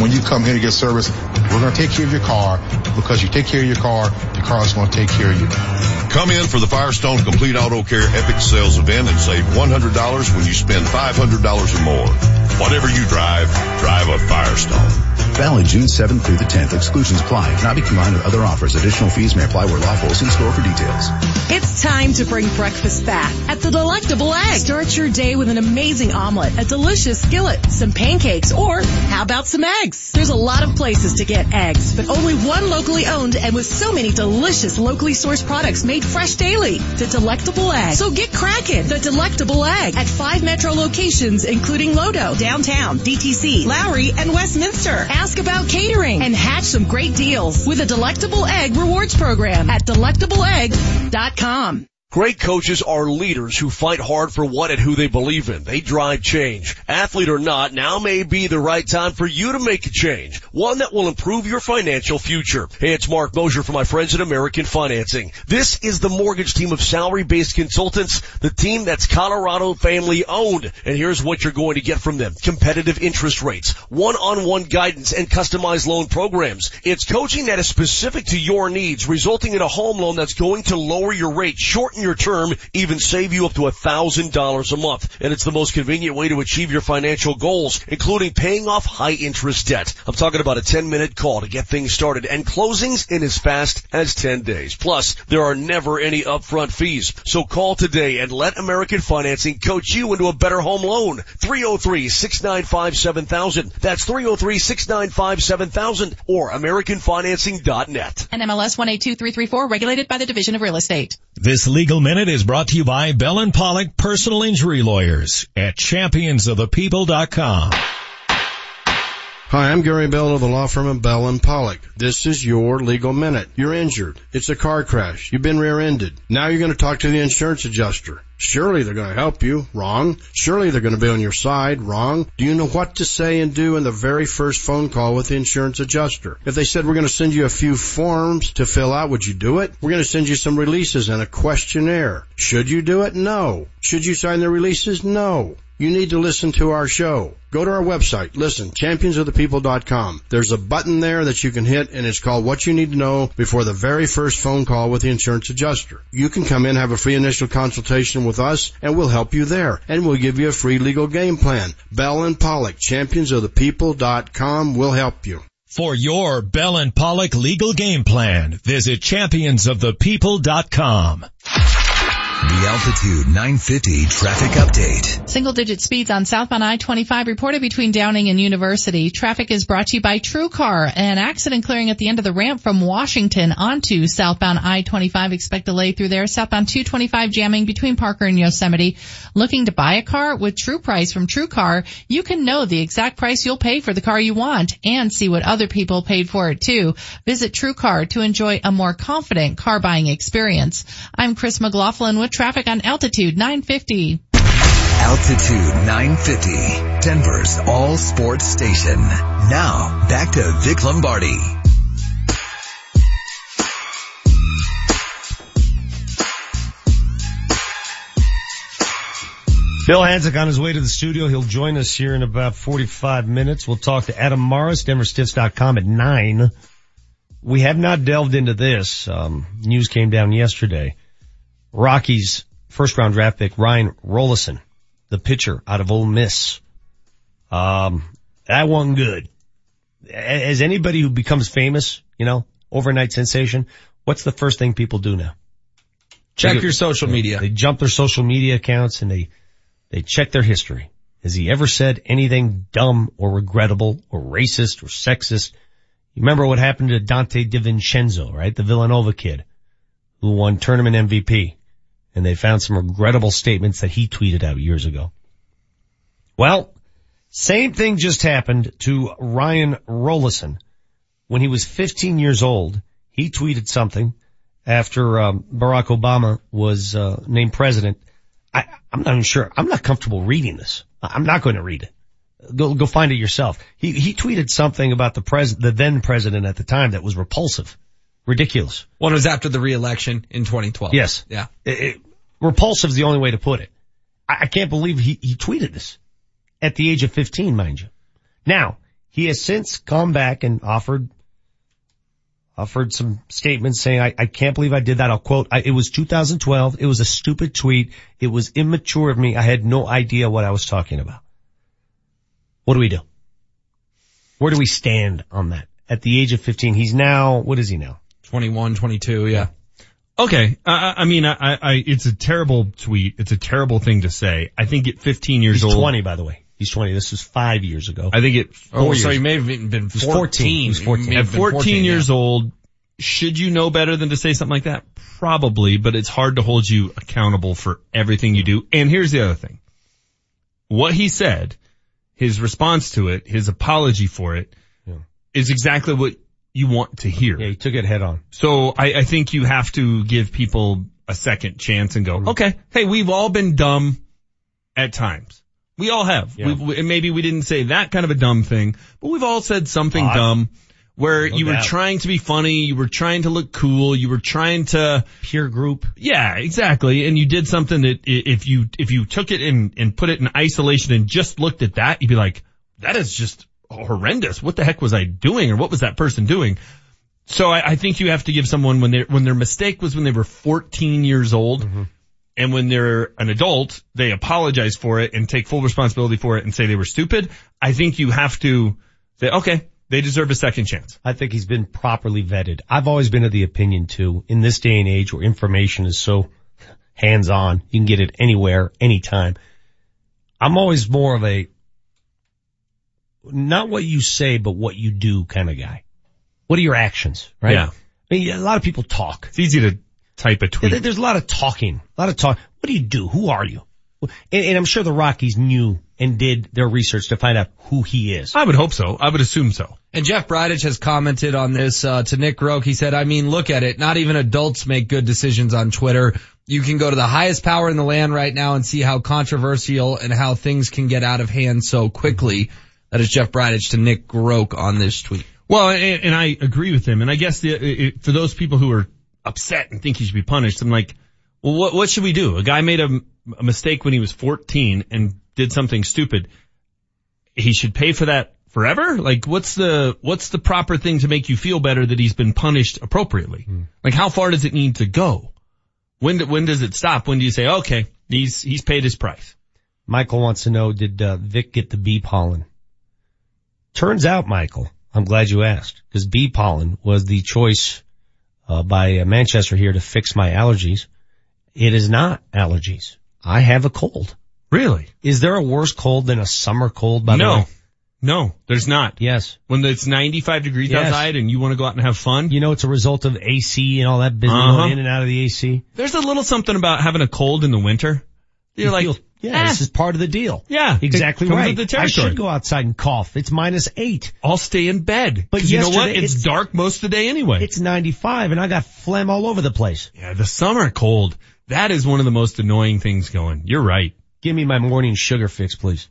When you come here to get service, we're going to take care of your car because you take care of your car, your car is going to take care of you. Come in for the Firestone Complete Auto Care Epic Sales Event and save $100 when you spend $500 or more. Whatever you drive, drive a Firestone. Valid June 7th through the 10th. Exclusions apply. Not be combined with other offers. Additional fees may apply where lawful. See store for details. It's time to bring breakfast back at the Delectable Egg. Start your day with an amazing omelet, a delicious skillet, some pancakes, or how about some eggs? There's a lot of places to get eggs, but only one locally owned and with so many delicious locally sourced products made fresh daily. The Delectable Egg. So get cracking. The Delectable Egg at five metro locations including Lodo, downtown, DTC, Lowry, and Westminster. Ask about catering and hatch some great deals with a Delectable Egg rewards program at delectableegg.com. Great coaches are leaders who fight hard for what and who they believe in. They drive change. Athlete or not, now may be the right time for you to make a change. One that will improve your financial future. Hey, it's Mark Moser for my friends at American Financing. This is the mortgage team of salary-based consultants, the team that's Colorado family owned. And here's what you're going to get from them. Competitive interest rates, one-on-one guidance, and customized loan programs. It's coaching that is specific to your needs, resulting in a home loan that's going to lower your rate, shorten your term, even save you up to a thousand dollars a month. And it's the most convenient way to achieve your financial goals, including paying off high interest debt. I'm talking about a 10 minute call to get things started and closings in as fast as 10 days. Plus, there are never any upfront fees. So call today and let American Financing coach you into a better home loan. 303-695-7000. That's 303-695-7000 or AmericanFinancing.net. And MLS 182334 regulated by the Division of Real Estate. This legal minute is brought to you by Bell and Pollock Personal Injury Lawyers at championsofthepeople.com. Hi, I'm Gary Bell of the law firm of Bell and Pollock. This is your legal minute. You're injured. It's a car crash. You've been rear-ended. Now you're going to talk to the insurance adjuster. Surely they're going to help you. Wrong. Surely they're going to be on your side. Wrong. Do you know what to say and do in the very first phone call with the insurance adjuster? If they said we're going to send you a few forms to fill out, would you do it? We're going to send you some releases and a questionnaire. Should you do it? No. Should you sign the releases? No. You need to listen to our show. Go to our website, listen, championsofthepeople.com. There's a button there that you can hit and it's called what you need to know before the very first phone call with the insurance adjuster. You can come in, have a free initial consultation with us and we'll help you there and we'll give you a free legal game plan. Bell and Pollock, championsofthepeople.com will help you. For your Bell and Pollock legal game plan, visit championsofthepeople.com. The Altitude 950 traffic update. Single digit speeds on southbound I-25 reported between Downing and University. Traffic is brought to you by True Car. An accident clearing at the end of the ramp from Washington onto southbound I-25. Expect delay through there. Southbound 225 jamming between Parker and Yosemite. Looking to buy a car with True Price from True Car? You can know the exact price you'll pay for the car you want and see what other people paid for it too. Visit True Car to enjoy a more confident car buying experience. I'm Chris McLaughlin with traffic on Altitude 950. Altitude 950, Denver's all sports station. Now, back to Vic Lombardi. Bill Hanzlik on his way to the studio. He'll join us here in about 45 minutes. We'll talk to Adam Mares, DenverStiffs.com at 9. We have not delved into this. Um, news came down yesterday. Rockies first round draft pick Ryan Rolison, the pitcher out of Ole Miss. Um, that wasn't good. As anybody who becomes famous, you know, overnight sensation, what's the first thing people do now? Check They- your social media. They jump their social media accounts and they, they check their history. Has he ever said anything dumb or regrettable or racist or sexist? You remember what happened to Donte DiVincenzo, right? The Villanova kid who won tournament MVP and they found some regrettable statements that he tweeted out years ago. Well, same thing just happened to Ryan Rolison when he was 15 years old. He tweeted something after um, Barack Obama was uh, named president. I, I'm not even sure. I'm not comfortable reading this. I'm not going to read it. Go go find it yourself. He he tweeted something about the pres the then president at the time that was repulsive, ridiculous. Well, it was after the re-election in 2012. Yes. Yeah. It, it, repulsive is the only way to put it. I, I can't believe he, he tweeted this at the age of 15, mind you. Now, he has since come back and offered, offered some statements saying, I, I can't believe I did that. I'll quote, I, it was 2012. It was a stupid tweet. It was immature of me. I had no idea what I was talking about. What do we do? Where do we stand on that? At the age of 15, he's now, what is he now? 21, 22, yeah. Okay. I, I mean, I, I, it's a terrible tweet. It's a terrible thing to say. I think at 15 years old. He's old. 20, by the way. He's 20. This was five years ago. I think it. Oh, four so he may have been been 14. 14. He was 14. At have been 14, years yeah. old, should you know better than to say something like that? Probably, but it's hard to hold you accountable for everything you do. And here's the other thing. What he said, his response to it, his apology for it, is exactly what you want to hear. Yeah, he took it head on. So I, I think you have to give people a second chance and go, okay, hey, we've all been dumb at times. We all have. Yeah. We've, we, maybe we didn't say that kind of a dumb thing, but we've all said something Odd. dumb where No you were trying to be funny, you were trying to look cool, you were trying to peer group. Yeah, exactly. And you did something that if you if you took it and and put it in isolation and just looked at that, you'd be like, that is just horrendous. What the heck was I doing, or what was that person doing? So I, I think you have to give someone when they when their mistake was when they were 14 years old, mm-hmm. and when they're an adult, they apologize for it and take full responsibility for it and say they were stupid. I think you have to say, okay, they deserve a second chance. I think he's been properly vetted. I've always been of the opinion too, in this day and age where information is so hands on, you can get it anywhere, anytime. I'm always more of a, not what you say, but what you do kind of guy. What are your actions, right? Yeah. I mean, a lot of people talk. It's easy to type a tweet. There- There's a lot of talking, a lot of talk. What do you do? Who are you? And, and I'm sure the Rockies knew and did their research to find out who he is. I would hope so. I would assume so. And Jeff Bridich has commented on this uh, to Nick Groke. He said, I mean, look at it. Not even adults make good decisions on Twitter. You can go to the highest power in the land right now and see how controversial and how things can get out of hand so quickly. That is Jeff Bridich to Nick Groke on this tweet. Well, and, and I agree with him. And I guess the, it, for those people who are upset and think he should be punished, I'm like, well, what, what should we do? A guy made a, a mistake when he was 14 and did something stupid. He should pay for that forever? Like, what's the, what's the proper thing to make you feel better that he's been punished appropriately? Like, how far does it need to go? When, do- when does it stop? When do you say, okay, he's, he's paid his price? Michael wants to know, did uh, Vic get the bee pollen? Turns out, Michael, I'm glad you asked, because bee pollen was the choice uh, by uh, Manchester here to fix my allergies. It is not allergies. I have a cold. Really? Is there a worse cold than a summer cold? By the No. way, No, there's not. Yes. When it's 95 degrees Yes. outside and you want to go out and have fun. you know it's a result of AC and all that business Uh-huh. going in and out of the AC. There's a little something about having a cold in the winter. You're You like, feel- yeah, eh, this is part of the deal. yeah, Exactly right. with the I should go outside and cough. It's minus eight. I'll stay in bed. But you know what? It's, it's- dark most of the day anyway. It's 95 and I got phlegm all over the place. yeah, the summer cold. That is one of the most annoying things going. You're right. Give me my morning sugar fix, please.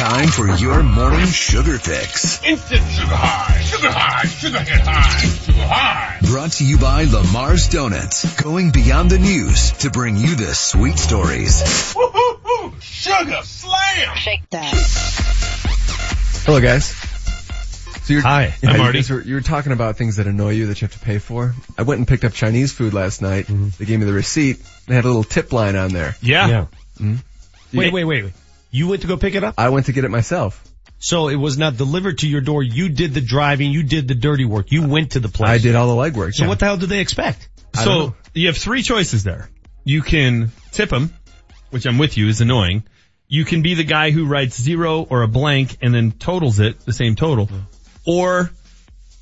It's time for your morning sugar fix. Instant sugar high, sugar high, sugar hit high, sugar high. Brought to you by Lamar's Donuts, going beyond the news to bring you the sweet stories. Woo-hoo-hoo, sugar slam. Shake that. Hello, guys. So you're, Hi. yeah, I'm Marty. guys were- you were talking about things that annoy you that you have to pay for. I went and picked up Chinese food last night. Mm-hmm. They gave me the receipt. They had a little tip line on there. Yeah. Hmm? Wait, wait, wait, wait. You went to go pick it up? I went to get it myself. So it was not delivered to your door. You did the driving. You did the dirty work. You went to the place. I did all the legwork. So yeah. what the hell did they expect? I So you have three choices there. You can tip him, which I'm with you is annoying. You can be the guy who writes zero or a blank and then totals it, the same total. Or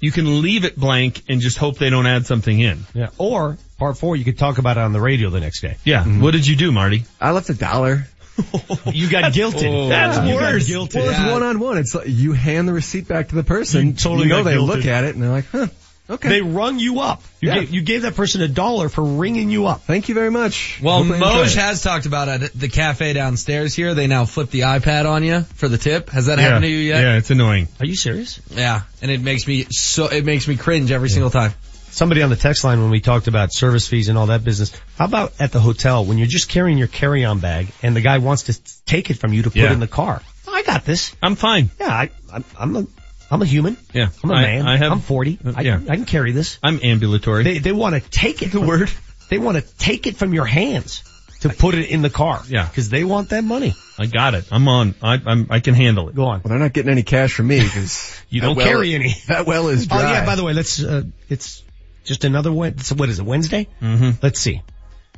you can leave it blank and just hope they don't add something in. Yeah. Or part four, you could talk about it on the radio the next day. Yeah. Mm-hmm. What did you do, Marty? I left a dollar. [LAUGHS] You got guilted. Oh. That's You you worse. guilted. Well, it's one on one. It's like you hand the receipt back to the person. You totally know they guilted. look at it and they're like, huh, okay. They rung you up. You, Yeah. gave, you gave that person a dollar for ringing you up. Thank you very much. Well, Hope Moj has talked about it at the cafe downstairs here. They now flip the iPad on you for the tip. Has that happened to you yet? Yeah, it's annoying. Are you serious? Yeah. And it makes me so, it makes me cringe every single time. Somebody on the text line when we talked about service fees and all that business. How about at the hotel when you're just carrying your carry-on bag and the guy wants to take it from you to put Yeah. in the car? I got this. I'm fine. Yeah, I, I'm, I'm a, I'm a human. Yeah. I'm a I- man. I have- I'm 40. I, yeah. I can carry this. I'm ambulatory. They, they want to take it. The word. They want to take it from your hands to put it in the car. Yeah. Cause they want that money. I got it. I'm on. I, I'm, I can handle it. Go on. Well, they're not getting any cash from me because [LAUGHS] You don't carry any. That well is Oh yeah, by the way, let's, uh, it's just another Wed. so What is it, Wednesday? Mm-hmm. Let's see.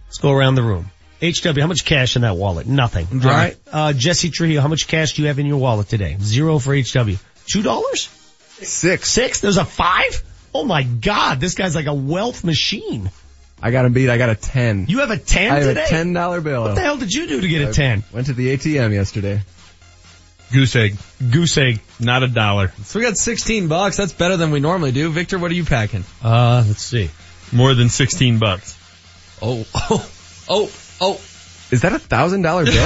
Let's go around the room. HW, how much cash in that wallet? Nothing. All dry. right. Uh, Jesse Trujillo, how much cash do you have in your wallet today? Zero for HW. Two dollars? Six. Six? There's a five? Oh my god, this guy's like a wealth machine. I got him beat. I got a ten. You have a ten I have today? a ten dollar bill. What the hell did you do to get a ten? Went to the ATM yesterday. Goose egg. Goose egg. Not a dollar. So we got 16 bucks. That's better than we normally do. Victor, what are you packing? Uh, let's see. More than 16 bucks. Oh, [LAUGHS] oh, oh, oh. Is that a thousand dollar bill? [LAUGHS] [LAUGHS]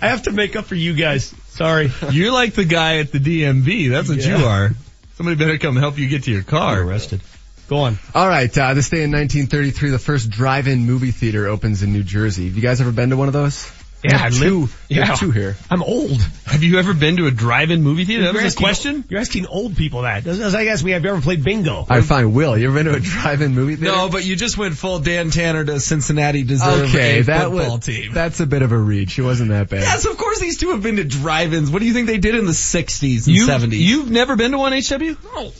I have to make up for you guys. Sorry. You're like the guy at the DMV. That's what Yeah. you are. Somebody better come help you get to your car. arrested. Go on. All right, uh, this day in 1933, the first drive-in movie theater opens in New Jersey. Have you guys ever been to one of those? We Yeah, I two. live- We have yeah. two here. I'm old. Have you ever been to a drive-in movie theater? That You're was a asking- question? You're asking old people that. As as I ask me, have you ever played bingo? I find Will, you ever been to a drive-in movie theater? No, but you just went full Dan Tanner to Cincinnati deserve Okay, a that football was team. that's a bit of a reach. It wasn't that bad. Yes, of course these two have been to drive-ins. What do you think they did in the 60s and You, 70s? You've never been to one HW? No.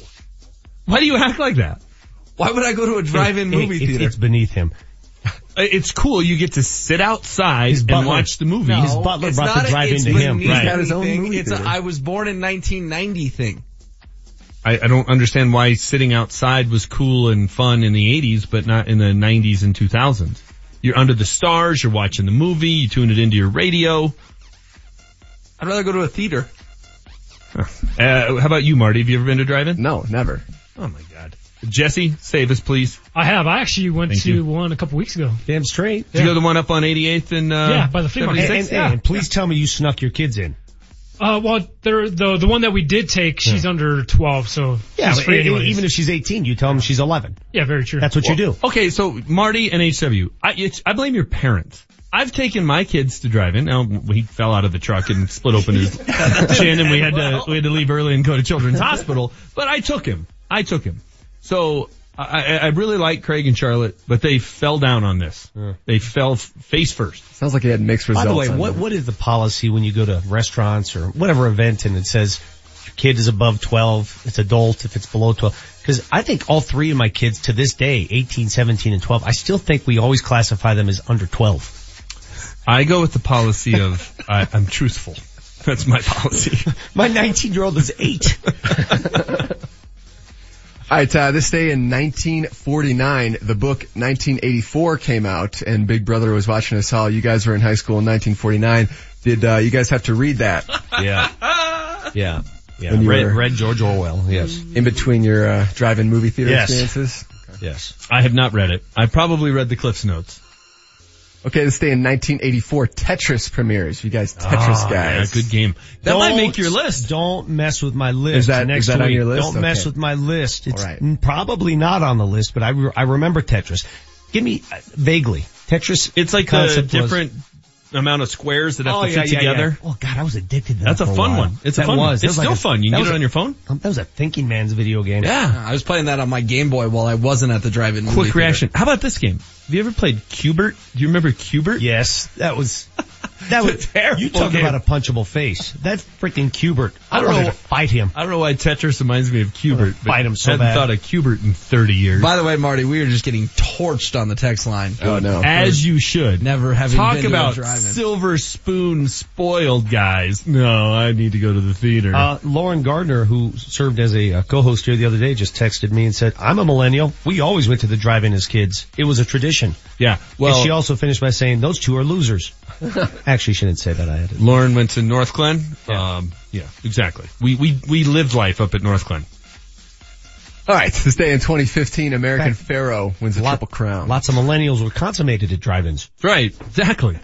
Why do you act like that? Why would I go to a drive-in Hey, movie it's- theater? It's beneath him. Uh, It's cool. You get to sit outside His and watch the movie. His butler it's brought not the a- drive-in it's to him. beneath Right. Got his own movie It's a theater. I was born in 1990 thing. I, I don't understand why sitting outside was cool and fun in the 80s, but not in the 90s and 2000s. You're under the stars, you're watching the movie, you tune it into your radio. I'd rather go to a theater. Uh, how about you, Marty? Have you ever been to drive-in? No, never. Oh my god. Jesse, save us please. I have. I actually went Thank to you. one a couple weeks ago. Damn straight. Did you go to the one up on 88th and, uh, Yeah, by the flea market. 76? And, and, and please tell me you snuck your kids in. Uh, well, there, the the one that we did take, she's under 12, so Yeah, she's free anyways. even if she's 18, you tell them she's 11. yeah, very true. That's what you do. Okay, so Marty and HW, I, it's, I blame your parents. I've taken my kids to drive-in. Now he fell out of the truck and split open his [LAUGHS] chin, and we had to we had to leave early and go to Children's Hospital. But I took him. I took him. So I, I I really like Craig and Charlotte, but they fell down on this. They fell f- face first. Sounds like they had mixed results. By the way, what that. what is the policy when you go to restaurants or whatever event and it says your kid is above 12, it's adult if it's below 12? Because I think all three of my kids to this day, 18, 17, and 12, I still think we always classify them as under 12. I go with the policy of I, I'm truthful. That's my policy. [LAUGHS] My 19 year old is eight. [LAUGHS] All right, uh, this day in 1949, the book 1984 came out, and Big Brother was watching us all. You guys were in high school in 1949. Did uh, you guys have to read that Yeah. [LAUGHS] Yeah. Yeah. Read, read George Orwell. Yes. in between your uh, drive-in movie theater Yes. experiences? Yes. I have not read it. I probably read the Cliff's Notes. Okay, this day in 1984, Tetris premieres. You guys Tetris Ah, guys. yeah, good game. That might Don't- make your list. Don't mess with my list. Is that- next is that on your list? Don't mess with my list. It's All right. n- probably not on the list, but I, re- I remember Tetris. Give me uh, vaguely Tetris. It's like a concept was- different amount of squares that have Oh, to yeah, fit yeah, together. yeah. Oh God, I was addicted to that. That's that a fun while. one. It's a that fun one. was. It's was still like a- fun. You can that get it a- on your phone. Um, that was a thinking man's video game. Yeah. I was playing that on my Game Boy while I wasn't at the drive-in movie Quick theater. reaction. How about this game? Have you ever played Q*bert? Do you remember Q*bert? Yes, that was. That was [LAUGHS] terrible You talk game. about a punchable face. That freaking Q*bert. I, I don't wanted know- to fight him. I don't know why Tetris reminds me of Q*bert. fight him so I haven't bad. thought of Q*bert in 30 years. By the way, Marty, we are just getting torched on the text line. Oh no. As you should. Never having Talk been to a about silver spoon spoiled guys. No, I need to go to the theater. Uh, Lauren Gardner, who served as a uh, co-host here the other day, just texted me and said, "I'm a millennial. We always went to the drive-in as kids. It was a tradition." Yeah. Well, Well, and she also finished by saying, "Those two are losers." [LAUGHS] Actually, she didn't say that. I had it. Lauren went to Northglenn. Yeah. Um, yeah, exactly. We, we, we lived life up at Northglenn. All right, this day in 2015, American Pharoah wins a Lot- triple crown. Lots of millennials were consummated at drive-ins. Right. Exactly.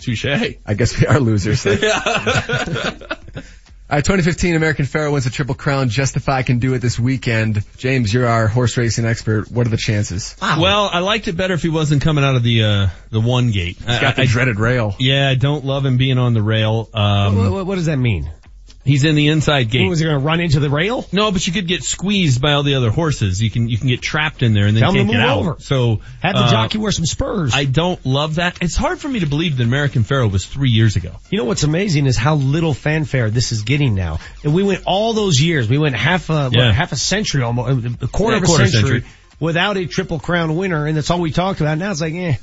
Touche. I guess we are losers. [LAUGHS] [LAUGHS] then. All right, 2015 American Pharoah wins a triple crown. Justify can do it this weekend. James, you're our horse racing expert. What are the chances? Well, I liked it better if he wasn't coming out of the, uh, the one gate. He's got the dreaded rail. Yeah, I don't love him being on the rail. Um, what, what- what does that mean? He's in the inside gate. Was he going to run into the rail? No, but you could get squeezed by all the other horses. You can you can get trapped in there and then Tell can't to get move out. over. So Have the uh, jockey wear some spurs. I don't love that. It's hard for me to believe that American Pharoah was three years ago. You know what's amazing is how little fanfare this is getting now. And we went all those years. We went half a Yeah. what, half a century almost, a quarter Yeah, of a quarter century, century. without a triple crown winner, and that's all we talked about. Now it's like, eh.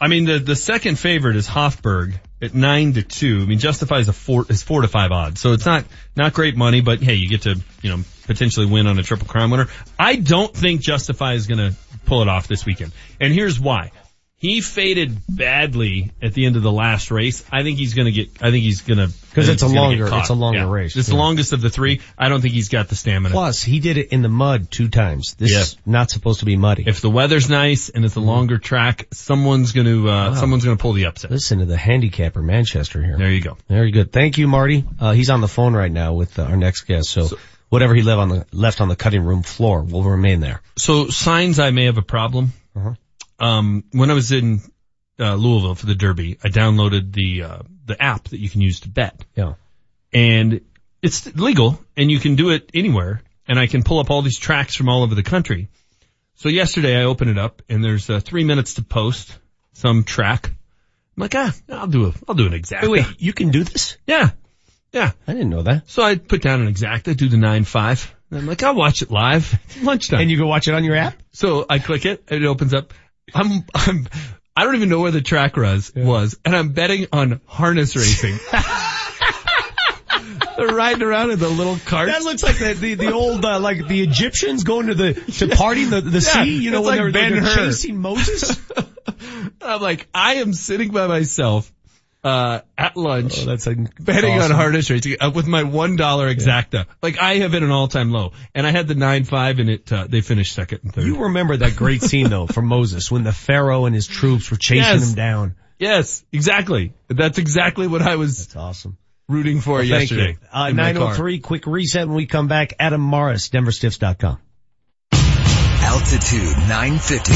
I mean, the the second favorite is Hofburg at nine to two. I mean, Justify is a four is four to five odds, so it's not not great money, but hey, you get to you know potentially win on a triple crown winner. I don't think Justify is going to pull it off this weekend, and here's why. He faded badly at the end of the last race. I think he's gonna get, I think he's gonna, Because it's a longer- it's a longer Yeah. race. It's the longest of the three. I don't think he's got the stamina. Plus, he did it in the mud two times. This Yeah. is not supposed to be muddy. If the weather's nice and it's a longer track, someone's gonna, uh, Wow. someone's gonna pull the upset. Listen to the handicapper Manchester here. There you go. Very good. Thank you, Marty. Uh, he's on the phone right now with uh, our next guest. So, whatever he left on the left on the cutting room floor will remain there. So signs I may have a problem. Uh-huh. Um, when I was in uh, Louisville for the Derby, I downloaded the uh, the app that you can use to bet. Yeah. And it's legal and you can do it anywhere and I can pull up all these tracks from all over the country. So yesterday I opened it up and there's uh, three minutes to post some track. I'm like, ah, I'll do a, I'll do an exact. Wait, wait, [LAUGHS] you can do this? Yeah. Yeah. I didn't know that. So I put down an exacta, do the nine five. And I'm like, I'll watch it live. It's [LAUGHS] lunchtime. And you can watch it on your app? So I click it and it opens up. I'm, I'm, I don't even know where the track was, was, and I'm betting on harness racing. [LAUGHS] They're riding around in the little carts. That looks like the the, the old uh, like the Egyptians going to the to party in the the Yeah, sea. You know when like they're, they're chasing Moses. [LAUGHS] I'm like, I am sitting by myself, uh, at lunch. Oh, that's like betting on awesome. harness racing uh, with my one dollar exacta. Like I have hit an all time low, and I had the nine five, and it uh, they finished second and third. You remember that great scene though from Moses when the Pharaoh and his troops were chasing Yes. him down. yes, exactly. That's exactly what I was That's awesome. rooting for Well, thank yesterday. you. Uh, in my car. 903, quick reset when we come back. Adam Mares, DenverStiffs.com. Altitude 950,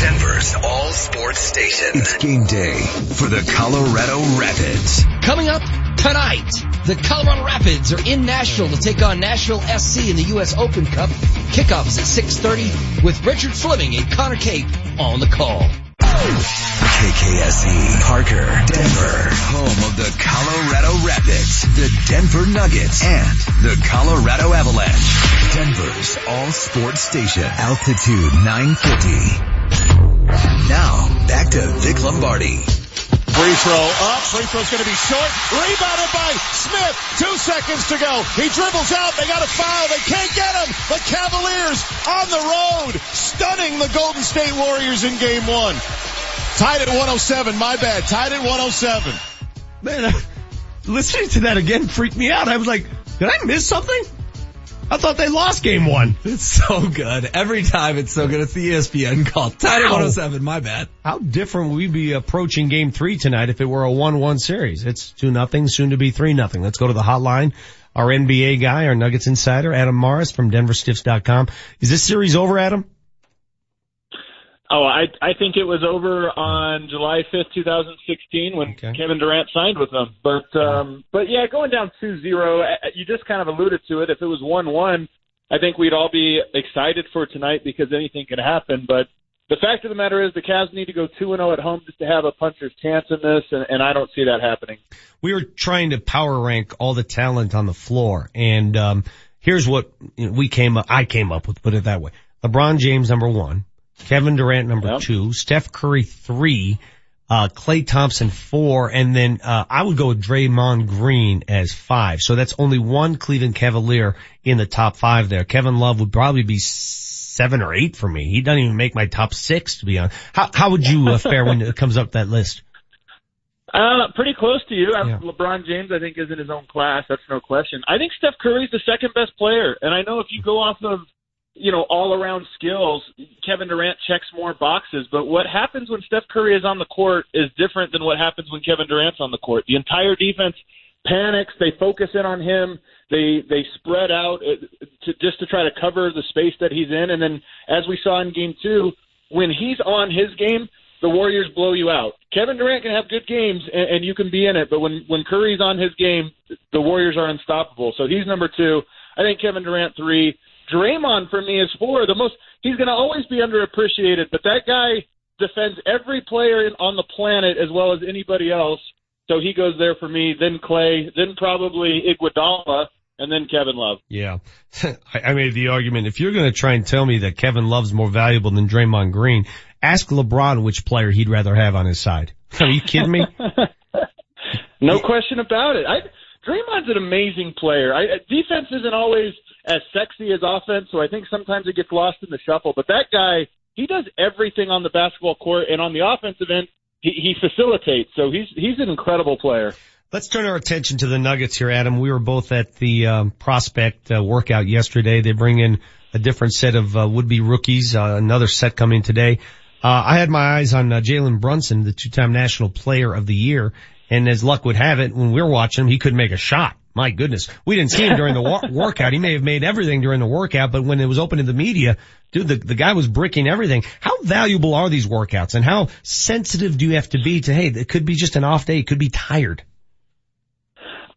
Denver's all sports station. It's game day for the Colorado Rapids. Coming up tonight, the Colorado Rapids are in Nashville to take on Nashville SC in the U.S. Open Cup. Kickoff is at 6.30 with Richard Fleming and Connor Cape on the call. KKSE, Parker, Denver, home of the Colorado Rapids, the Denver Nuggets, and the Colorado Avalanche. Denver's all sports station, altitude 950. Now, back to Vic Lombardi. Free throw up. Free throw's going to be short. Rebounded by Smith. Two seconds to go. He dribbles out. They got a foul. They can't get him. The Cavaliers on the road, stunning the Golden State Warriors in game one. Tied at 107. My bad. Tied at 107. Man, [LAUGHS] listening to that again freaked me out. I was like, did I miss something? I thought they lost game one. [LAUGHS] It's so good. Every time it's so good. It's the ESPN call. Wow. 107. My bad. How different would we be approaching game three tonight if it were a 1-1 series? It's 2 nothing, soon to be 3 nothing. Let's go to the hotline. Our NBA guy, our Nuggets insider, Adam Mares from DenverStiffs.com. Is this series over, Adam? Oh, I I think it was over on July fifth, two thousand sixteen, when Kevin Durant signed with them. But um, but yeah, going down 2-0, uh, you just kind of alluded to it. If it was one one, I think we'd all be excited for tonight because anything could happen. But the fact of the matter is, the Cavs need to go two and zero at home just to have a puncher's chance in this, and, and I don't see that happening. we were trying to power rank all the talent on the floor and um here's what we came up I came up with put it that way. LeBron James number 1, Kevin Durant number 2, Steph Curry 3, uh Klay Thompson 4 and then uh I would go with Draymond Green as 5. So that's only one Cleveland Cavalier in the top 5 there. Kevin Love would probably be 7 or 8 for me. He doesn't even make my top 6 to be honest. How how would you uh, fare when it comes up that list? Uh, pretty close to you. Uh, LeBron James, I think, is in his own class. That's no question. I think Steph Curry's the second best player, and I know if you go off of you know all around skills, Kevin Durant checks more boxes. But what happens when Steph Curry is on the court is different than what happens when Kevin Durant's on the court. The entire defense panics. They focus in on him. They they spread out uh, to just to try to cover the space that he's in. And then, as we saw in Game Two, when he's on his game, the Warriors blow you out. Kevin Durant can have good games and, and you can be in it, but when when Curry's on his game, the Warriors are unstoppable. So he's number two. I think Kevin Durant three. Draymond for me is four. The most he's going to always be underappreciated, but that guy defends every player in, on the planet as well as anybody else. So he goes there for me. Then Klay. Then probably Iguodala, and then Kevin Love. Yeah. [LAUGHS] I made the argument, if you're going to try and tell me that Kevin Love's more valuable than Draymond Green, ask LeBron which player he'd rather have on his side. Are you kidding me? [LAUGHS] [LAUGHS] No question about it. I, Draymond's an amazing player. I, defense isn't always as sexy as offense, so I think sometimes it gets lost in the shuffle. But that guy, he does everything on the basketball court and on the offensive end, he, he facilitates. So he's he's an incredible player. Let's turn our attention to the Nuggets here, Adam. We were both at the um, prospect uh, workout yesterday. They bring in a different set of uh, would-be rookies. Uh, another set coming today. Uh, I had my eyes on uh, Jalen Brunson, the two-time National Player of the Year, and as luck would have it, when we were watching him, he couldn't make a shot. My goodness, we didn't see him during the wa- workout. He may have made everything during the workout, but when it was open to the media, dude, the, the guy was bricking everything. How valuable are these workouts, and how sensitive do you have to be to? Hey, it could be just an off day. It could be tired.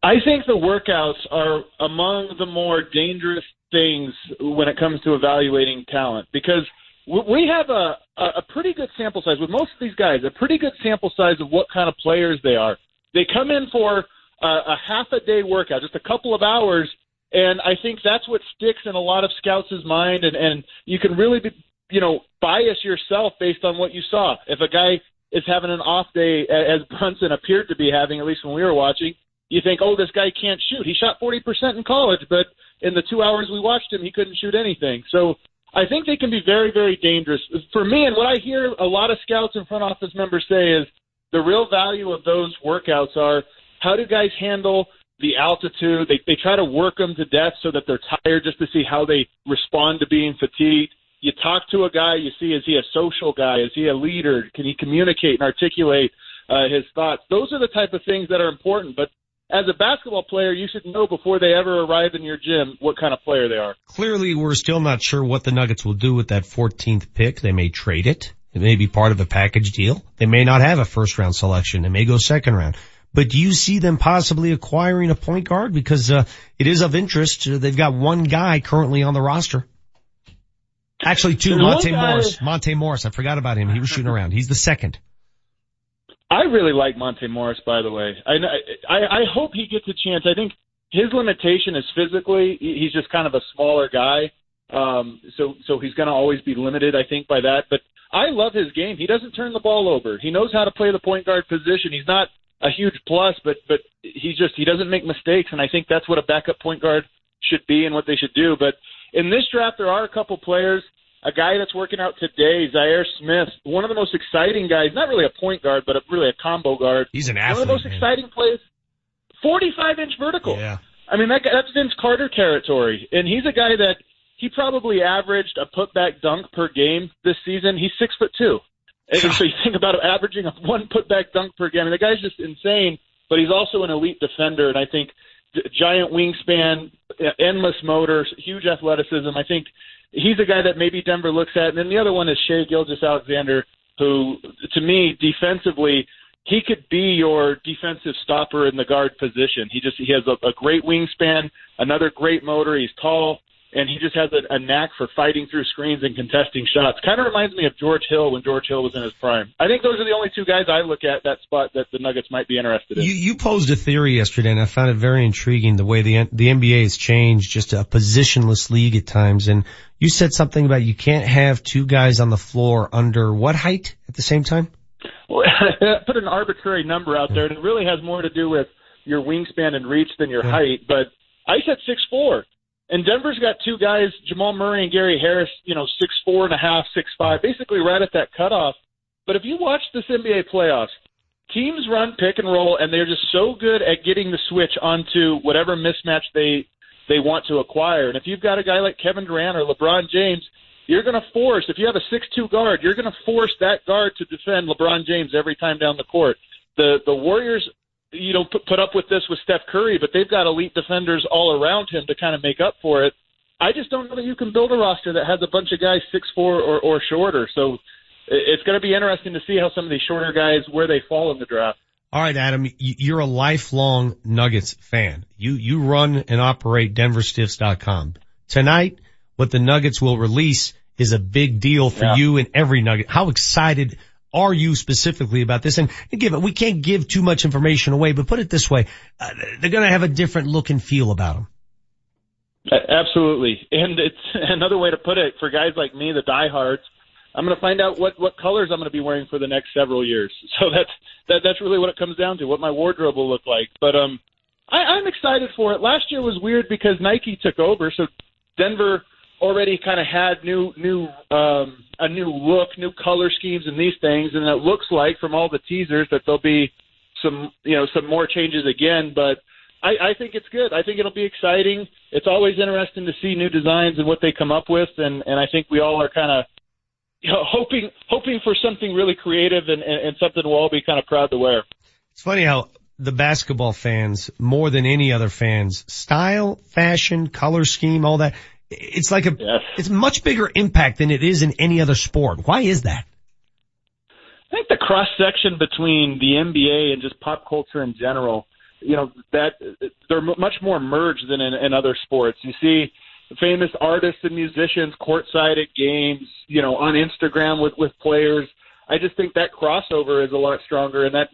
I think the workouts are among the more dangerous things when it comes to evaluating talent because we have a, a pretty good sample size with most of these guys, a pretty good sample size of what kind of players they are. They come in for a, a half a day workout, just a couple of hours, and I think that's what sticks in a lot of scouts' mind, and, and you can really be, you know, bias yourself based on what you saw. If a guy is having an off day, as Brunson appeared to be having, at least when we were watching, you think, oh, this guy can't shoot. He shot 40% in college, but in the two hours we watched him, he couldn't shoot anything. So I think they can be very, very dangerous. For me, and what I hear a lot of scouts and front office members say is the real value of those workouts are how do guys handle the altitude? They, they try to work them to death so that they're tired just to see how they respond to being fatigued. You talk to a guy, you see, is he a social guy? Is he a leader? Can he communicate and articulate uh, his thoughts? Those are the type of things that are important. But as a basketball player, you should know before they ever arrive in your gym what kind of player they are. Clearly, we're still not sure what the Nuggets will do with that 14th pick. They may trade it. It may be part of a package deal. They may not have a first round selection. They may go second round. But do you see them possibly acquiring a point guard? Because uh, it is of interest. They've got one guy currently on the roster. Actually, two. Monte Morris. Monte Morris. I forgot about him. He was shooting around. He's the second. I really like Monte Morris, by the way. I, I I hope he gets a chance. I think his limitation is physically. He's just kind of a smaller guy, um, so so he's going to always be limited. I think by that. But I love his game. He doesn't turn the ball over. He knows how to play the point guard position. He's not a huge plus, but but he's just he doesn't make mistakes, and I think that's what a backup point guard should be and what they should do. But in this draft, there are a couple players a guy that's working out today, Zhaire Smith, one of the most exciting guys, not really a point guard, but a, really a combo guard. He's an athlete. One of the most man. exciting plays. 45 inch vertical. Yeah. I mean, that, that's Vince Carter territory. And he's a guy that he probably averaged a putback dunk per game this season. He's six foot two. So you think about averaging a one putback dunk per game. I mean, the guy's just insane, but he's also an elite defender. And I think giant wingspan, endless motor, huge athleticism. I think he's a guy that maybe Denver looks at. And then the other one is Shai Gilgeous-Alexander, who, to me, defensively, he could be your defensive stopper in the guard position. He just he has a, a great wingspan, another great motor. He's tall, and he just has a, a knack for fighting through screens and contesting shots. Kind of reminds me of George Hill when George Hill was in his prime. I think those are the only two guys I look at that spot that the Nuggets might be interested in. You, you posed a theory yesterday, and I found it very intriguing the way the the NBA has changed, just a positionless league at times. And you said something about you can't have two guys on the floor under what height at the same time? Well, [LAUGHS] put an arbitrary number out there, and it really has more to do with your wingspan and reach than your Yeah. height. But I said six four. And Denver's got two guys, Jamal Murray and Gary Harris, you know, six four and a half, six five, basically right at that cutoff. But if you watch this NBA playoffs, teams run pick and roll, and they're just so good at getting the switch onto whatever mismatch they they want to acquire. And if you've got a guy like Kevin Durant or LeBron James, you're going to force. If you have a six-two guard, you're going to force that guard to defend LeBron James every time down the court. The the Warriors, you know, put, put up with this with Steph Curry, but they've got elite defenders all around him to kind of make up for it. I just don't know that you can build a roster that has a bunch of guys six four or, or shorter. So it's going to be interesting to see how some of these shorter guys where they fall in the draft. All right, Adam, you're a lifelong Nuggets fan. You, you run and operate DenverStiffs.com. Tonight, what the Nuggets will release is a big deal for Yeah. you and every Nugget. How excited are you specifically about this? And, give it, we can't give too much information away, but put it this way, uh, they're gonna have a different look and feel about them. Absolutely, and it's [LAUGHS] another way to put it for guys like me, the diehards. I'm going to find out what what colors I'm going to be wearing for the next several years. [LAUGHS] So that's that that's really what it comes down to, what my wardrobe will look like. But um, I, I'm excited for it. Last year was weird because Nike took over, so Denver already kind of had new new um, a new look, new color schemes, and these things, and it looks like from all the teasers that there'll be some you know some more changes again, but. I, I think it's good. I think it'll be exciting. It's always interesting to see new designs and what they come up with, and and I think we all are kind of you know, hoping hoping for something really creative and, and, and something we'll all be kind of proud to wear. It's funny how the basketball fans, more than any other fans, style, fashion, color scheme, all that, it's like a, yes. it's much bigger impact than it is in any other sport. Why is that? I think the cross section between the NBA and just pop culture in general you know that they're much more merged than in, in other sports. You see famous artists and musicians courtside at games, you know, on Instagram with with players. I just think that crossover is a lot stronger, and that.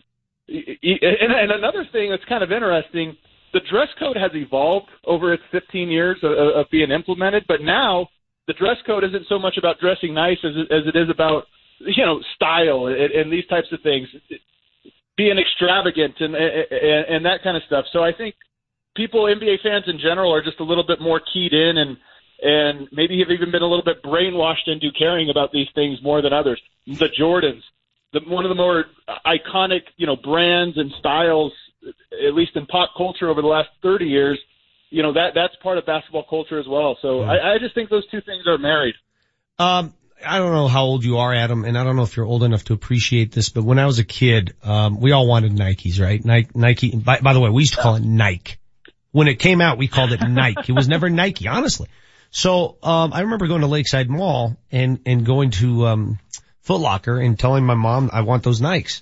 And, and another thing that's kind of interesting, the dress code has evolved over its 15 years of, of being implemented, but now the dress code isn't so much about dressing nice as it, as it is about you know style and, and these types of things being extravagant and, and and that kind of stuff. So I think people, NBA fans in general, are just a little bit more keyed in and and maybe have even been a little bit brainwashed into caring about these things more than others. The Jordans, the, one of the more iconic, you know, brands and styles, at least in pop culture over the last 30 years, you know, that, that's part of basketball culture as well. So I, I just think those two things are married. Um, I don't know how old you are, Adam, and I don't know if you're old enough to appreciate this, but when I was a kid, um, we all wanted Nikes, right? Nike, Nike, by, by the way, we used to call it Nike. When it came out, we called it Nike. It was never [LAUGHS] Nike, honestly. So, um, I remember going to Lakeside Mall and, and going to, um, Foot Locker and telling my mom I want those Nikes.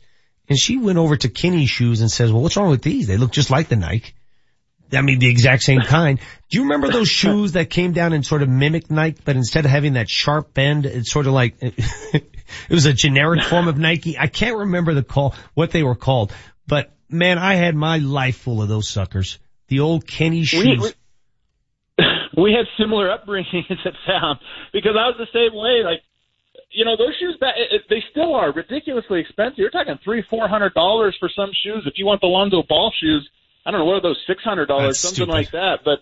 And she went over to Kinney shoes and says, well, what's wrong with these? They look just like the Nike. I mean, the exact same kind. Do you remember those [LAUGHS] shoes that came down and sort of mimicked Nike, but instead of having that sharp bend, it's sort of like, [LAUGHS] it was a generic form of Nike. I can't remember the call, what they were called, but man, I had my life full of those suckers. The old Kinney shoes. We, we, [LAUGHS] we had similar upbringings at Sound because I was the same way. Like, you know, those shoes, that they still are ridiculously expensive. You're talking three, four hundred dollars for some shoes. If you want the Lonzo Ball shoes, I don't know, what are those, $600, something stupid. like that. But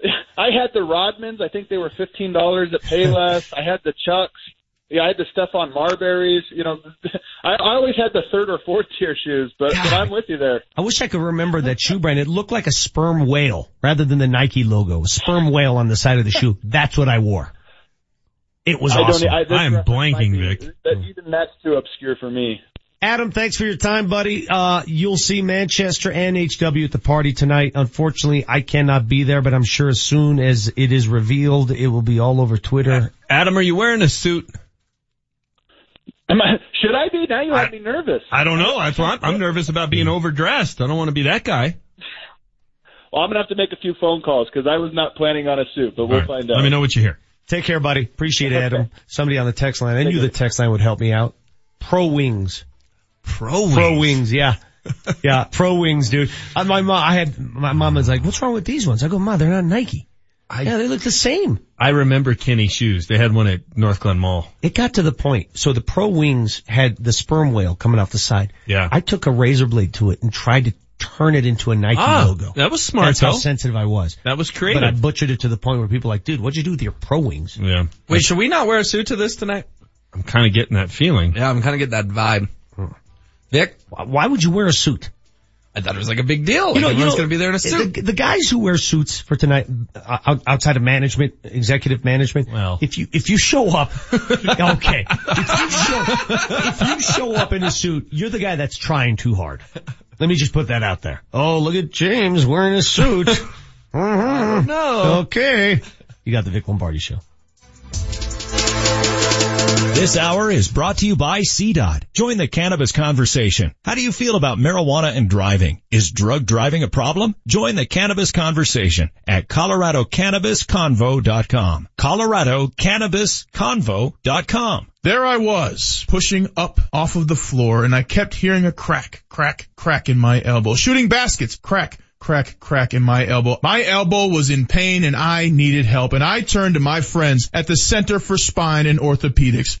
[LAUGHS] I had the Rodmans. I think they were $15 at Payless. I had the Chucks. Yeah, I had the Stephon Marburys. You know, [LAUGHS] I, I always had the third or fourth tier shoes, but, but I'm with you there. I wish I could remember that shoe brand. It looked like a sperm whale rather than the Nike logo. A sperm whale on the side of the shoe. That's what I wore. It was I don't, awesome. I, I'm blanking, be- Vic. That, even that's too obscure for me. Adam, thanks for your time, buddy. Uh, you'll see Manchester and HW at the party tonight. Unfortunately, I cannot be there, but I'm sure as soon as it is revealed, it will be all over Twitter. Adam, are you wearing a suit? Am I, should I be? Now you have me nervous. I don't know. That's why I'm, I'm nervous about being overdressed. I don't want to be that guy. Well, I'm gonna have to make a few phone calls because I was not planning on a suit, but we'll All right. find out. Let me know what you hear. Take care, buddy. Appreciate it, Adam. [LAUGHS] Somebody on the text line. I knew the text line would help me out. Pro Wings. Pro Wings. Pro Wings, yeah. [LAUGHS] yeah, Pro Wings, dude. Uh, my mom, I had, my mom was like, what's wrong with these ones? I go, mom, they're not Nike. yeah, they look the same. I remember Kinney shoes. They had one at Northglenn Mall. It got to the point. So the Pro Wings had the sperm whale coming off the side. Yeah. I took a razor blade to it and tried to turn it into a Nike Ah, logo. that was smart, That's how sensitive I was. That was creative. But I butchered it to the point where people are like, dude, what'd you do with your Pro Wings? Yeah. Wait, should we not wear a suit to this tonight? I'm kind of getting that feeling. Yeah, I'm kind of getting that vibe. Vic, Why would you wear a suit? I thought it was like a big deal. Like everyone's going to be there in a suit. The, the guys who wear suits for tonight, uh, outside of management, executive management, Well. if you, if you show up, [LAUGHS] okay, if you show, if you show up in a suit, you're the guy that's trying too hard. Let me just put that out there. Oh, look at James wearing a suit. [LAUGHS] Uh-huh. No. Okay. You got the Vic Lombardi show. This hour is brought to you by CDOT. Join the cannabis conversation. How do you feel about marijuana and driving? Is drug driving a problem? Join the cannabis conversation at coloradocannabisconvo.com. coloradocannabisconvo.com. There I was, pushing up off of the floor, and I kept hearing a crack, crack, crack in my elbow. Shooting baskets, crack, crack, crack in my elbow. My elbow was in pain and I needed help, and I turned to my friends at the Center for Spine and Orthopedics.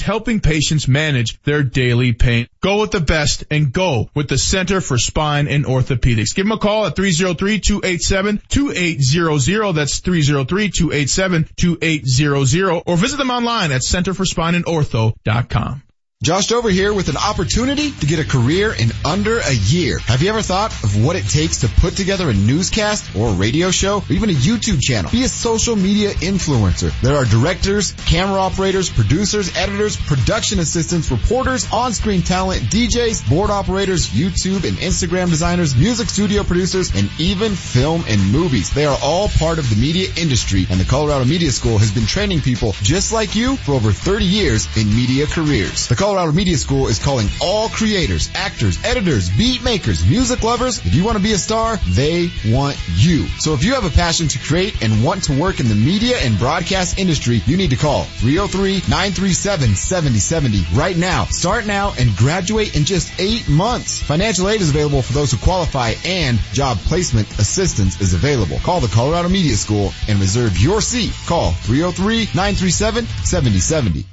helping patients manage their daily pain. Go with the best and go with the Center for Spine and Orthopedics. Give them a call at 303-287-2800. That's 303-287-2800 or visit them online at centerforspineandortho.com. Josh Dover here with an opportunity to get a career in under a year. Have you ever thought of what it takes to put together a newscast or a radio show or even a YouTube channel? Be a social media influencer. There are directors, camera operators, producers, editors, production assistants, reporters, on-screen talent, DJs, board operators, YouTube and Instagram designers, music studio producers, and even film and movies. They are all part of the media industry and the Colorado Media School has been training people just like you for over 30 years in media careers. The Media School is calling all creators, actors, editors, beat makers, music lovers. If you want to be a star, they want you. So if you have a passion to create and want to work in the media and broadcast industry, you need to call 303-937-7070 right now. Start now and graduate in just eight months. Financial aid is available for those who qualify and job placement assistance is available. Call the Colorado Media School and reserve your seat. Call 303-937-7070.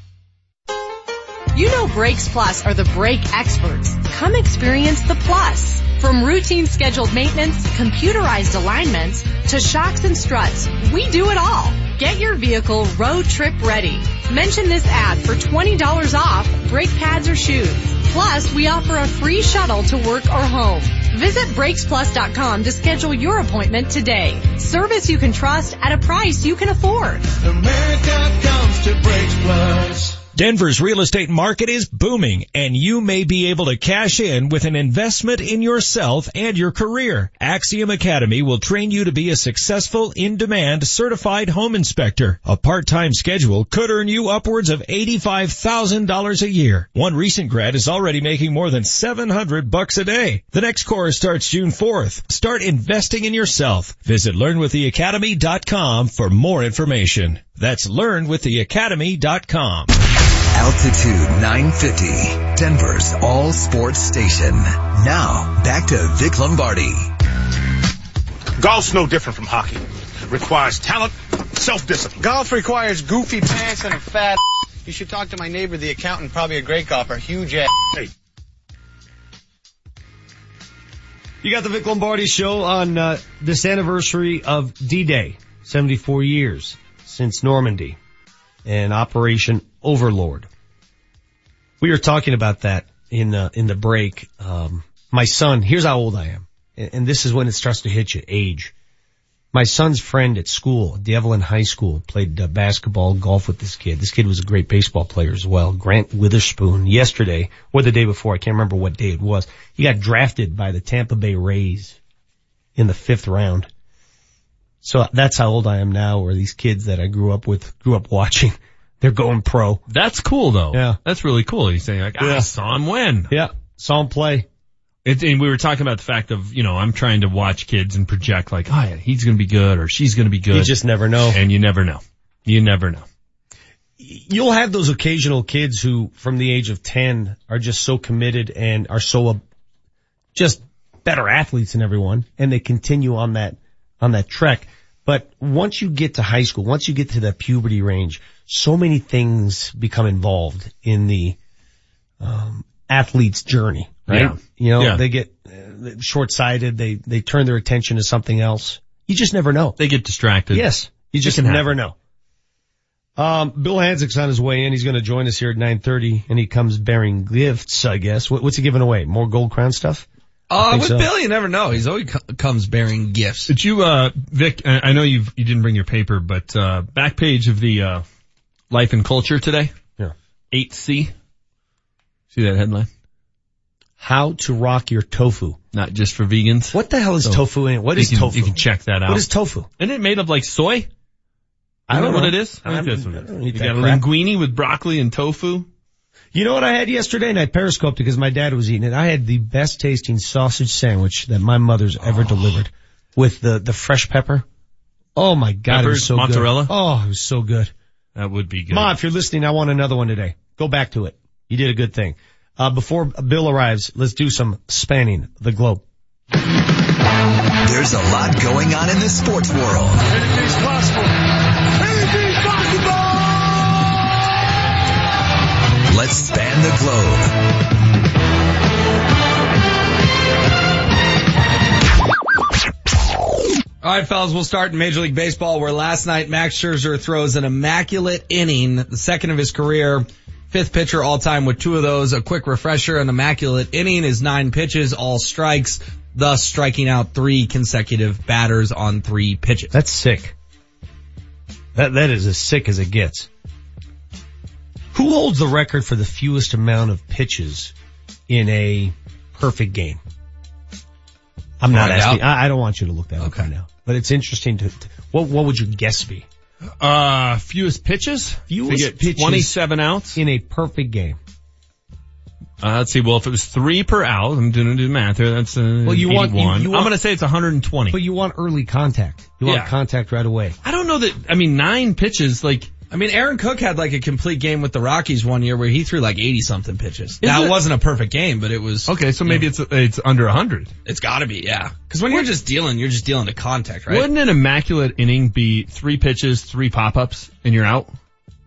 You know Brakes Plus are the brake experts. Come experience the plus. From routine scheduled maintenance, computerized alignments, to shocks and struts, we do it all. Get your vehicle road trip ready. Mention this ad for $20 off brake pads or shoes. Plus, we offer a free shuttle to work or home. Visit BrakesPlus.com to schedule your appointment today. Service you can trust at a price you can afford. America comes to Brakes Plus. Denver's real estate market is booming and you may be able to cash in with an investment in yourself and your career. Axiom Academy will train you to be a successful, in-demand, certified home inspector. A part-time schedule could earn you upwards of $85,000 a year. One recent grad is already making more than 700 bucks a day. The next course starts June 4th. Start investing in yourself. Visit learnwiththeacademy.com for more information. That's learnwiththeacademy.com. Altitude 950, Denver's all sports station. Now, back to Vic Lombardi. Golf's no different from hockey. Requires talent, self-discipline. Golf requires goofy pants and a fat. [LAUGHS] You should talk to my neighbor, the accountant, probably a great golfer, huge ass. Hey. You got the Vic Lombardi show on uh, this anniversary of D-Day, 74 years since Normandy and Operation Overlord. We were talking about that in the, in the break. Um, my son, here's how old I am. And, and this is when it starts to hit you, age. My son's friend at school, Devlin High School, played uh, basketball, golf with this kid. This kid was a great baseball player as well. Grant Witherspoon, yesterday, or the day before, I can't remember what day it was. He got drafted by the Tampa Bay Rays in the fifth round. So that's how old I am now, or these kids that I grew up with, grew up watching. [LAUGHS] They're going pro. That's cool though. Yeah. That's really cool. He's saying like, ah, I saw him win. Yeah. Saw him play. It, and we were talking about the fact of, you know, I'm trying to watch kids and project like, oh yeah, he's going to be good or she's going to be good. You just never know. And you never know. You never know. You'll have those occasional kids who from the age of 10 are just so committed and are so uh, just better athletes than everyone and they continue on that, on that trek. But once you get to high school, once you get to the puberty range, so many things become involved in the um, athlete's journey, right? Yeah. You know, Yeah. they get uh, short-sighted. They they turn their attention to something else. You just never know. They get distracted. Yes, you just never know. Um, Bill Hanzlik's on his way in. He's going to join us here at 9:30, and he comes bearing gifts. I guess. What, what's he giving away? More gold crown stuff? I Uh, with so. Bill, you never know. He's always comes bearing gifts. Did you, uh, Vic, I I know you've, you didn't bring your paper, but, uh, back page of the, uh, Life and Culture today. Yeah. 8C. See that headline? How to rock your tofu. Not just for vegans. What the hell is So, tofu in it? What you is can- tofu? You can check that out. What is tofu? Isn't it made of like soy? I Isn't don't that what it is? I I think that's don't- what it I don't is. eat You got a crap. linguine with broccoli and tofu. You know what I had yesterday? And I periscoped because my dad was eating it. I had the best tasting sausage sandwich that my mother's ever delivered with the, the fresh pepper. Oh my God, it was Peppers, so mozzarella? good. Oh, it was so good. That would be good. Ma, if you're listening, I want another one today. Go back to it. You did a good thing. Uh, before Bill arrives, let's do some spanning the globe. There's a lot going on in the sports world. Anything's possible. Let's the globe. All right, fellas, we'll start in Major League Baseball where last night Max Scherzer throws an immaculate inning, the second of his career. Fifth pitcher all time with two of those. A quick refresher, an immaculate inning is nine pitches, all strikes, thus striking out three consecutive batters on three pitches. That's sick. That, that is as sick as it gets. Who holds the record for the fewest amount of pitches in a perfect game? I'm not asking. I, I don't want you to look that up right now. But it's interesting to, to what what would your guess be? Uh, fewest pitches? Fewest pitches 27 outs? in a perfect game. Uh, let's see. Well, if it was three per out, I'm doing the math here. That's uh, Well, you want- you- 81. you I'm going to say it's 120. But you want early contact. You want Yeah. contact right away. I don't know that. I mean, nine pitches. Like I mean, Aaron Cook had like a complete game with the Rockies one year where he threw like 80 something pitches. Isn't Now it wasn't a perfect game, but it was. okay, so maybe it's it's under 100. It's gotta be, yeah. Cause when you're just dealing, you're just dealing to contact, right? Wouldn't an immaculate inning be three pitches, three pop ups, and you're out?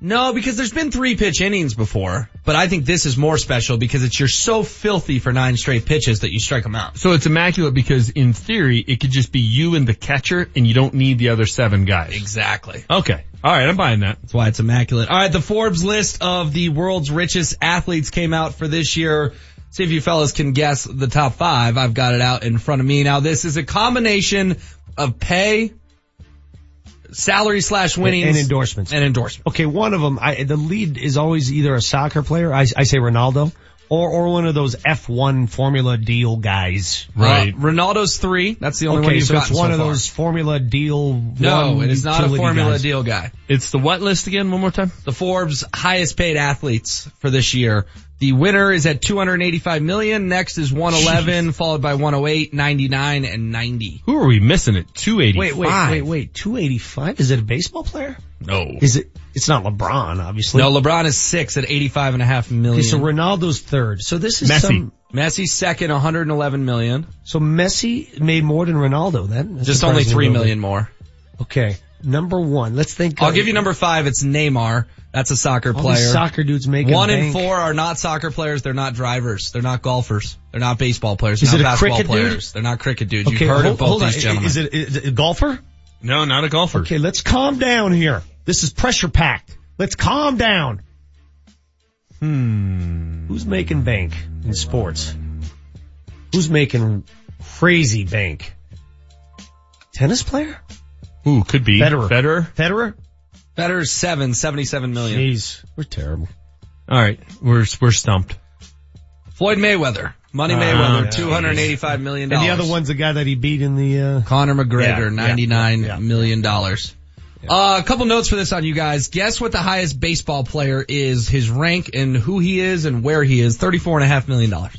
No, because there's been three pitch innings before, but I think this is more special because it's you're so filthy for nine straight pitches that you strike them out. So it's immaculate because in theory it could just be you and the catcher, and you don't need the other seven guys. Exactly. Okay. All right, I'm buying that. That's why it's immaculate. All right, the Forbes list of the world's richest athletes came out for this year. See if you fellas can guess the top five. I've got it out in front of me. Now this is a combination of pay, salary slash winnings, And endorsements. and endorsements. Okay, one of them, I, the lead is always either a soccer player, I, I say Ronaldo, or, or one of those F1 Formula Deal guys. Uh, Ronaldo's three. That's the only okay, one you've so it's one so of far. those Formula Deal. No, it is not a Formula guys. Deal guy. It's the what list again? One more time. The Forbes highest paid athletes for this year. The winner is at 285 million. Next is 111, followed by 108, 99, and 90. Who are we missing at 285? Wait, wait, wait, wait. 285? Is it a baseball player? No. Is it? It's not LeBron, obviously. No, LeBron is six at 85 and a half million. Okay, so Ronaldo's third. So this is Messi. some. Messi second, 111 million. So Messi made more than Ronaldo then. That Just only surprises me a three little million bit. more. Okay, number one. Let's think. I'll uh, give you number five. It's Neymar. That's a soccer all player. these soccer dudes making One bank. and four are not soccer players. They're not drivers. They're not golfers. They're not baseball players. Is They're it not a basketball cricket dude? players. They're not cricket dudes. Okay, You've heard hold, of both these on. gentlemen. Is it, is it a golfer? No, not a golfer. Okay, let's calm down here. This is pressure packed. Let's calm down. Hmm. Who's making bank in sports? Who's making crazy bank? Tennis player? Ooh, could be. Federer. Federer? Federer? Federer's seven, 77 million. Jeez, we're terrible. All right, we're we're stumped. Floyd Mayweather. Money Ah, Mayweather, yeah. two hundred eighty-five million And dollars. And the other one's the guy that he beat in the, uh, Conor McGregor, Yeah, ninety-nine yeah, million dollars. Uh, a couple notes for this on you guys. Guess what the highest baseball player is, his rank and who he is and where he is. Thirty-four and a half million dollars.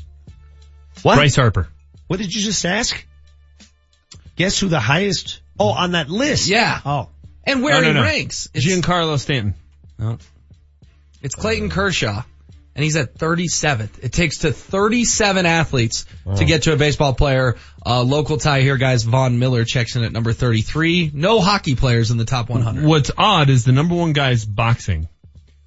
What? Bryce Harper. What did you just ask? Guess who the highest? Oh, on that list. Yeah. Oh. And where No, no, he no. ranks. It's, Giancarlo Stanton. no. it's Clayton Kershaw. And he's at 37th. It takes to 37 athletes to get to a baseball player. Uh, local tie here, guys. Von Miller checks in at number 33. No hockey players in the top 100. What's odd is the number one guy is boxing.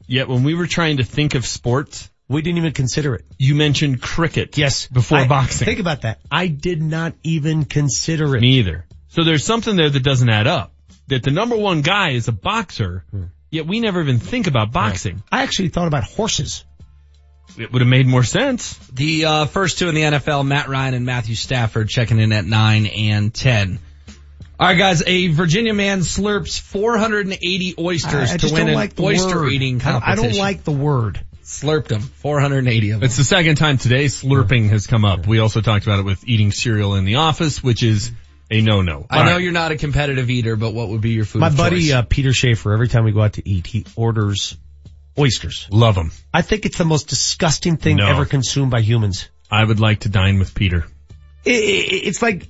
Yet when we were trying to think of sports, We didn't even consider it. you mentioned cricket. Yes. Before I- boxing. Think about that. I did not even consider it. Me either. So there's something there that doesn't add up. That the number one guy is a boxer, yet we never even think about boxing. I actually thought about horses. It would have made more sense. The uh, first two in the NFL, Matt Ryan and Matthew Stafford, checking in at nine and ten. All right, guys. A Virginia man slurps 480 oysters I, I to win an like oyster word. eating I- I don't like the word. slurped them. 480 of them. It's the second time today slurping has come up. We also talked about it with eating cereal in the office, which is a no-no. I know you're not a competitive eater, but what would be your food? My of buddy choice? uh, Peter Schaefer, every time we go out to eat, he orders Oysters. Love them. I think it's the most disgusting thing No. ever consumed by humans. I would like to dine with Peter. It, it, it's like,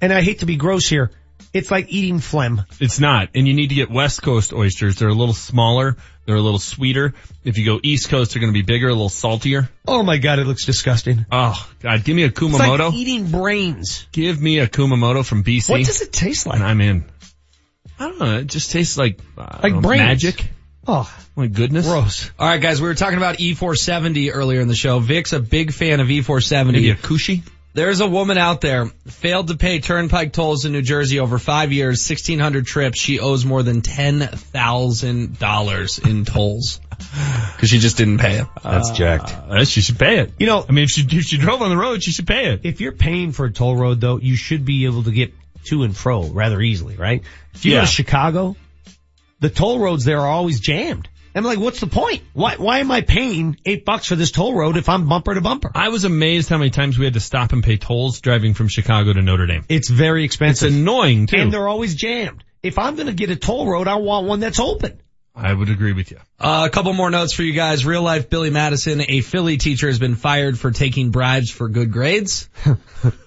and I hate to be gross here, it's like eating phlegm. It's not. And you need to get West Coast oysters. They're a little smaller. They're a little sweeter. If you go East Coast, they're going to be bigger, a little saltier. Oh my god, it looks disgusting. Oh God, give me a It's Kumamoto. like eating brains. give me a Kumamoto from BC. What does it taste like? And I'm in. I don't know. It just tastes like I Like know, magic. Oh, my goodness. Gross. All right, guys, we were talking about E470 earlier in the show. Vic's a big fan of E470. Maybe a Kusshi. There's a woman out there failed to pay turnpike tolls in New Jersey over five years, 1600 trips. She owes more than $10,000 in tolls [LAUGHS] because she just didn't pay it. That's jacked. Uh, she should pay it. You know, I mean, if she if she drove on the road, she should pay it. If you're paying for a toll road though, you should be able to get to and fro rather easily, right? If you go Yeah. to Chicago, the toll roads there are always jammed. I'm like, what's the point? Why, why am I paying eight bucks for this toll road if I'm bumper to bumper? I was amazed how many times we had to stop and pay tolls driving from Chicago to Notre Dame. It's very expensive. It's annoying too. and they're always jammed. If I'm gonna get a toll road, I want one that's open. I would agree with you. Uh, a couple more notes for you guys. Real life Billy Madison, a Philly teacher, has been fired for taking bribes for good grades. [LAUGHS]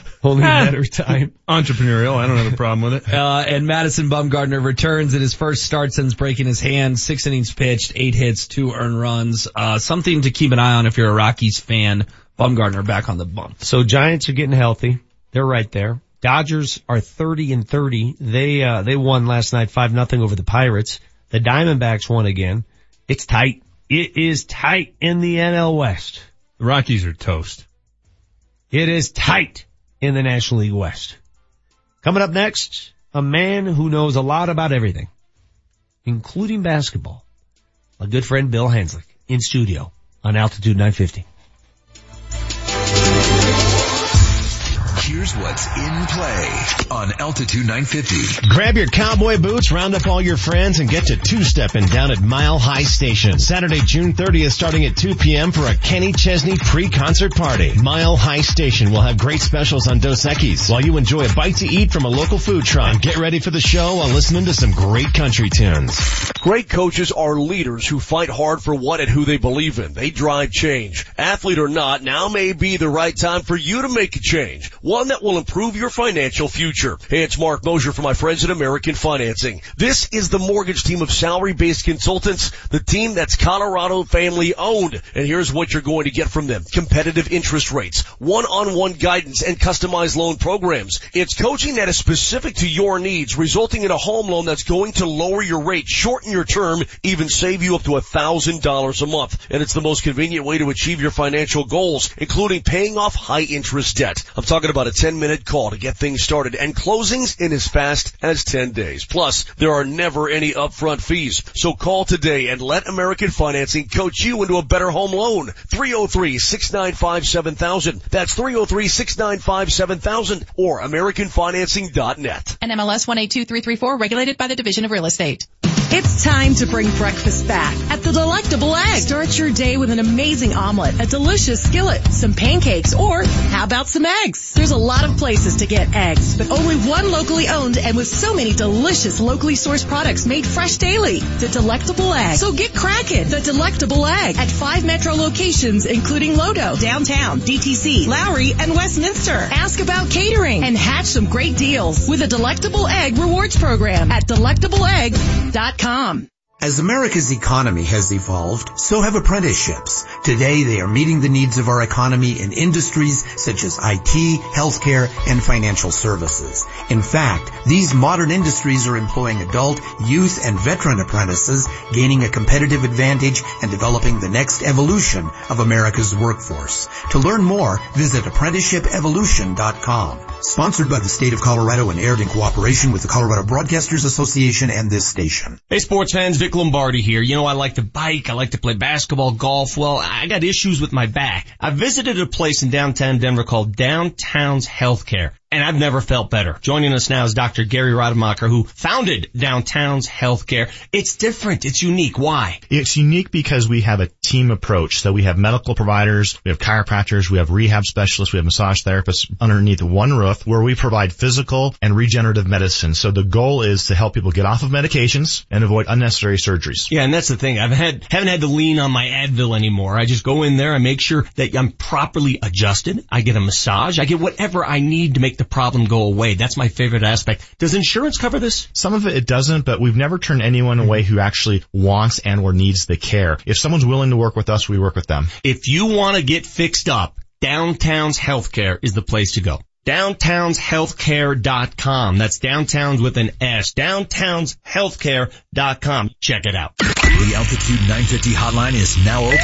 [LAUGHS] Only a matter of time. Entrepreneurial. I don't have a problem with it. Uh, and Madison Bumgarner returns at his first start since breaking his hand. Six innings pitched, eight hits, two earned runs. Uh, something to keep an eye on if you're a Rockies fan. Bumgarner back on the bump. So Giants are getting healthy. They're right there. Dodgers are 30 and 30. They, uh, they won last night 5 nothing over the Pirates. The Diamondbacks won again. It's tight. It is tight in the NL West. The Rockies are toast. It is tight in the National League West. Coming up next, a man who knows a lot about everything, including basketball. My good friend Bill Hanzlik in studio on Altitude 950. Here's what's in play on Altitude 950. Grab your cowboy boots, round up all your friends, and get to two-stepping down at Mile High Station. Saturday, June 30th, starting at 2 p.m. for a Kenny Chesney pre-concert party. Mile High Station will have great specials on Dos Equis while you enjoy a bite to eat from a local food truck. And get ready for the show while listening to some great country tunes. Great coaches are leaders who fight hard for what and who they believe in. They drive change. Athlete or not, now may be the right time for you to make a change. One that will improve your financial future. Hey, it's Mark Moser for my friends at American Financing. This is the mortgage team of salary-based consultants, the team that's Colorado family owned. And here's what you're going to get from them. Competitive interest rates, one-on-one guidance, and customized loan programs. It's coaching that is specific to your needs, resulting in a home loan that's going to lower your rate, shorten your term, even save you up to a thousand dollars a month. And it's the most convenient way to achieve your financial goals, including paying off high interest debt. I'm talking about a 10 minute call to get things started and closings in as fast as 10 days. Plus, there are never any upfront fees. So call today and let American Financing coach you into a better home loan. 303-695-7000. That's 303-695-7000 or AmericanFinancing.net. NMLS 182334, regulated by the Division of Real Estate. It's time to bring breakfast back at the Delectable Egg. Start your day with an amazing omelet, a delicious skillet, some pancakes, or how about some eggs? There's a lot of places to get eggs, but only one locally owned and with so many delicious locally sourced products made fresh daily. The Delectable Egg. So get cracking. The Delectable Egg at five metro locations, including Lodo, downtown, DTC, Lowry, and Westminster. Ask about catering and hatch some great deals with a Delectable Egg rewards program at delectableegg.com. As America's economy has evolved, so have apprenticeships. Today they are meeting the needs of our economy in industries such as IT, healthcare, and financial services. In fact, these modern industries are employing adult, youth, and veteran apprentices, gaining a competitive advantage and developing the next evolution of America's workforce. To learn more, visit apprenticeshipevolution.com. Sponsored by the state of Colorado and aired in cooperation with the Colorado Broadcasters Association and this station. Hey sports fans, Vic Lombardi here. You know I like to bike, I like to play basketball, golf. Well, I got issues with my back. I visited a place in downtown Denver called Downtown's Healthcare. And I've never felt better. Joining us now is Dr. Gary Rademacher, who founded Downtown's Healthcare. It's different. It's unique. Why? It's unique because we have a team approach. So we have medical providers, we have chiropractors, we have rehab specialists, we have massage therapists underneath one roof where we provide physical and regenerative medicine. So the goal is to help people get off of medications and avoid unnecessary surgeries. Yeah, and that's the thing. I've had, haven't had to lean on my Advil anymore. I just go in there, I make sure that I'm properly adjusted. I get a massage. I get whatever I need to make the problem go away. That's my favorite aspect. Does insurance cover this? Some of it it doesn't, but we've never turned anyone away who actually wants and or needs the care. If someone's willing to work with us, we work with them. If you want to get fixed up, Downtown's Healthcare is the place to go. Downtownshealthcare.com. That's downtowns with an S. Downtownshealthcare.com. Check it out. The Altitude 950 hotline is now open.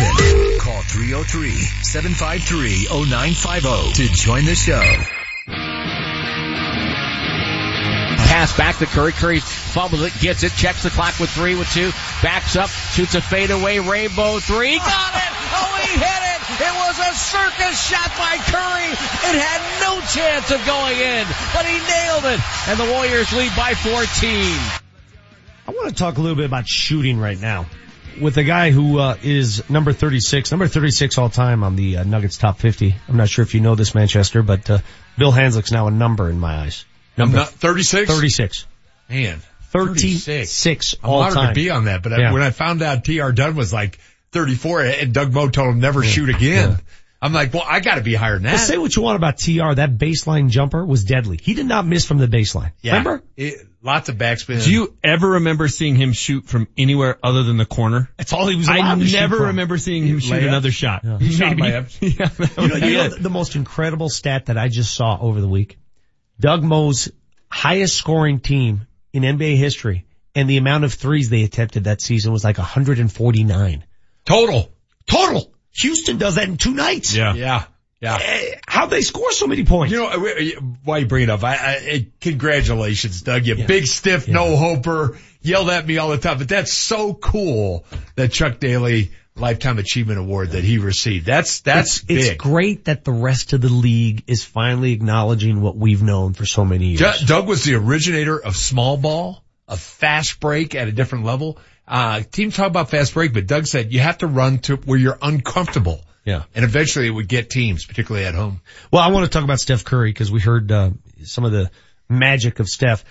Call 303-753-0950 to join the show. Pass back to Curry. Curry fumbles it, gets it, checks the clock with three, with two, backs up, shoots a fadeaway rainbow three. Got it! Oh, he hit it! It was a circus shot by Curry. It had no chance of going in, but he nailed it. And the Warriors lead by 14. I want to talk a little bit about shooting right now with a guy who uh, is number 36, number 36 all time on the uh, Nuggets top 50. I'm not sure if you know this, Manchester, but uh, Bill Hanzlik's now a number in my eyes. Number 36? 36. Man. 36 I'm all honored to be on that, but I- when I found out TR Dunn was like 34 and Doug Moe told him never shoot again, I'm like, well, I gotta be higher than that. Well, say what you want about TR, that baseline jumper was deadly. He did not miss from the baseline. Remember? It, lots of backspin. Do you ever remember seeing him shoot from anywhere other than the corner? That's all he was I allowed to shoot never from. remember seeing him shoot Layups? another shot. Yeah. He shot Maybe- layups. yeah, that You know, was you know it. the most incredible stat that I just saw over the week? Doug Moe's highest scoring team in NBA history and the amount of threes they attempted that season was like 149. Total. Total. Houston does that in two nights. Yeah. Yeah. Yeah. How'd they score so many points? You know, uh, why you bring it up? I, I, I- congratulations, Doug. You big stiff, no hoper. Yelled at me all the time, but that's so cool that Chuck Daly Lifetime Achievement Award that he received. That's, that's it's, big. it's great that the rest of the league is finally acknowledging what we've known for so many years. Doug was the originator of small ball, of fast break at a different level. Uh, teams talk about fast break, but Doug said you have to run to where you're uncomfortable. Yeah. And eventually it would get teams, particularly at home. Well, I want to talk about Steph Curry because we heard uh, some of the magic of Steph.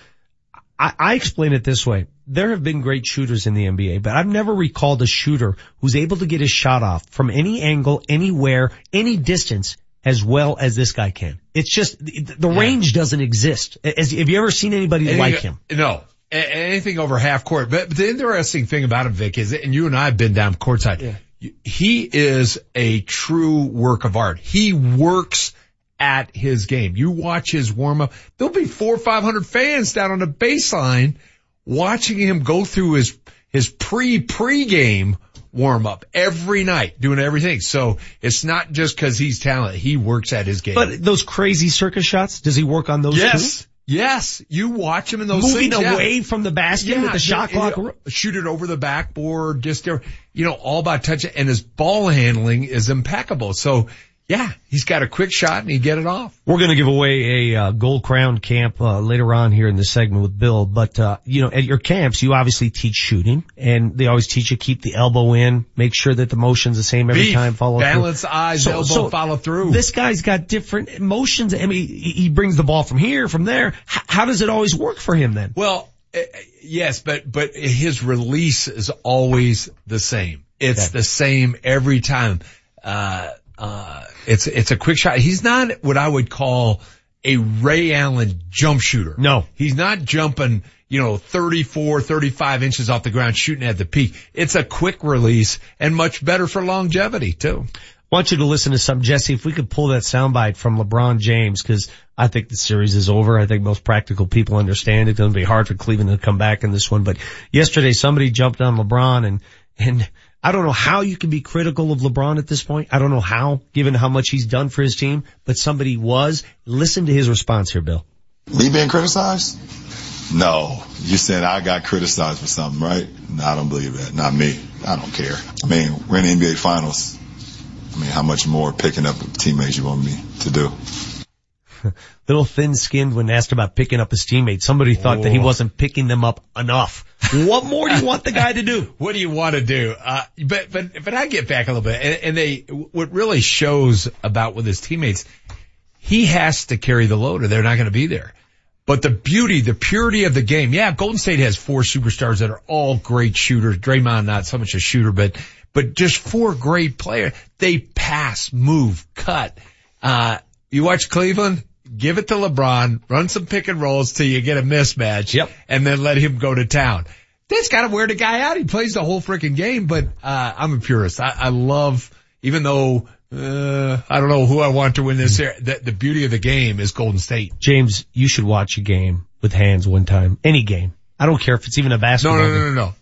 I, I explain it this way. There have been great shooters in the NBA, but I've never recalled a shooter who's able to get his shot off from any angle, anywhere, any distance as well as this guy can. It's just, the, range doesn't exist. As, have you ever seen anybody Anything- like him? No. A- anything over half court. But, but the interesting thing about him, Vic, is, and you and I have been down courtside, you- he is a true work of art. He works at his game. You watch his warm up. There'll be four or five hundred fans down on the baseline watching him go through his, his pre pre-game warm up every night, doing everything. So it's not just cause he's talented. He works at his game. But those crazy circus shots, does he work on those Yes. too? Yes. You watch him in those Moving things, yeah. away from the basket with the shot yeah, clock. yeah. Shoot it over the backboard, just there, you know, all about touching and his ball handling is impeccable. So yeah, he's got a quick shot and he get it off. We're going to give away a uh, gold crown camp uh, later on here in this segment with Bill. But uh, you know, at your camps, you obviously teach shooting, and they always teach you keep the elbow in, make sure that the motion's the same every Beef, time. Follow balance, through. eyes, elbow, follow through. This guy's got different motions. I mean, he brings the ball from here, from there. H- how does it always work for him then? Well, uh, yes, but, but his release is always the same. It's the same every time. Uh, uh, it's, it's a quick shot. He's not what I would call a Ray Allen jump shooter. No. He's not jumping, you know, 34, 35 inches off the ground shooting at the peak. It's a quick release and much better for longevity too. I want you to listen to some, Jesse, if we could pull that soundbite from LeBron James, cause I think the series is over. I think most practical people understand it's going to be hard for Cleveland to come back in this one. But yesterday somebody jumped on LeBron and, and I don't know how you can be critical of LeBron at this point. I don't know how, given how much he's done for his team, but somebody was. Listen to his response here, Bill. Me being criticized? No. You said I got criticized for something, right? No, I don't believe that. Not me. I don't care. I mean, we're in the NBA finals. I mean, how much more picking up teammates you want me to do? [LAUGHS] little thin skinned when asked about picking up his teammates. Somebody thought that he Oh. wasn't picking them up enough. What more do you want the guy to do? [LAUGHS] What do you want to do? Uh, but, but, but I get back a little bit and, and they, what really shows about with his teammates, he has to carry the load or they're not going to be there. But the beauty, the purity of the game. Yeah, Golden State has four superstars that are all great shooters. Draymond, not so much a shooter, but, but just four great players. They pass, move, cut. Uh, you watch Cleveland, give it to LeBron, run some pick and rolls till you get a mismatch. Yep. And then let him go to town. That's gotta wear the guy out. He plays the whole freaking game, but, uh, I'm a purist. I, I love, even though, uh, I don't know who I want to win this here. The, the beauty of the game is Golden State. James, you should watch a game with hands one time. Any game. I don't care if it's even a No, basketball no, game. no, no, no.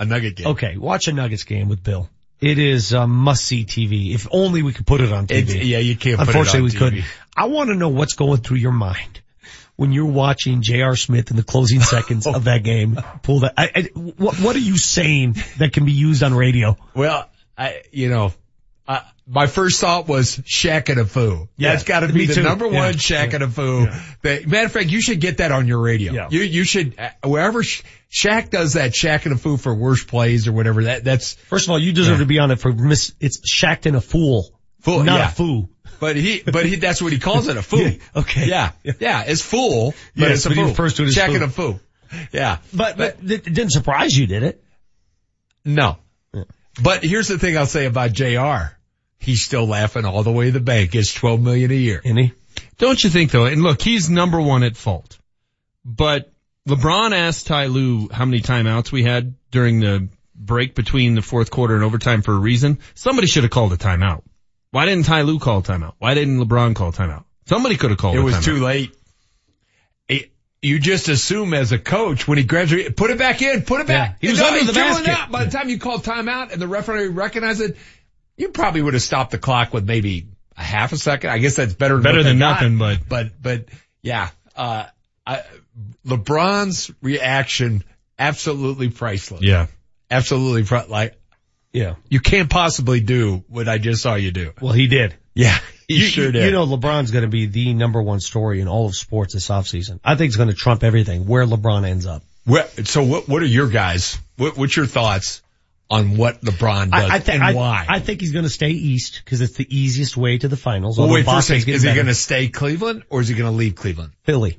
A Nugget game. Okay, watch a Nuggets game with Bill. It is uh, must see TV. If only we could put it on TV. It's- yeah, you can't put it Unfortunately, we TV. couldn't. I want to know what's going through your mind when you're watching J.R. Smith in the closing [LAUGHS] seconds of that game. Pull that. I, I, what, what are you saying that can be used on radio? Well, I, you know, uh, my first thought was Shaq and a Foo. Yeah, That's got to be the too. number Yeah. one Shaq and a Foo. But, matter of fact, you should get that on your radio. Yeah. You you should wherever Sh- Shaq does that Shaq and a Foo for worst plays or whatever. That that's First of all, you deserve Yeah. to be on it for miss. It's shacked in a fool, Fool, not yeah. a foo. But he, but he, that's what he calls it, a foo. [LAUGHS] Yeah, okay. Yeah. Yeah. It's fool, but it's a but he foo. refers to it as Shaq and a foo. Yeah. But, but it didn't surprise you, did it? No. But here's the thing I'll say about JR. He's still laughing all the way to the bank. It's 12 million a year. Isn't he? Don't you think though? And look, he's number one at fault. But LeBron asked Ty Lue how many timeouts we had during the break between the fourth quarter and overtime for a reason. Somebody should have called a timeout. Why didn't Ty Lue call a timeout? Why didn't LeBron call a timeout? Somebody could have called It a was too late. It, you just assume as a coach when he graduated, put it back in, put it back. he was No, under he's the basket. By the time you called timeout and the referee recognized it, you probably would have stopped the clock with maybe a half a second. I guess that's better than Better what they than got. nothing, but- but but yeah, uh, I, LeBron's reaction absolutely priceless. Yeah. absolutely pri- like Yeah. you can't possibly do what I just saw you do. Well, he did. Yeah, he you, sure did. You know, LeBron's going to be the number one story in all of sports this offseason. I think it's going to trump everything where LeBron ends up. What, so what, what are your guys? What, what's your thoughts on what LeBron does I, I thi- and I- why? I think he's going to stay east because it's the easiest way to the finals. well, wait, first Boston's thing, getting is he going to stay Cleveland or is he going to leave Cleveland? Philly?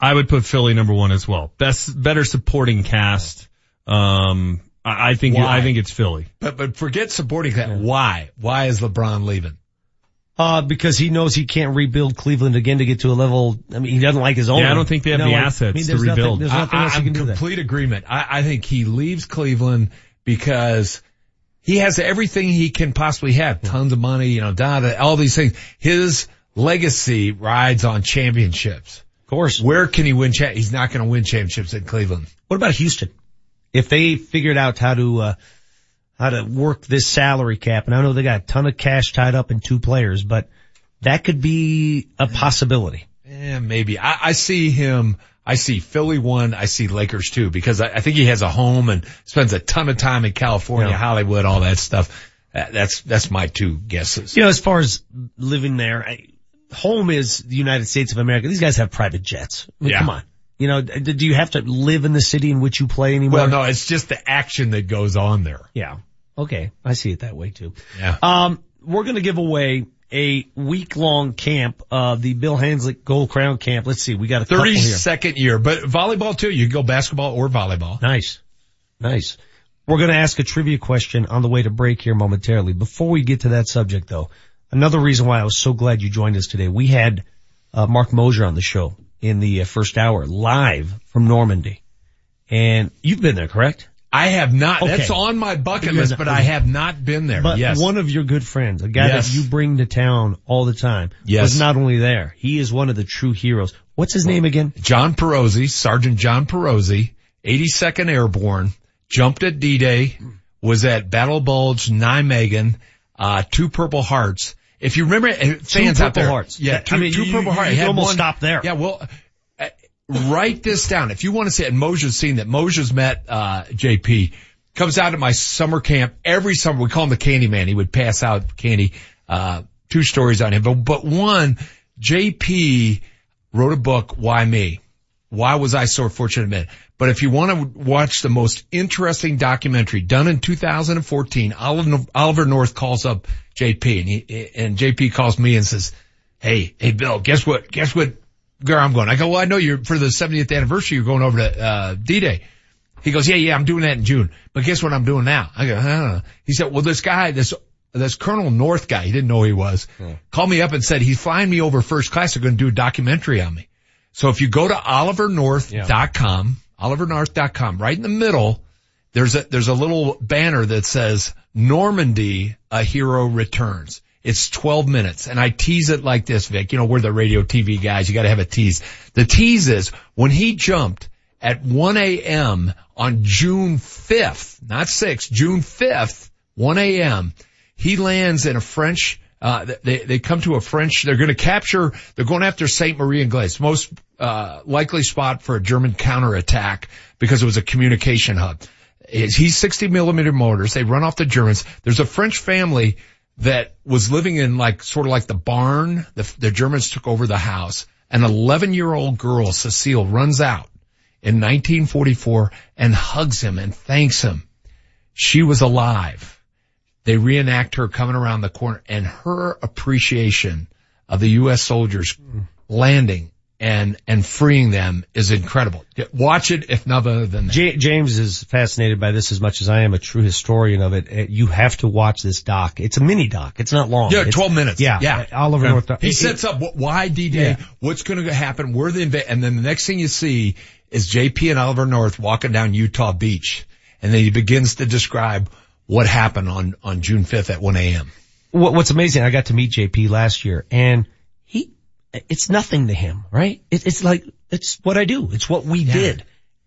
I would put Philly number one as well. Best, better supporting cast. Um, I, I think, Why? I think it's Philly. But, but forget supporting that. Why? Why is LeBron leaving? Uh, because he knows he can't rebuild Cleveland again to get to a level. I mean, he doesn't like his own. Yeah, I don't think they have the assets to there's nothing- rebuild. there's I, nothing else I, you am can do there. complete agreement. I, I think he leaves Cleveland because he has everything he can possibly have. Tons of money, you know, da, da, all these things. His legacy rides on championships. Of course. Where can he win? Cha- he's not going to win championships in Cleveland. What about Houston? If they figured out how to, uh, how to work this salary cap, and I know they got a ton of cash tied up in two players, but that could be a possibility. Yeah, maybe. I, I see him. I see Philly one. I see Lakers two because I, I think he has a home and spends a ton of time in California, Yeah. Hollywood, all that stuff. That, that's that's my two guesses. You know, as far as living there, I, home is the United States of America. These guys have private jets. I mean, Yeah. Come on. You know, do you have to live in the city in which you play anymore? Well, no, it's just the action that goes on there. Yeah. Okay. I see it that way too. Yeah. Um, we're going to give away a week long camp of the Bill Hanzlik Gold Crown Camp. Let's see. We got a couple Thirty here. second year, but volleyball too. You can go basketball or volleyball. Nice. Nice. We're going to ask a trivia question on the way to break here momentarily. Before we get to that subject though, another reason why I was so glad you joined us today, we had uh, Mark Moser on the show in the uh, first hour live from Normandy. And you've been there, correct? I have not. Okay. That's on my bucket You list, not- but I have not been there. But yes. one of your good friends, a guy Yes. that you bring to town all the time, Yes. was not only there, he is one of the true heroes. What's his name again? John Perozzi, Sergeant John Perozzi, 82nd Airborne, jumped at D-Day, was at Battle Bulge, Nijmegen, uh, two Purple Hearts. If you remember, uh, fans out Purple there, Hearts. yeah, two, I mean, two you- Purple you- Hearts. you He almost one- stop there. Yeah, well, write this down. If you want to see it, Moshe's seen that. Moshe's met, uh, JP, comes out at my summer camp every summer. We call him the candy man. He would pass out candy, uh, two stories on him, but, but one, JP, wrote a book, Why Me? Why was I so fortunate to But if you want to watch the most interesting documentary done in 2014, Oliver, Oliver North calls up JP and he, and JP calls me and says, Hey, hey Bill, guess what, guess what, where I'm going? I go, well, I know you're for the 70th anniversary, you're going over to, uh, D-Day. He goes, yeah, yeah, I'm doing that in June. But guess what I'm doing now? I go, huh. He said, well, this guy, this, this Colonel North guy, he didn't know who he was, yeah. called me up and said he's flying me over first class. They're going to do a documentary on me. So if you go to olivernorth.com, yeah. olivernorth.com, right in the middle, there's a, there's a little banner that says Normandy, a hero returns. It's 12 minutes and I tease it like this, Vic. You know, we're the radio TV guys. You got to have a tease. The tease is when he jumped at 1 a.m. on June 5th, not 6th, June 5th, 1 a.m. He lands in a French, uh, they, they come to a French, they're going to capture, they're going after Sainte-Mère-Église, most, uh, likely spot for a German counterattack because it was a communication hub. He's 60 millimeter mortars. They run off the Germans. There's a French family that was living in like, sort of like the barn. The, the Germans took over the house. An 11 year old girl, Cecile, runs out in 1944 and hugs him and thanks him. She was alive. They reenact her coming around the corner and her appreciation of the U.S. soldiers mm. landing and and freeing them is incredible. Watch it if none other than that. J- James is fascinated by this as much as I am a true historian of it. Uh, you have to watch this doc. It's a mini doc. It's not long. Yeah, it's, 12 minutes. Yeah, yeah. Oliver North. He it, sets up why D-Day, yeah. what's going to happen, where the inv- and then the next thing you see is JP and Oliver North walking down Utah Beach, and then he begins to describe what happened on on June 5th at 1 a.m. What's amazing, I got to meet JP last year, and it's nothing to him, right? It, it's like, it's what I do. It's what we yeah. did.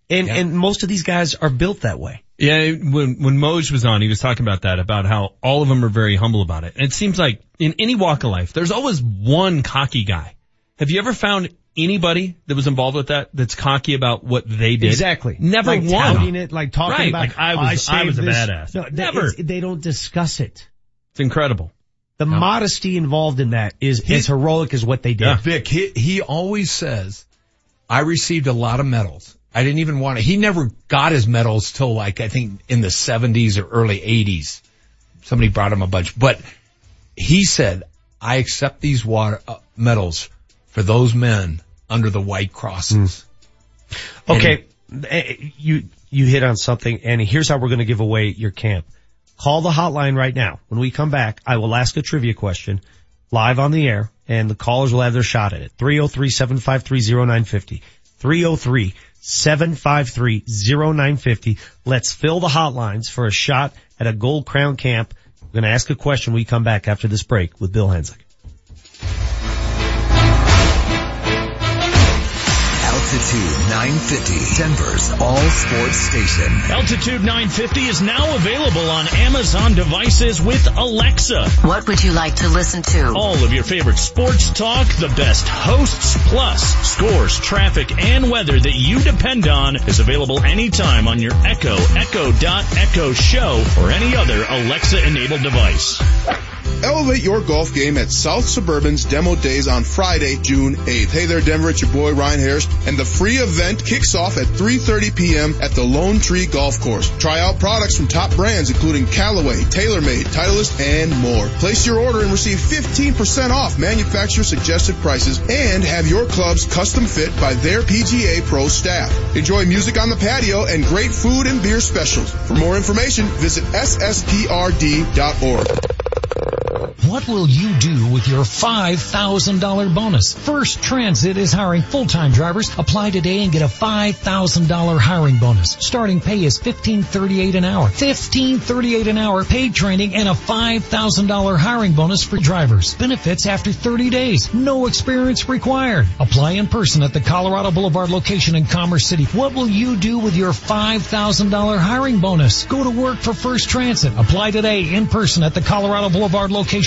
And, yeah. and most of these guys are built that way. Yeah, when, when Moj was on, he was talking about that, about how all of them are very humble about it. And it seems like in any walk of life, there's always one cocky guy. Have you ever found anybody that was involved with that that's cocky about what they did? Exactly. Never like one. It, like talking right. about, like I oh, was, I, I was a badass. No, Never. They don't discuss it. It's incredible. The no. modesty involved in that is he, as heroic as what they did. Yeah. Vic, he, he always says, I received a lot of medals. I didn't even want to, he never got his medals till like, I think in the seventies or early eighties. Somebody brought him a bunch, but he said, I accept these water, uh, medals for those men under the white crosses. Mm. Okay. And, eh, you, you hit on something and here's how we're going to give away your camp. Call the hotline right now. When we come back, I will ask a trivia question live on the air and the callers will have their shot at it. 303-753-0950. 303-753-0950. Let's fill the hotlines for a shot at a Gold Crown camp. We're going to ask a question when we come back after this break with Bill Hanzlik. Altitude 950, Denver's all sports station. Altitude 950 is now available on Amazon devices with Alexa. What would you like to listen to? All of your favorite sports talk, the best hosts, plus scores, traffic, and weather that you depend on is available anytime on your Echo, Echo Dot Echo Show, or any other Alexa enabled device. Elevate your golf game at South Suburban's demo days on Friday, June 8th. Hey there, Denver. It's your boy Ryan Harris, and the free event kicks off at 3:30 p.m. at the Lone Tree Golf Course. Try out products from top brands including Callaway, TaylorMade, Titleist, and more. Place your order and receive 15% off manufacturer suggested prices, and have your clubs custom fit by their PGA Pro staff. Enjoy music on the patio and great food and beer specials. For more information, visit ssprd.org. What will you do with your $5,000 bonus? First Transit is hiring full-time drivers. Apply today and get a $5,000 hiring bonus. Starting pay is $15.38 an hour. $15.38 an hour paid training and a $5,000 hiring bonus for drivers. Benefits after 30 days. No experience required. Apply in person at the Colorado Boulevard location in Commerce City. What will you do with your $5,000 hiring bonus? Go to work for First Transit. Apply today in person at the Colorado Boulevard location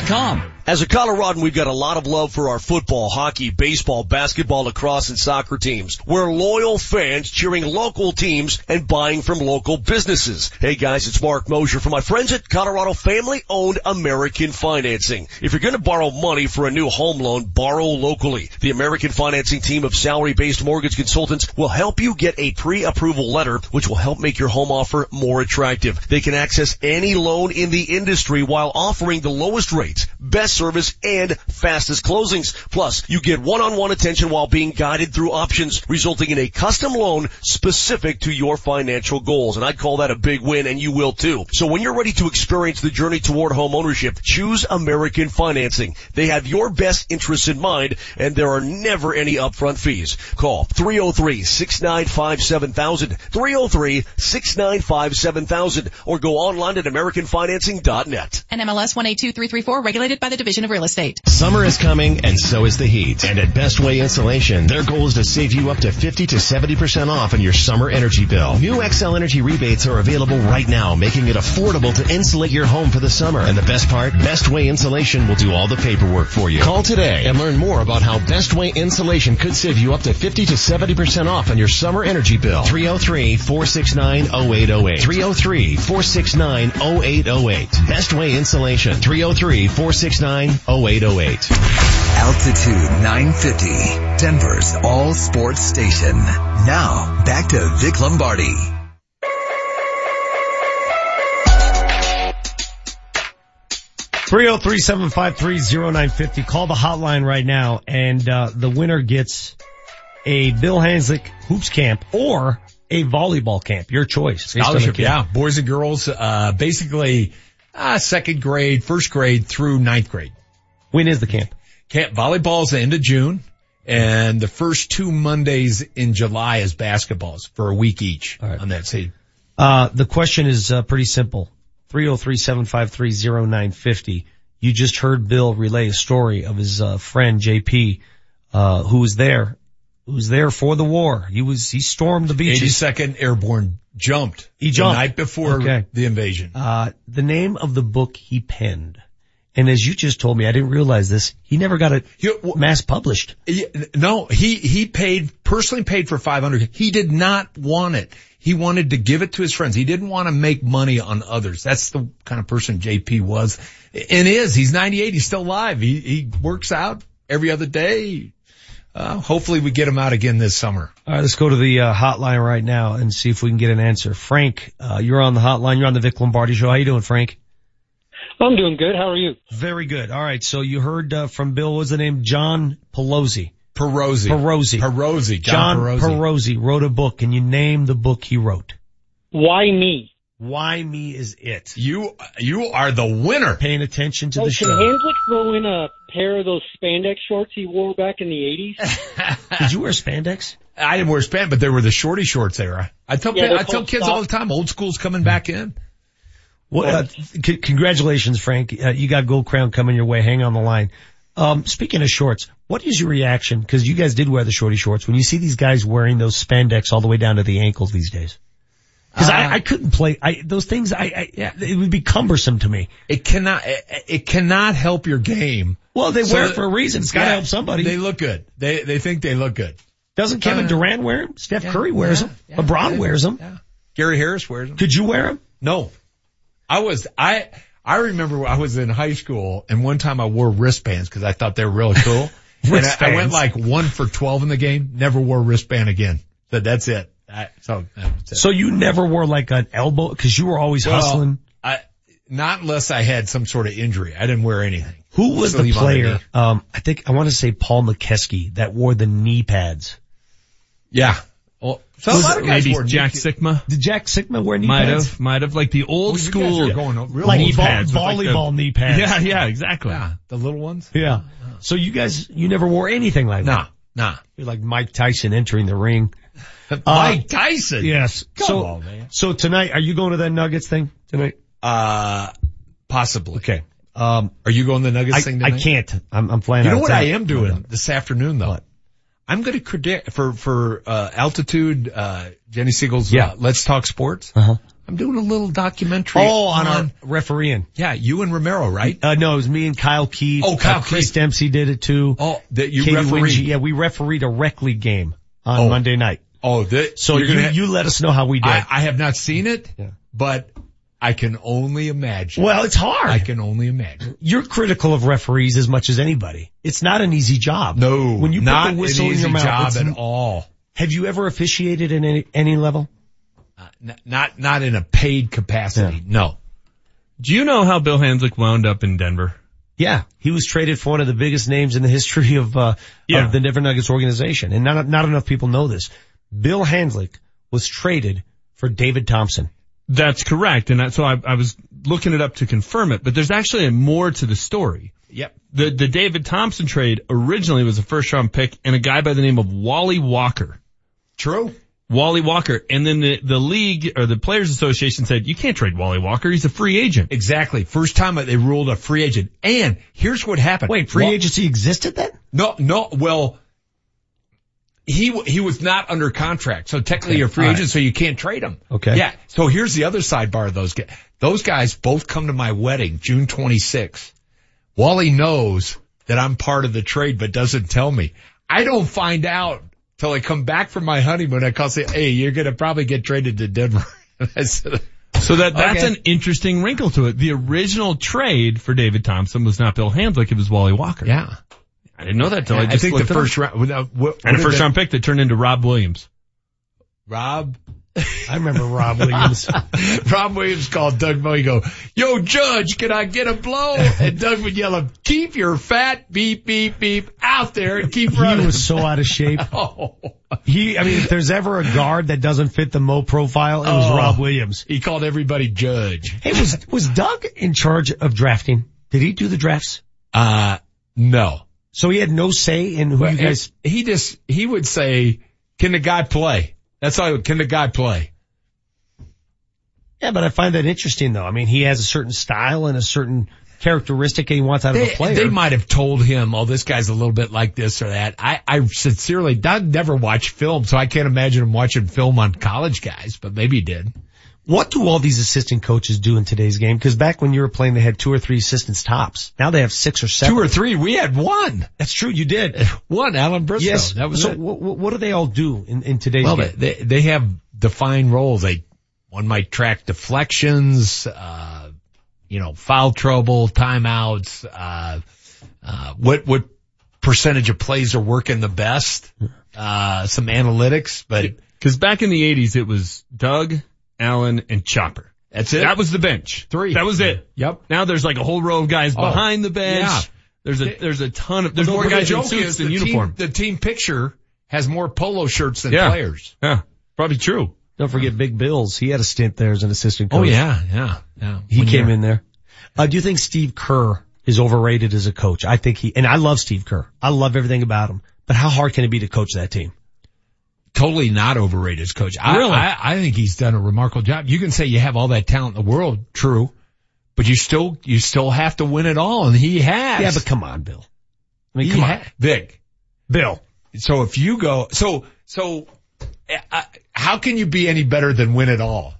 KensAutoserviceInc.com. As a Coloradan, we've got a lot of love for our football, hockey, baseball, basketball, lacrosse, and soccer teams. We're loyal fans cheering local teams and buying from local businesses. Hey guys, it's Mark Moser from my friends at Colorado Family Owned American Financing. If you're going to borrow money for a new home loan, borrow locally. The American Financing team of salary-based mortgage consultants will help you get a pre-approval letter, which will help make your home offer more attractive. They can access any loan in the industry while offering the lowest rates, best service, and fastest closings. Plus, you get one-on-one attention while being guided through options, resulting in a custom loan specific to your financial goals. And I'd call that a big win, and you will too. So when you're ready to experience the journey toward home ownership, choose American Financing. They have your best interests in mind, and there are never any upfront fees. Call 303-695-7000, 303-695-7000, or go online at AmericanFinancing.net. NMLS 182334, regulated by the Division of Real Estate. Summer is coming and so is the heat. And at Best Way Insulation, their goal is to save you up to 50 to 70% off on your summer energy bill. New Xcel Energy rebates are available right now, making it affordable to insulate your home for the summer. And the best part, Best Way Insulation will do all the paperwork for you. Call today and learn more about how Best Way Insulation could save you up to 50 to 70% off on your summer energy bill. 303-469-0808. 303-469-0808. Best Way Insulation. 303-469-0808. Altitude 950, Denver's all sports station. Now, back to Vic Lombardi. Three zero three seven five three zero nine fifty. Call the hotline right now, and uh, the winner gets a Bill Hanzlik hoops camp or a volleyball camp. Your choice. based on the Scholarship, yeah. Boys and girls, uh, basically, uh, second grade, first grade through ninth grade. When is the camp? Camp volleyball's the end of June. And the first two Mondays in July is basketballs for a week each on that seed. Uh, the question is uh, pretty simple. 303-753-0950. You just heard Bill relay a story of his uh, friend JP, uh, who was there, who was there for the war. He was, he stormed the beaches. 82nd Airborne jumped. He jumped. The night before Okay. the invasion. Uh, the name of the book he penned. And as you just told me, I didn't realize this. He never got it mass published. No, he, he paid, personally paid for 500. He did not want it. He wanted to give it to his friends. He didn't want to make money on others. That's the kind of person JP was and is. He's 98. He's still alive. He, he works out every other day. Uh, hopefully we get him out again this summer. All right, let's go to the uh, hotline right now and see if we can get an answer. Frank, uh, you're on the hotline. You're on the Vic Lombardi show. How are you doing, Frank? I'm doing good. How are you? Very good. All right. So you heard uh, from Bill. What's the name? John Pelosi. Perosi. Perosi. Perosi. John, John Perosi. Perosi. wrote a book. Can you name the book he wrote? Why me? Why me is it. You you are the winner. Paying attention to Oh, the can show. Hanzlik throw in a pair of those spandex shorts he wore back in the 80s? [LAUGHS] Did you wear spandex? I didn't wear spandex, but they were the shorty shorts era. I tell Yeah, I tell called kids all the time, old school's coming back in. Well, uh, c- congratulations, Frank. Uh, you got Gold Crown coming your way. Hang on the line. Um, speaking of shorts, what is your reaction? Cause you guys did wear the shorty shorts when you see these guys wearing those spandex all the way down to the ankles these days. Cause Uh, I, I couldn't play, I, those things, I, I, it would be cumbersome to me. It cannot, it, it cannot help your game. Well, they So wear it for a reason. It's gotta Yeah, help somebody. They look good. They, they think they look good. Doesn't Kevin Uh, Durant wear them? Steph Curry wears yeah, them. yeah, LeBron yeah, wears them. yeah. Gary Harris wears them. Could you wear them? No. I was, I, I remember I was in high school and one time I wore wristbands because I thought they were really cool. [LAUGHS] and I, I went like one for 12 in the game, never wore wristband again. So that's it. I, so. So you never wore like an elbow, cause you were always Well, hustling. I, not unless I had some sort of injury. I didn't wear anything. Who was the player? Um, I think I want to say Paul Mokeski that wore the knee pads. Yeah. Oh, so a lot of guys maybe wore knee- Jack Sikma. Did Jack Sikma wear knee Might pads? have, might have, like the old Oh, school going real Like knee vo- pads, with, like, the- volleyball knee pads. Yeah, yeah, exactly. Yeah, the little ones. Yeah. So you guys, you never wore anything like Nah, that? nah. You're like Mike Tyson entering the ring. [LAUGHS] Mike Tyson. Yes. Come so, on, man. so tonight, are you going to that Nuggets thing tonight? Uh, possibly. Okay. Um, Are you going to the Nuggets I, thing tonight? I can't. I'm, I'm flying You know what. I am doing this afternoon though? I'm going to predict for for uh, altitude. Uh, Jenny Siegel's. Yeah. Uh, Let's talk sports. Uh-huh. I'm doing a little documentary. Oh, on our refereeing. Yeah, you and Romero, right? Uh, no, it was me and Kyle Keith. Oh, Kyle uh, Chris Keith. Dempsey did it too. Oh, that you Katie refereed. Wingy. Yeah, we refereed a rec league game on Oh. Monday night. Oh, that, So you're you, gonna ha- you let us know how we did. I, I have not seen it, Yeah. but I can only imagine. well, it's hard. I can only imagine. You're critical of referees as much as anybody. It's not an easy job. No, when you not put the whistle an in easy your mouth, job it's- at all. Have you ever officiated in any, any level? Uh, n- not not in a paid capacity. No. Do you know how Bill Hanzlik wound up in Denver? Yeah, he was traded for one of the biggest names in the history of uh, Yeah. of the Denver Nuggets organization, and not not enough people know this. Bill Hanzlik was traded for David Thompson. That's correct. And that, so I, I was looking it up to confirm it, but there's actually more to the story. Yep. The, the David Thompson trade originally was a first round pick and a guy by the name of Wally Walker. True. Wally Walker. And then the, the league or the players association said, you can't trade Wally Walker. He's a free agent. Exactly. First time that they ruled a free agent. And here's what happened. Wait, free agency existed then? No, no. Well, he he was not under contract, so technically Okay, you're a free all agent, right. so you can't trade him. Okay. Yeah. So here's the other sidebar of those guys. Those guys both come to my wedding, June 26th. Wally knows that I'm part of the trade, but doesn't tell me. I don't find out till I come back from my honeymoon. I call say, "Hey, you're gonna probably get traded to Denver." [LAUGHS] Said, So that, that's Okay. an interesting wrinkle to it. The original trade for David Thompson was not Bill Hanzlik. It was Wally Walker. "Yeah." I didn't know that till I I just think the looked it first round, uh, what, what and a first they- round pick that turned into Rob Williams. Rob. I remember Rob Williams. [LAUGHS] Rob Williams called Doug Moe. He go, "Yo, Judge, can I get a blow?" And Doug would yell, him, "Keep your fat beep beep beep out there and keep running. he was so out of shape. [LAUGHS] oh. He, I mean, if there's ever a guard that doesn't fit the Moe profile, it was Oh. Rob Williams. He called everybody Judge. Hey, was was Doug in charge of drafting? Did he do the drafts? Uh, no. So he had no say in who Well, you guys. he just he would say, "Can the guy play?" That's all. He would, Can the guy play? Yeah, but I find that interesting though. I mean, he has a certain style and a certain characteristic he wants out of They, a player. they might have told him, "Oh, this guy's a little bit like this or that." I, I sincerely, Doug never watched film, so I can't imagine him watching film on college guys, but maybe he did. What do all these assistant coaches do in today's game? Because back when you were playing, they had two or three assistants tops. Now they have six or seven. Two or three. We had one. That's true. You did. [LAUGHS] One, Alan Bristow. Yes. That was so it. what, what do they all do in, in today's Well, game? they, they have defined roles. They, one might track deflections, uh, you know, foul trouble, timeouts, uh, uh, what, what percentage of plays are working the best, uh, some analytics, but Cause back in the 80s, it was Doug, Allen, and Chopper. that's it. That was the bench. Three. That was it. Yep. Now there's like a whole row of guys Oh, behind the bench. yeah. There's a, there's a ton of, there's But more the guys in joke suits than the uniform. Team, the team picture has more polo shirts than Yeah. players. Yeah. Probably true. Don't forget Big Bills. He had a stint there as an assistant coach. Oh yeah, yeah, yeah. He When came you're- in there. Uh, do you think Steve Kerr is overrated as a coach? I think he, and I love Steve Kerr. I love everything about him. But how hard can it be to coach that team? Totally not overrated as coach. I, Really? I, I think he's done a remarkable job. You can say you have all that talent in the world, true, but you still, you still have to win it all, and he has. Yeah, but come on, Bill. I mean, He come on. ha- Vic. Bill. So if you go, so, so, uh, how can you be any better than win it all?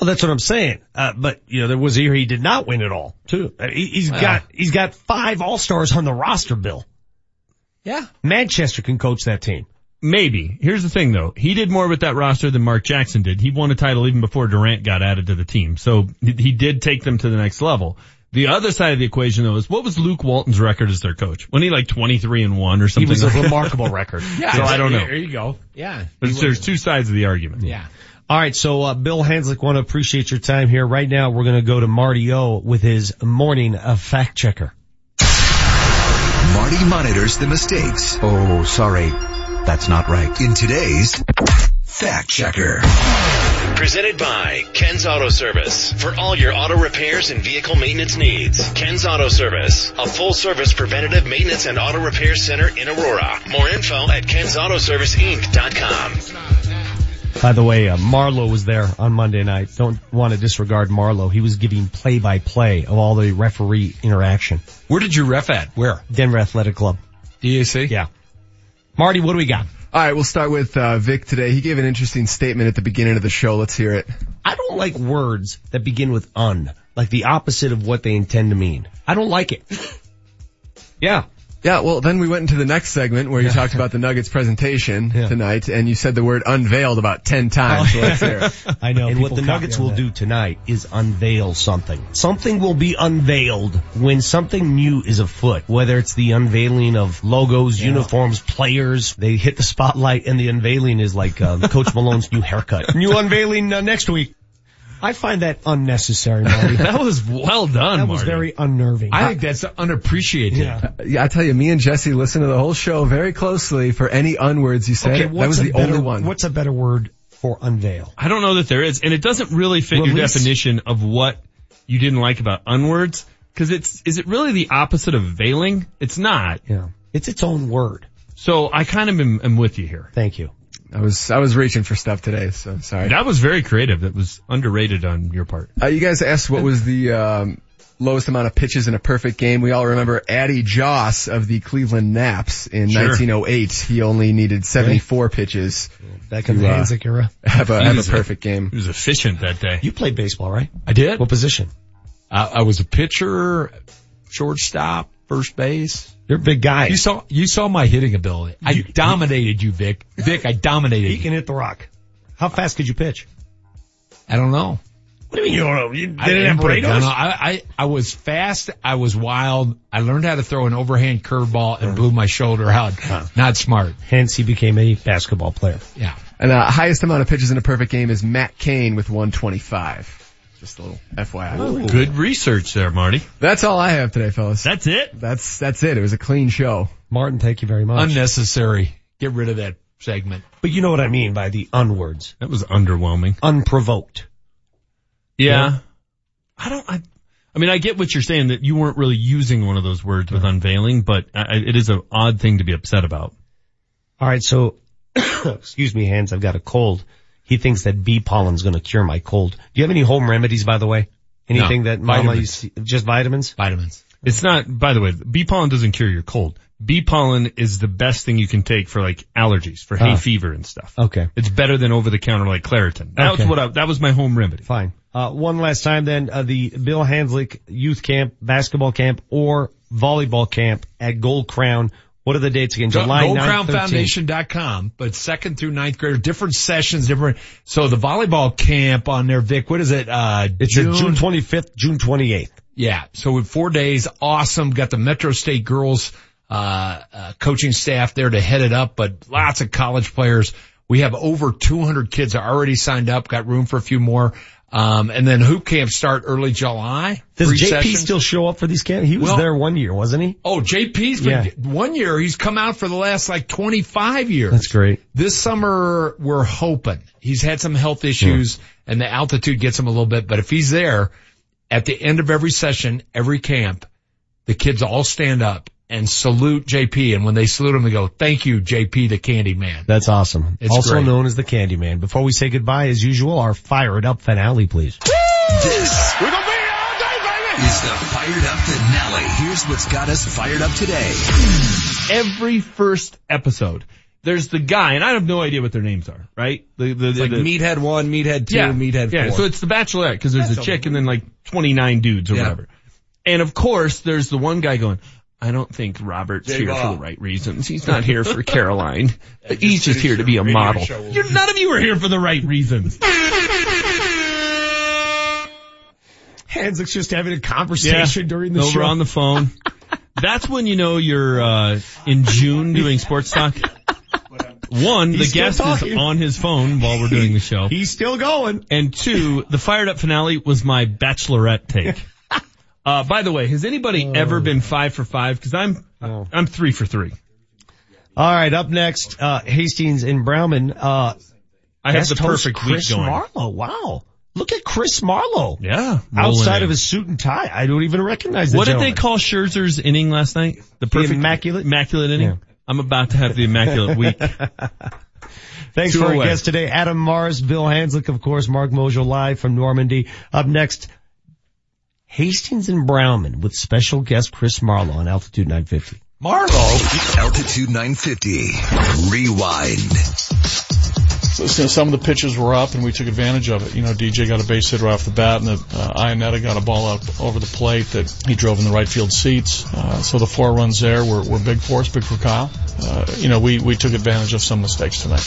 Well, that's what I'm saying. Uh, but you know, there was a year he did not win it all too. Uh, he, has Well. got, he's got five all-stars on the roster, Bill. Yeah. Manchester can coach that team. Maybe. Here's the thing though. He did more with that roster than Mark Jackson did. He won a title even before Durant got added to the team. So he he did take them to the next level. The other side of the equation though is what was Luke Walton's record as their coach? When he like 23 and 1 or something? He was a like [LAUGHS] that? remarkable record. [LAUGHS] Yeah. So I don't know. There you go. Yeah. But there's two sides of the argument. Yeah. All right, so uh, Bill Hanzlik, want to appreciate your time here. Right now, we're going to go to Marty O with his morning uh, fact checker. Marty monitors the mistakes. Oh, sorry. That's not right. In today's Fact checker. Presented by Ken's Auto Service. For all your auto repairs and vehicle maintenance needs. Ken's Auto Service. A full service preventative maintenance and auto repair center in Aurora. More info at kensautoserviceinc.com. By the way, uh, Marlowe was there on Monday night. Don't want to disregard Marlowe. He was giving play by play of all the referee interaction. Where did you ref at? Where? Denver Athletic Club. DAC? Yeah. Marty, what do we got? All right, we'll start with uh, Vic today. He gave an interesting statement at the beginning of the show. Let's hear it. I don't like words that begin with un, like the opposite of what they intend to mean. I don't like it. [LAUGHS] yeah. Yeah, well, then we went into the next segment where you talked about the Nuggets presentation tonight, and you said the word unveiled about ten times. So let's hear. [LAUGHS] I know. And what the Nuggets will do tonight is unveil something. Something will be unveiled when something new is afoot, whether it's the unveiling of logos, uniforms, players. They hit the spotlight and the unveiling is like uh, Coach [LAUGHS] Malone's new haircut. New unveiling uh, next week. I find that unnecessary, Marty. [LAUGHS] that was well done, That was Marty. very unnerving. I think that's unappreciated. Yeah. Yeah, I tell you, me and Jesse listen to the whole show very closely for any unwords you say. Okay, that what's was a the better, only one. What's a better word for unveil? I don't know that there is, and it doesn't really fit your Release. definition of what you didn't like about unwords. Cause it's, is it really the opposite of veiling? It's not. Yeah. It's its own word. So I kind of am, am with you here. Thank you. I was I was reaching for stuff today, so sorry. That was very creative. That was underrated on your part. Uh, you guys asked what was the um, lowest amount of pitches in a perfect game. We all remember Addie Joss of the Cleveland Naps in Sure. 1908. He only needed 74 pitches Back in to the uh, Hanzlik era. have a have a was a- perfect game. He was efficient that day. You played baseball, right? I did. What position? I, I was a pitcher, shortstop, first base. You're a big guy. You saw you saw my hitting ability. I dominated you, Vic. Vic, I dominated. He you. can hit the rock. How fast could you pitch? I don't know. What do you mean you don't know? You I didn't have put a gun radars? on. I, I I was fast. I was wild. I learned how to throw an overhand curveball and blew my shoulder out. Not smart. Hence he became a basketball player. Yeah. And uh, highest amount of pitches in a perfect game is Matt Cain with 125. Just a little FYI. Good research there, Marty. That's all I have today, fellas. That's it. That's that's it. It was a clean show. Martin, thank you very much. Unnecessary. Get rid of that segment. but you know what I mean by the unwords. That was underwhelming. Unprovoked. Yeah. I don't, I, I mean, I get what you're saying that you weren't really using one of those words with unveiling, but I, it is an odd thing to be upset about. All right, so [COUGHS] excuse me, hands. I've got a cold. He thinks that bee pollen's going to cure my cold. Do you have any home remedies, by the way? Anything No, that mama vitamins. used just vitamins? Vitamins. It's not, by the way, bee pollen doesn't cure your cold. Bee pollen is the best thing you can take for like allergies, for hay Ah. fever and stuff. Okay. It's better than over the counter like Claritin. That Okay. was what I, that was my home remedy. Fine. Uh, one last time then, uh, the Bill Hanzlik youth camp, basketball camp, or volleyball camp at Gold Crown. What are the dates again? July 9th, 13th. GoldCrownFoundation.com, but second through ninth grader, different sessions, different. So the volleyball camp on there, Vic, what is it? Uh, It's a June 25th, June 28th. Yeah. So with four days, awesome. Got the Metro State girls, uh, uh, coaching staff there to head it up, but lots of college players. We have over 200 kids are already signed up, got room for a few more. Um, and then hoop camp start early July. Does JP sessions. still show up for these camps? He was Well- there one year, wasn't he? Oh, JP's been, Yeah. one year he's come out for the last like 25 years. That's great. This summer we're hoping he's had some health issues and the altitude gets him a little bit, but if he's there at the end of every session, every camp, the kids all stand up and salute JP. And when they salute him, they go, thank you, JP, the candy man. That's awesome. It's also great. known as the Candy Man. Before we say goodbye, as usual, our fire it up finale, please. This We're gonna be here all day, baby. is the Fired Up Finale. Here's what's got us fired up today. Every first episode, there's the guy, and I have no idea what their names are, right? The, the, It's like the, Meathead one, Meathead two, yeah, Meathead yeah. So it's the Bachelorette because there's That's a chick and then like 29 dudes or Yeah. whatever. And of course, there's the one guy going, I don't think Robert's here for the right reasons. He's not here for Caroline. [LAUGHS] He's just here to be a model. You're, none of you are here for the right reasons. [LAUGHS] Hands just having a conversation during the over show. on the phone. [LAUGHS] That's when you know you're uh, in June doing sports talk. One, He's the guest talking. is on his phone while we're doing the show. He's still going. And two, the fired up finale was my bachelorette take. Uh, by the way, has anybody Oh. ever been five for five? Cause I'm, I'm three for three. All right, up next, uh, Hastings and Browman. Uh, I have the perfect Chris week going. Marlowe. Wow. Look at Chris Marlowe. Yeah. Outside rolling of his suit and tie, I don't even recognize the What did they call Scherzer's inning last night? The perfect immaculate? immaculate inning. Yeah. I'm about to have the immaculate [LAUGHS] week. Thanks Two for our away. guest today, Adam Mares, Bill Hanzlik, of course, Mark Mojo live from Normandy. Up next, Hastings and Browman with special guest Chris Marlowe on Altitude 950. Marlowe. Altitude 950. Rewind. So, so some of the pitches were up and we took advantage of it. You know, DJ got a base hitter off the bat and the, uh, Iannetta got a ball up over the plate that he drove in the right field seats. Uh, so the four runs there were, were big for us, big for Kyle. Uh, you know, we, we took advantage of some mistakes tonight.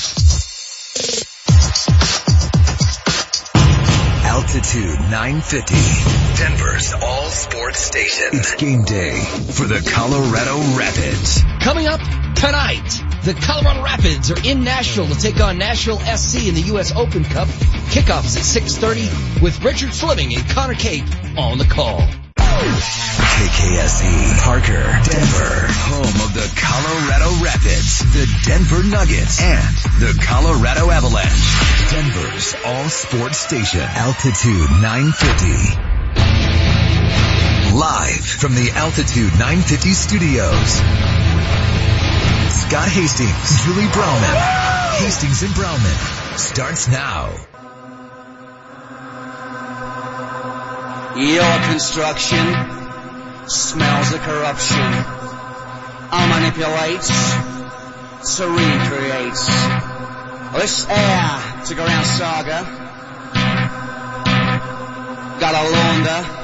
Altitude 950. Denver's all sports station. It's game day for the Colorado Rapids. Coming up tonight, the Colorado Rapids are in Nashville to take on Nashville SC in the U.S. Open Cup. Kickoff is at 6.30 with Richard Fleming and Connor Cape on the call. KKSE, Parker, Denver, home of the Colorado Rapids, the Denver Nuggets, and the Colorado Avalanche. Denver's all sports station, altitude 950. Live from the Altitude 950 studios. Scott Hastings, Julie Browman. Hastings and Browman starts now. Your construction smells of corruption. I manipulates to recreate. This air to go around saga. Got a launder